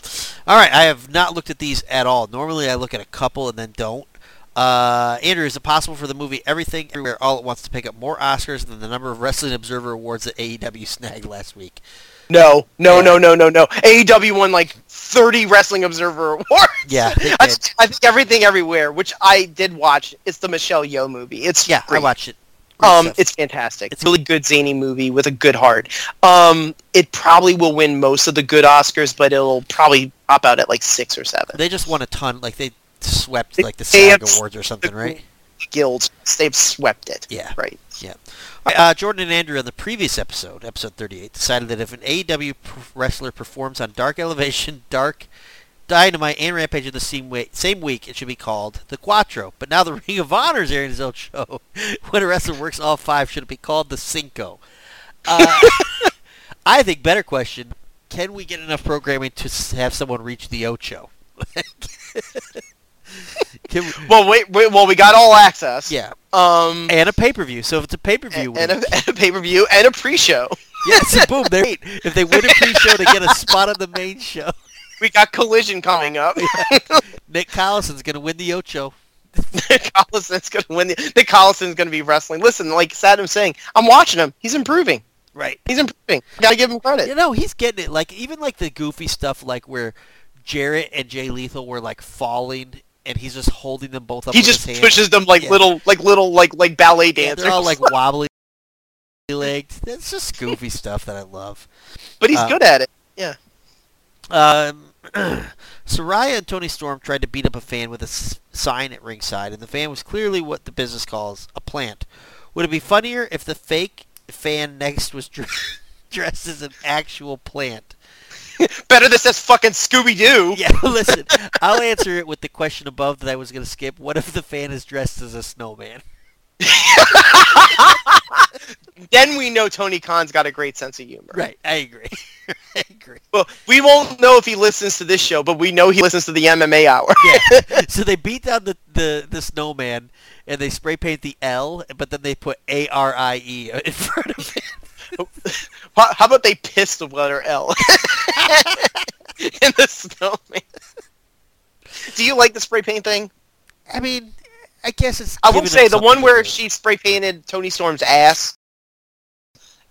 All right. I have not looked at these at all. Normally, I look at a couple and then don't. Uh, Andrew, is it possible for the movie Everything Everywhere All at Once to pick up more Oscars than the number of Wrestling Observer awards that AEW snagged last week? No, no, Yeah. no, no, no, no. AEW won like 30 Wrestling Observer awards. Yeah, I. I think everything everywhere, which I did watch. It's the Michelle Yeoh movie. It's Yeah, I watched it. Great Um, stuff. it's fantastic. It's- It's a really good zany movie with a good heart. Um, it probably will win most of the good Oscars, but it'll probably pop out at like six or seven. they just won a ton. Like they swept like the SAG awards or something, right? Guilds, they've swept it. Yeah. Right. Right, uh, Jordan and Andrew on the previous episode, episode 38, decided that if an AEW wrestler performs on Dark Elevation, Dark Dynamite, and Rampage in the same, way, same week, it should be called the Quattro. But now the Ring of Honor is airing his own show. when a wrestler works all five, should it be called the Cinco? Uh, I think better question: Can we get enough programming to have someone reach the Ocho? We, Well, wait, wait. Well, we got all access. yeah, Um, and a pay per view. So if it's a pay per view, and, and a, a pay per view and a pre show. Yes, boom, they're. If they win a pre-show to get a spot on the main show, We got Collision coming up. Nick Collison's going to win the Ocho. Nick Collison's gonna win. The, Nick Collison's gonna be wrestling. Listen, like Sadam's saying, I'm watching him. He's improving. Right. He's improving. Gotta give him credit. You know, he's getting it. Like, even like the goofy stuff, like where Jarrett and Jay Lethal were like falling, and he's just holding them both up he with just his hand. pushes them like Yeah. little, like little, like like ballet Yeah, dancers. they're all like wobbly legged. That's just goofy stuff that I love. but he's uh, good at it. Yeah. Um, Saraya and Toni Storm tried to beat up a fan with a s- sign at ringside, and the fan was clearly what the business calls a plant. Would it be funnier if the fake fan next was dr- dressed as an actual plant? Better this says fucking Scooby Doo. Yeah, listen, I'll answer it with the question above that I was going to skip. What if the fan is dressed as a snowman? Then we know Tony Khan's got a great sense of humor. Right, I agree. I agree. Well, we won't know if he listens to this show, but we know he listens to the MMA Hour. Yeah. so they beat down the, the, the snowman, and they spray paint the L, but then they put A R I E in front of it. How how about they piss the letter L in the snowman? Do you like the spray paint thing? I mean, I guess it's. I will say the one where she spray painted Toni Storm's ass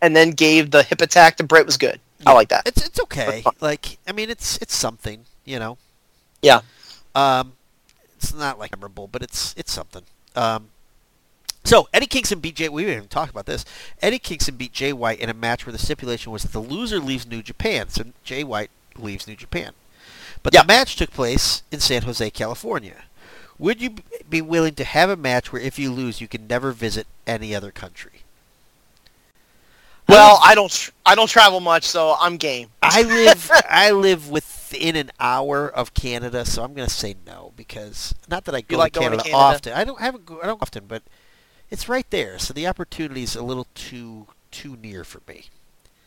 and then gave the hip attack to Britt was good. I like that. It's it's okay. Like I mean, it's it's something. You know. Yeah. Um, it's not like memorable, but it's it's something. Um, so Eddie Kingston beat Jay. We didn't even talk about this. Eddie Kingston beat Jay White in a match where the stipulation was that the loser leaves New Japan. So Jay White leaves New Japan. But Yeah. the match took place in San Jose, California. Would you be willing to have a match where if you lose, you can never visit any other country? Well, I don't I don't travel much, so I'm game. I live I live within an hour of Canada, so I'm going to say no because not that I go like to, going to Canada Canada? often. I don't haven't I don't often, but it's right there, so the opportunity is a little too too near for me.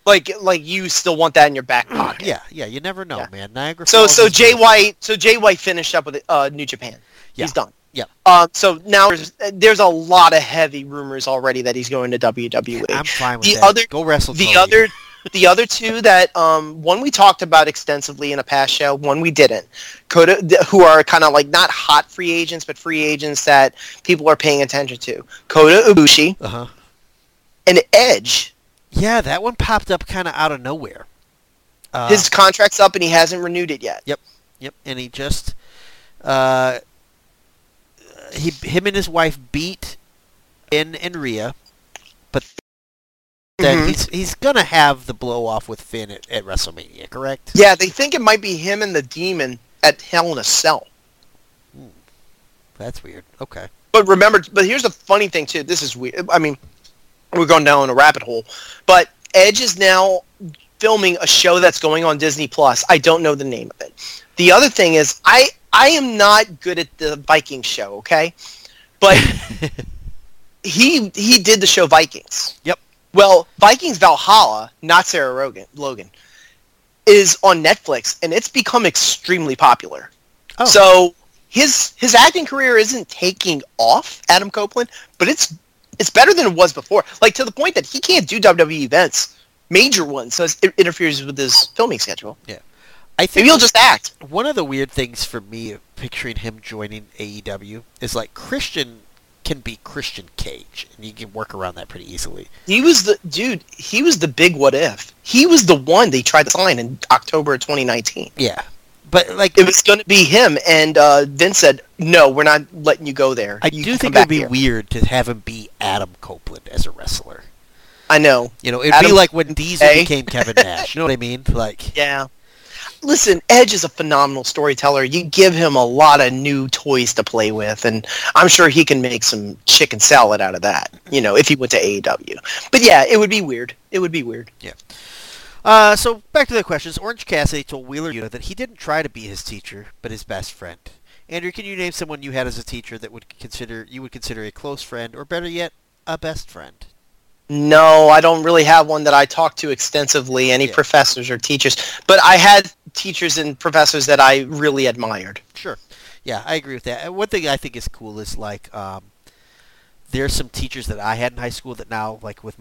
Like like you still want that in your back pocket. Yeah, yeah, you never know, Yeah. man. Niagara So Falls so Jay. White so Jay White finished up with uh, New Japan. Yeah. He's done. Yeah. Um, so now there's, there's a lot of heavy rumors already that he's going to WWE. I'm fine with the that. other- go wrestle the other the other two that um, one we talked about extensively in a past show, one we didn't. Kota, who are kind of like not hot free agents, but free agents that people are paying attention to. Kota Ibushi Uh-huh. and Edge. Yeah, that one popped up kind of out of nowhere. Uh, His contract's up and he hasn't renewed it yet. Yep, yep, and he just uh, he him and his wife beat in and Rhea, but then Mhm. he's he's gonna have the blow off with Finn at, at WrestleMania, correct? Yeah, they think it might be him and the Demon at Hell in a Cell. That's weird. Okay. But remember, but here's the funny thing too. This is weird. I mean, we're going down a rabbit hole. But Edge is now filming a show that's going on Disney Plus. I don't know the name of it. The other thing is, I I am not good at the Viking show. Okay, but he he did the show Vikings. Yep. Well, Vikings Valhalla, not Sarah Rogan, Logan, is on Netflix, and it's become extremely popular. Oh. So his his acting career isn't taking off, Adam Copeland, but it's it's better than it was before. Like to the point that he can't do WWE events, major ones, so it interferes with his filming schedule. Yeah. I think Maybe he'll just act. one of the weird things for me of picturing him joining AEW is like Christian can be Christian Cage, and you can work around that pretty easily. He was the dude. He was the big what if. He was the one they tried to sign in October of 2019. Yeah, but like It was going to be him, and uh, Vince said, "No, we're not letting you go there." I You do think it would be here." weird to have him be Adam Copeland as a wrestler. I know. You know, it'd be like when Diesel Hey. became Kevin Nash. You know what I mean? Like, Yeah. Listen, Edge is a phenomenal storyteller. You give him a lot of new toys to play with, and I'm sure he can make some chicken salad out of that. You know, if he went to AEW. But yeah, it would be weird. It would be weird. uh, so back to the questions. Orange Cassidy told Wheeler Yuta that he didn't try to be his teacher, but his best friend. Andrew, can you name someone you had as a teacher that would consider you would consider a close friend, or better yet, a best friend? No, I don't really have one that I talk to extensively, any Yeah. professors or teachers. But I had teachers and professors that I really admired. Sure. Yeah, I agree with that. And one thing I think is cool is like um, there's some teachers that I had in high school that now like with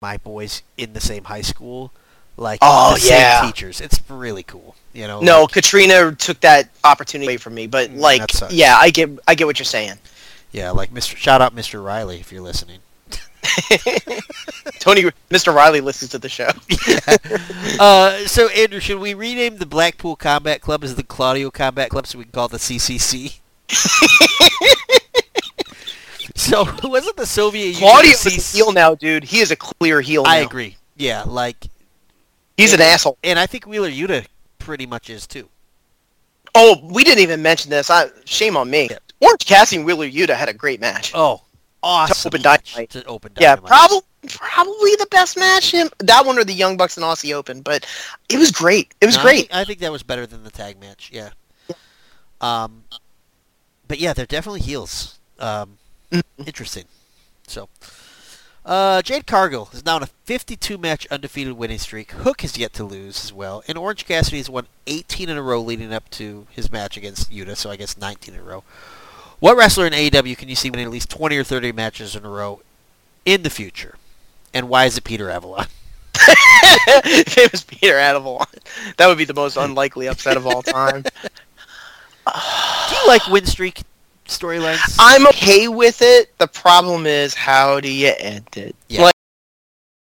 my boys in the same high school, like Oh, the same yeah. teachers. It's really cool. You know. No, like- Katrina took that opportunity away from me. But Mm, like, yeah, I get, I get what you're saying. yeah, like Mr. Shout out Mr. Riley if you're listening. Tony, Mr. Riley listens to the show. uh, so Andrew, should we rename the Blackpool Combat Club as the Claudio Combat Club so we can call it the CCC? so wasn't the Soviet Union Claudio is a heel now, dude. He is a clear heel. I now. agree. Yeah, like He's an asshole. And I think Wheeler Yuta pretty much is too. Oh, we didn't even mention this. I, shame on me. Yeah. Orange Cassidy and Wheeler Yuta had a great match. Oh, awesome! open match Dynamite. To open yeah, probably probably the best match. Him that one or the Young Bucks and Aussie Open, but it was great. It was No, I great. think, I think that was better than the tag match. Yeah. Um, but yeah, they're definitely heels. Um, Mm-hmm. interesting. So, uh, Jade Cargill is now on a 52 match undefeated winning streak. Hook has yet to lose as well, and Orange Cassidy has won 18 in a row leading up to his match against Yuta. So I guess 19 in a row. What wrestler in AEW can you see winning at least 20 or 30 matches in a row in the future? And why is it Peter Avalon? if it was Peter Avalon, that would be the most unlikely upset of all time. Do you like win streak storylines? I'm okay with it. The problem is, how do you end it? Yeah. Like,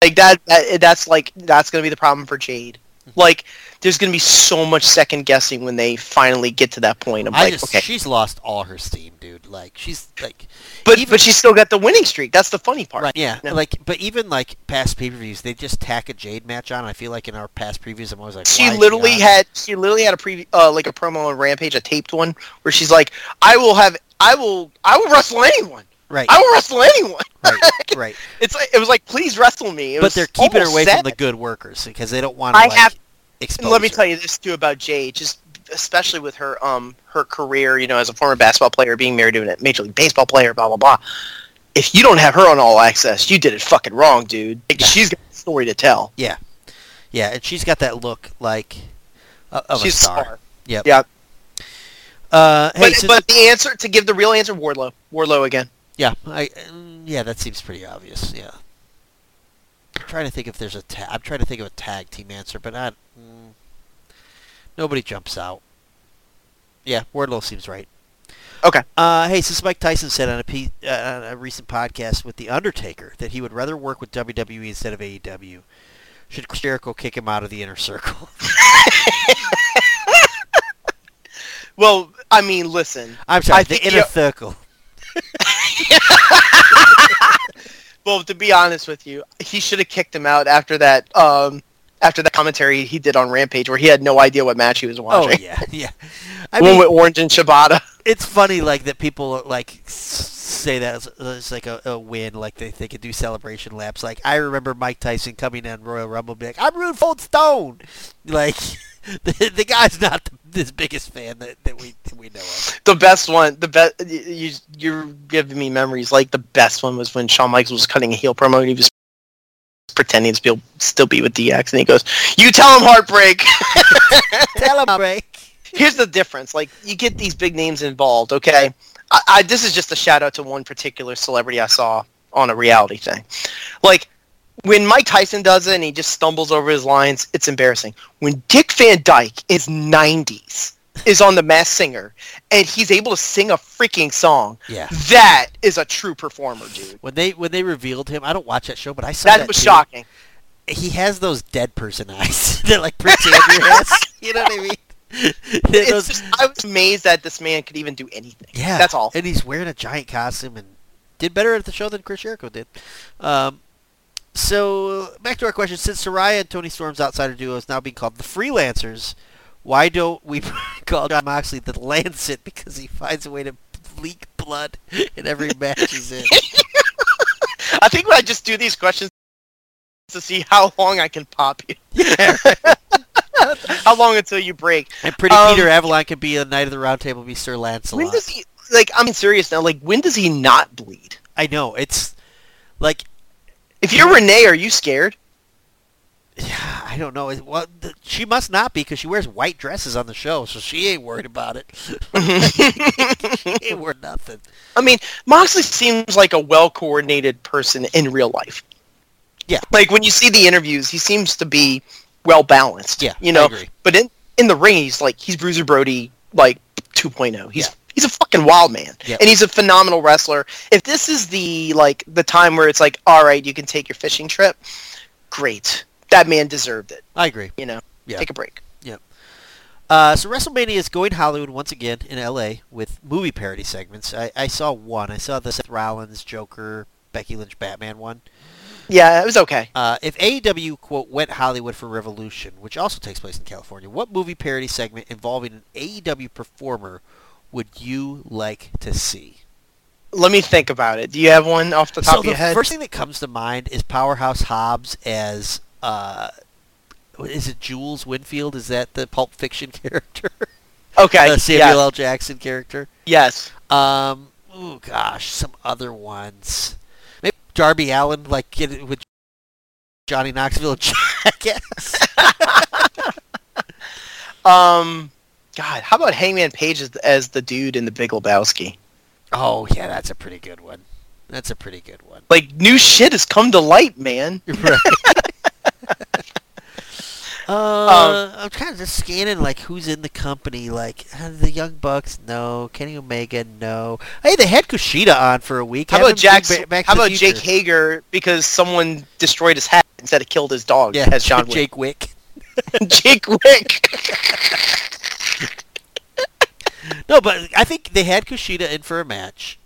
like that, that. That's like that's gonna be the problem for Jade. Mm-hmm. Like, there's gonna be so much second guessing when they finally get to that point. I'm I like, just okay, she's lost all her steam, dude. Like she's like but even- but she's still got the winning streak. That's the funny part. Right. Yeah. Yeah. Like, but even like past pay per views, they just tack a Jade match on. I feel like in our past previews, I'm always like, She literally had she literally had a pre uh, like a promo on Rampage, a taped one, where she's like, "I will have, I will, I will wrestle anyone. right, I will wrestle anyone." right, right. It's like, it was like, "Please wrestle me." It But they're keeping her away sad. from the good workers because they don't want to I like have- expose. And let me tell you this too about Jade, just especially with her um her career, you know, as a former basketball player, being married to a major league baseball player, blah blah blah. If you don't have her on All Access, you did it fucking wrong, dude. Like, Yeah. She's got a story to tell. Yeah, yeah, and she's got that look like of She's a star. smart. Yep. Yeah. Uh, hey, But, since- but the answer to give the real answer, Wardlow, Wardlow again. yeah, I yeah, that seems pretty obvious. Yeah. I'm trying to think if there's a ta- I'm trying to think of a tag team answer, but not. Mm, nobody jumps out. Yeah, Wardlow seems right. Okay. Uh, hey, since Mike Tyson said on a, pe- uh, on a recent podcast with The Undertaker that he would rather work with WWE instead of AEW, should Jericho kick him out of the inner circle? Well, I mean, listen. I'm sorry, I the think inner circle. Well, to be honest with you, he should have kicked him out after that. Um, after that commentary he did on Rampage, where he had no idea what match he was watching. Oh watching. yeah, yeah. I One mean, with Orange and Shibata. it's funny like that people like say that as, as like a, a win, like they, they could do celebration laps. Like I remember Mike Tyson coming on Royal Rumble, and be like, "I'm rooting for Stone." Like the, the guy's not the, his biggest fan that, that we that we know of. The best one, the best. You, you're giving me memories. Like the best one was when Shawn Michaels was cutting a heel promo. and He was pretending to be, still be with DX, and he goes, "You tell him heartbreak." Celebrate. Here's the difference. Like you get these big names involved. Okay, I, I, this is just a shout out to one particular celebrity I saw on a reality thing. Like when Mike Tyson does it and he just stumbles over his lines, it's embarrassing. When Dick Van Dyke is 90s is on the Masked Singer and he's able to sing a freaking song, Yeah. that is a true performer, dude. When they when they revealed him, I don't watch that show, but I saw That, that, was too. shocking. He has those dead person eyes. They're like Andrew has. You know what I mean? Those- just, I was amazed that this man could even do anything. Yeah, That's all. And he's wearing a giant costume and did better at the show than Chris Jericho did. Um, so back to our question: Since Saraya and Toni Storm's outsider duo is now being called the Freelancers, why don't we call Jon Moxley the Lancet because he finds a way to leak blood in every match he's in? I think when I just do these questions to see how long I can pop you. yeah. How long until you break? And Pretty Um, Peter Avalon could be a Knight of the Round Table, be Sir Lancelot. When does he like? I'm serious now. Like, when does he not bleed? I know it's like If you're Renee, are you scared? Yeah, I don't know. Well, she must not be because she wears white dresses on the show, so she ain't worried about it. she ain't worried nothing. I mean, Moxley seems like a well coordinated person in real life. Yeah. Like when you see the interviews, he seems to be well balanced. Yeah, You know. But in in the ring, he's like he's Bruiser Brody like 2.0. He's Yeah. He's a fucking wild man, Yep. and he's a phenomenal wrestler. If this is the like the time where it's like, all right, you can take your fishing trip, great. That man deserved it. I agree. You know, Yeah. take a break. Uh, so WrestleMania is going Hollywood once again in LA with movie parody segments. I, I saw one. I saw the Seth Rollins Joker Becky Lynch Batman one. Yeah, it was okay. Uh, if AEW quote went Hollywood for Revolution, which also takes place in California, what movie parody segment involving an AEW performer would you like to see? Let me think about it. Do you have one off the top so of the your head? first thing that comes to mind is Powerhouse Hobbs as uh, is it Jules Winfield? Is that the Pulp Fiction character? okay. uh, Samuel yeah. L. Jackson character. Yes. Um, oh gosh, some other ones. Maybe Darby Allin, like get it with Johnny Knoxville Jackass. Um, God, how about Hangman Page as, as the dude in the Big Lebowski? oh yeah, that's a pretty good one. That's a pretty good one. Like new shit has come to light, man. Right. Uh, I'm kind of just scanning like who's in the company. Like uh, the Young Bucks, no. Kenny Omega, no. Hey, they had Kushida on for a week. How Have about Jack? ba- How about Jake Hager because someone destroyed his hat instead of killed his dog Yeah, as John Wick. Jake Wick. Jake Wick. No, but I think they had Kushida in for a match.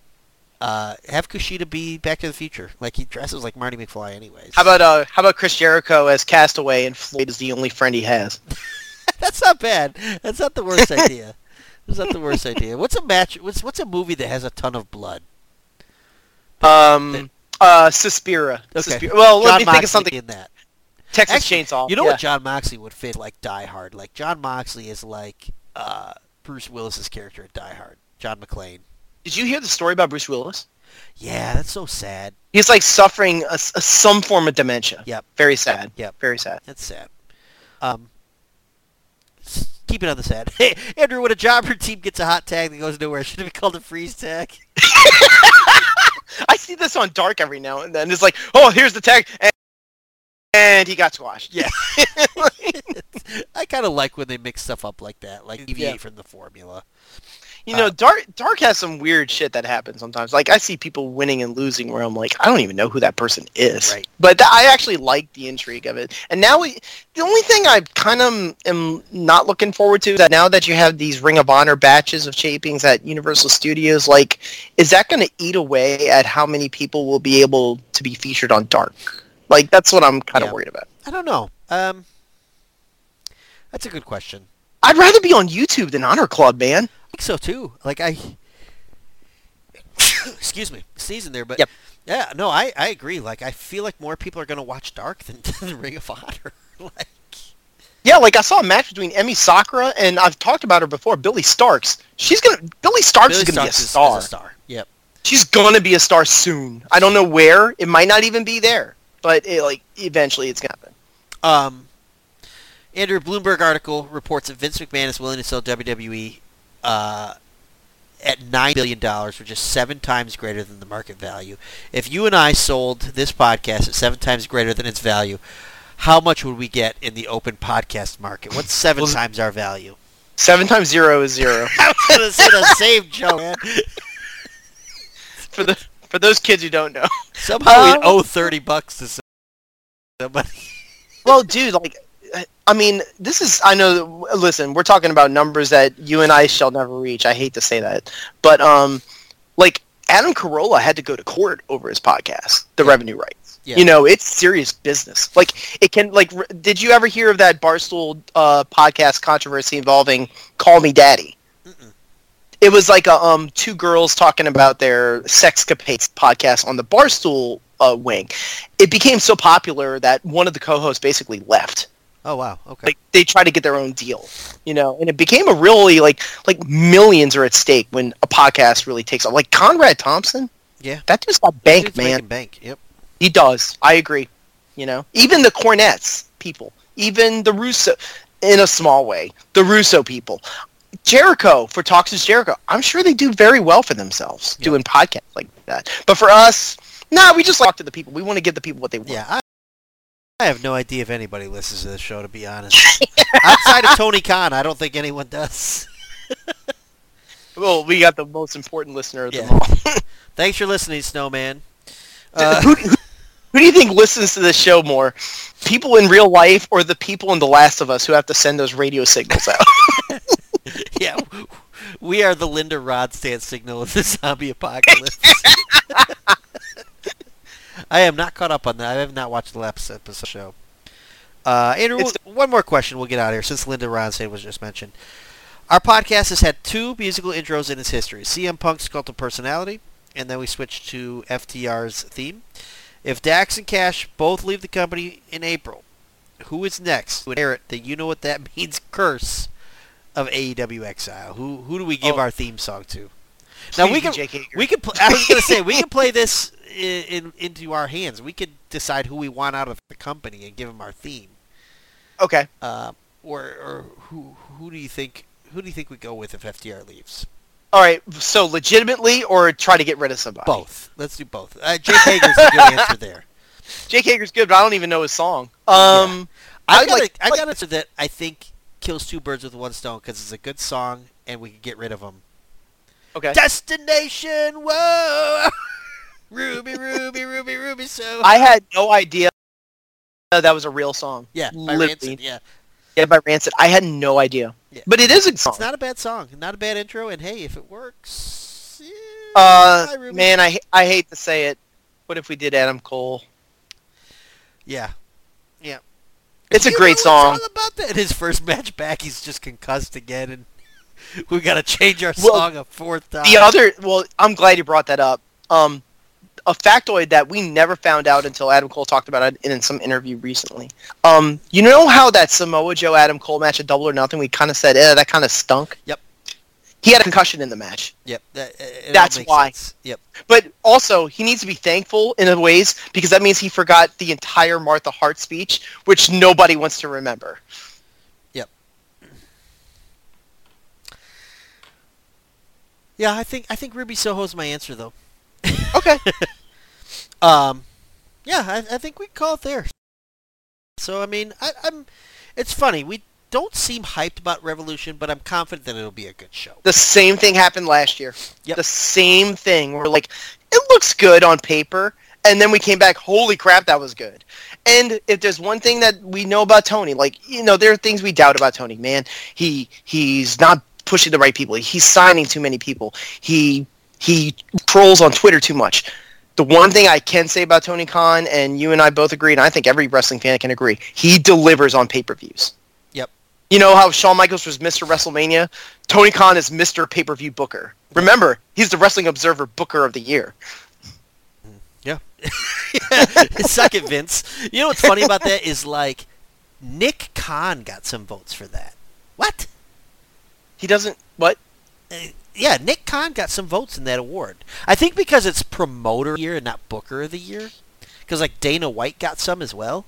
Uh, have Kushida be Back to the Future. Like he dresses like Marty McFly, anyways. how about uh? How about Chris Jericho as Castaway and Floyd is the only friend he has? That's not bad. That's not the worst idea. That's not the worst idea. What's a match? What's what's a movie that has a ton of blood? Um. Uh, Suspiria. Okay. Suspiria. Well, John let me think of something. in that. Texas Actually, Chainsaw. You know yeah. what Jon Moxley would fit like Die Hard. Like Jon Moxley is like uh, Bruce Willis's character in Die Hard. John McClane. Did you hear the story about Bruce Willis? Yeah, that's so sad. He's like suffering a, a- some form of dementia. Yep. Very sad. Yep. Very sad. That's sad. Um, keep it on the sad. Hey, Andrew, when a jobber team gets a hot tag that goes nowhere, should it be called a freeze tag? I see this on Dark every now and then. It's like, oh, here's the tag, and, and he got squashed. Yeah. I kind of like when they mix stuff up like that, like deviate Yeah. from the formula. You know, Uh, Dark Dark has some weird shit that happens sometimes. Like I see people winning and losing where I'm like, I don't even know who that person is. Right. But th- I actually like the intrigue of it. And now we, the only thing I kind of am not looking forward to is that now that you have these Ring of Honor batches of shapings at Universal Studios, like, is that going to eat away at how many people will be able to be featured on Dark? Like that's what I'm kind of Yeah. worried about. I don't know. Um, that's a good question. I'd rather be on YouTube than Honor Club, man. I think so too. Like I, excuse me, sneezing there, but Yep. yeah, no, I, I agree. Like I feel like more people are gonna watch Dark than, than Ring of Honor. like, Yeah, like I saw a match between Emmy Sakura and I've talked about her before, Billie Starkz. She's gonna Billie Starkz Billie is gonna Starkz be a is- star. is a star. Yep. She's gonna be a star soon. I don't know where. It might not even be there, but it, like eventually it's gonna happen. Um, Andrew Bloomberg article reports that Vince McMahon is willing to sell WWE uh, at nine billion dollars, which is seven times greater than the market value. If you and I sold this podcast at seven times greater than its value, how much would we get in the open podcast market? What's seven Well, times our value? Seven times zero is zero. I was gonna say the same joke, man. for the for those kids who don't know. Somehow Um, we owe thirty bucks to somebody. Well, dude, like, I mean, this is. I know. Listen, we're talking about numbers that you and I shall never reach. I hate to say that, but um, like Adam Carolla had to go to court over his podcast, the Yeah. revenue rights. Yeah. You know, it's serious business. Like, it can. Like, r- did you ever hear of that Barstool uh, podcast controversy involving "Call Me Daddy"? It was like a, um two girls talking about their sexcapades podcast on the Barstool uh, wing. It became so popular that one of the co-hosts basically left Oh wow. Okay. like they tried to get their own deal you know and it became a really like like millions are at stake when a podcast really takes off like conrad thompson Yeah. that dude's got bank Dude's man bank. Yep. he does i agree you know even the Cornette's people even the russo in a small way the russo people jericho for talks is jericho i'm sure they do very well for themselves Yeah. doing podcasts like that but for us nah we just talk to the people we want to give the people what they want Yeah, I, I have no idea if anybody listens to this show. To be honest, outside of Tony Khan, I don't think anyone does. well we got the most important listener of Yeah. them all Thanks for listening, Snowman. Uh, who, who, who do you think listens to this show more? People in real life or the people in The Last of Us who have to send those radio signals out? yeah, we are the Linda Ronstadt signal of the zombie apocalypse. I am not caught up on that. I have not watched the last episode of the show. Uh, Andrew, It's- one more question. We'll get out of here since Linda Ronstadt was just mentioned. Our podcast has had two musical intros in its history: CM Punk's Cult of Personality, and then we switched to FTR's theme. If Dax and Cash both leave the company in April, who is next to inherit the you know what that means curse of AEW Exile? Who who do we give Oh. our theme song to? Now we Please can Jake we can pl- I was gonna say we can play this in, in into our hands. We could decide who we want out of the company and give them our theme. Okay. Uh, or or who who do you think who do you think we go with if FTR leaves? All right. So legitimately or try to get rid of somebody? Both. Let's do both. Uh, Jake Hager's a good answer there. Jake Hager's good, but I don't even know his song. Um, I I'd gotta, like- I like- gotta say that I think kills two birds with one stone because it's a good song and we can get rid of them. Okay. Destination, whoa, Ruby, Ruby, Ruby, Ruby. So I had no idea that was a real song. yeah, by literally. Rancid, yeah, Yeah, by Rancid. I had no idea. Yeah. But it is a song. it's not a bad song, not a bad intro, and hey, if it works, yeah, Uh, hi, man, I I hate to say it. What if we did Adam Cole? yeah, yeah. It's a great song. It's all about that. His first match back, he's just concussed again, and we got to change our Well, song a fourth time. The other, well, I'm glad you brought that up. Um, a factoid that we never found out until Adam Cole talked about it in some interview recently. Um, you know how that Samoa Joe Adam Cole match at Double or Nothing, we kind of said, eh, that kind of stunk. Yep. He had a concussion in the match, Yep, that, That's why. sense. Yep. but also he needs to be thankful in a ways because that means he forgot the entire Martha Hart speech, which nobody wants to remember. Yep. Yeah, I think I think Ruby Soho's my answer though. Okay. Um, yeah, I, I think we call it there. So I mean, I, I'm. It's funny we don't seem hyped about Revolution, but I'm confident that it'll be a good show. The same thing happened last year. Yep. The same thing. We're like, it looks good on paper, and then we came back, holy crap, that was good. And if there's one thing that we know about Tony, like you know, there are things we doubt about Tony. Man, he he's not pushing the right people. He's signing too many people. He he trolls on Twitter too much. The one thing I can say about Tony Khan, and you and I both agree, and I think every wrestling fan can agree, he delivers on pay-per-views. Yep. You know how Shawn Michaels was Mr. WrestleMania? Tony Khan is Mr. Pay-Per-View Booker. Remember, he's the Wrestling Observer Booker of the Year. Yeah. Suck it, Vince. You know what's funny about that is like Nick Khan got some votes for that. What? He doesn't what? Uh, yeah, Nick Khan got some votes in that award. I think because it's promoter year and not booker of the year. Because like Dana White got some as well.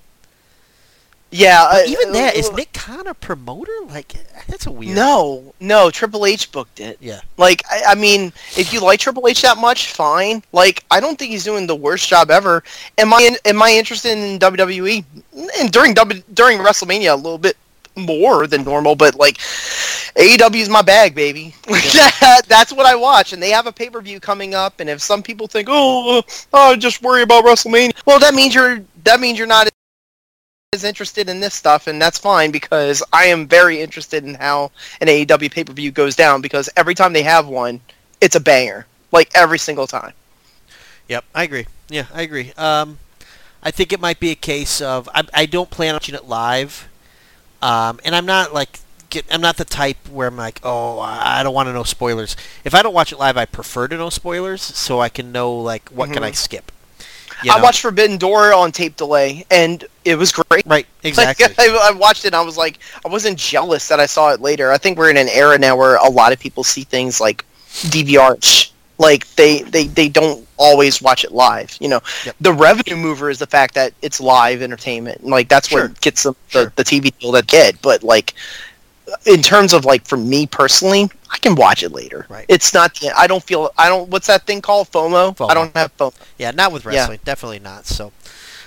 Yeah, uh, even that is uh, Nick Khan a promoter? Like that's a weird. No, no, Triple H booked it. Yeah. Like, I, I mean, if you like Triple H that much, fine. Like, I don't think he's doing the worst job ever. Am I in, am I interested in WWE? And during W during WrestleMania a little bit more than normal, but like AEW is my bag, baby. Yeah. That's what I watch, and they have a pay per view coming up. And if some people think, oh, oh, just worry about WrestleMania, well, that means you're that means you're not as interested in this stuff, and that's fine because I am very interested in how an AEW pay per view goes down because every time they have one, it's a banger, like every single time. Yep, I agree. Yeah, I agree. Um, I think it might be a case of I, I don't plan on watching it live, um, and I'm not like get, I'm not the type where I'm like, oh, I don't want to know spoilers. If I don't watch it live, I prefer to know spoilers so I can know like what can I skip. You I know? watched Forbidden Door on tape delay, and it was great. right exactly. Like, I, I watched it, and I was like, I wasn't jealous that I saw it later. I think we're in an era now where a lot of people see things like DVR. Like they, they, they don't always watch it live. You know, Yep. the revenue mover is the fact that it's live entertainment. Like that's Sure. what gets them Sure. the, the TV deal that get. But like, in terms of like for me personally, I can watch it later. Right. It's not. I don't feel. I don't. What's that thing called? FOMO. FOMO. I don't have FOMO. yeah, not with wrestling. Yeah. definitely not. So,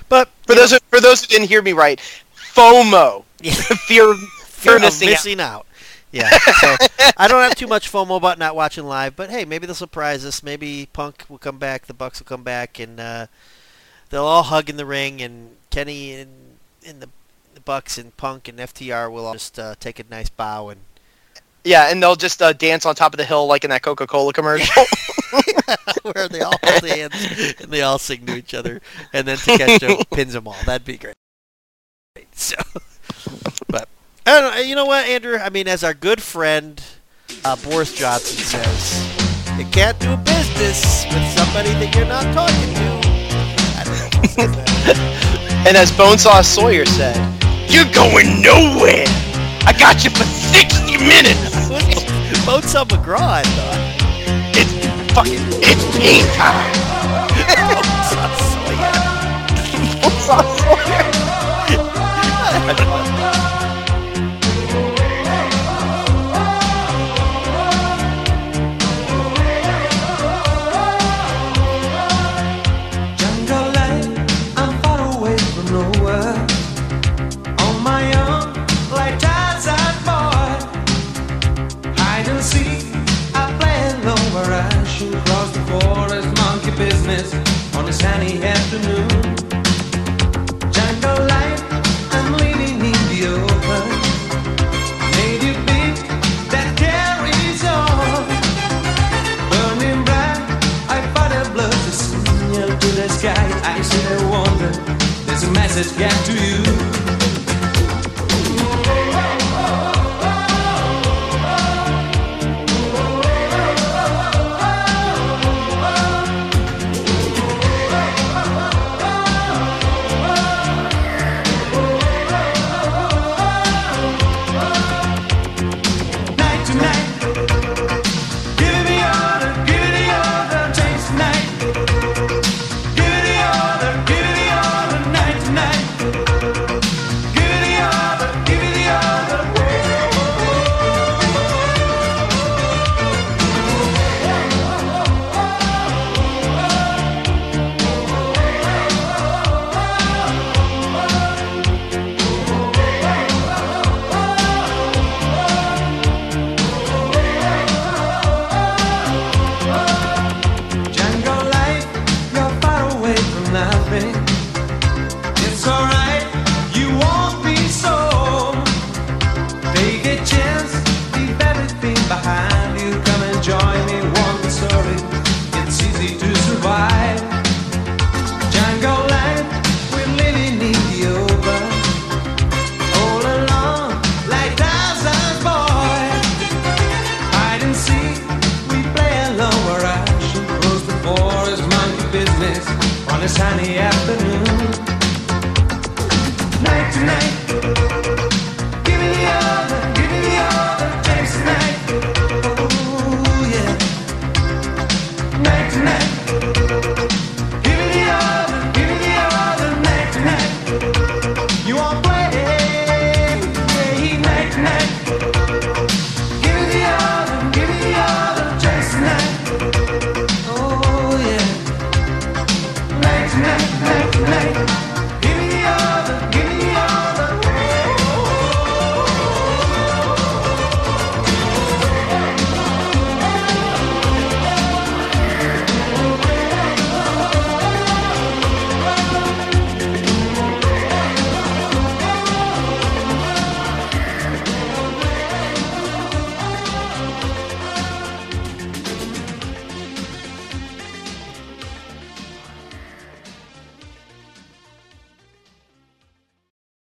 but For those who, for those who didn't hear me right, FOMO. know, Fear, fear fear of of missing out. out. Yeah, so I don't have too much FOMO about not watching live, but hey, maybe they'll surprise us. Maybe Punk will come back, the Bucks will come back, and uh, they'll all hug in the ring, and Kenny and, and the, the Bucks and Punk and FTR will all just uh, take a nice bow and Yeah, and they'll just uh, dance on top of the hill like in that Coca-Cola commercial. where they all dance and they all sing to each other, and then Takeshita pins them all. That'd be great. So, but I don't know. You know what, Andrew? I mean, as our good friend uh, Boris Johnson says, you can't do business with somebody that you're not talking to. I don't know. If he says that. and as Bonesaw Sawyer said, "You're going nowhere. I got you for 60 minutes. Bonesaw McGraw, I thought. It's fucking it's pain time." Sawyer. Bonesaw Sawyer. Jungle life, I'm far away from nowhere. On my sunshiny afternoon. Jungle life, I'm living in the open. Native beat that carries on. Burning bright, I thought I blood to signal to the sky. I said, wonder, there's a message got to you.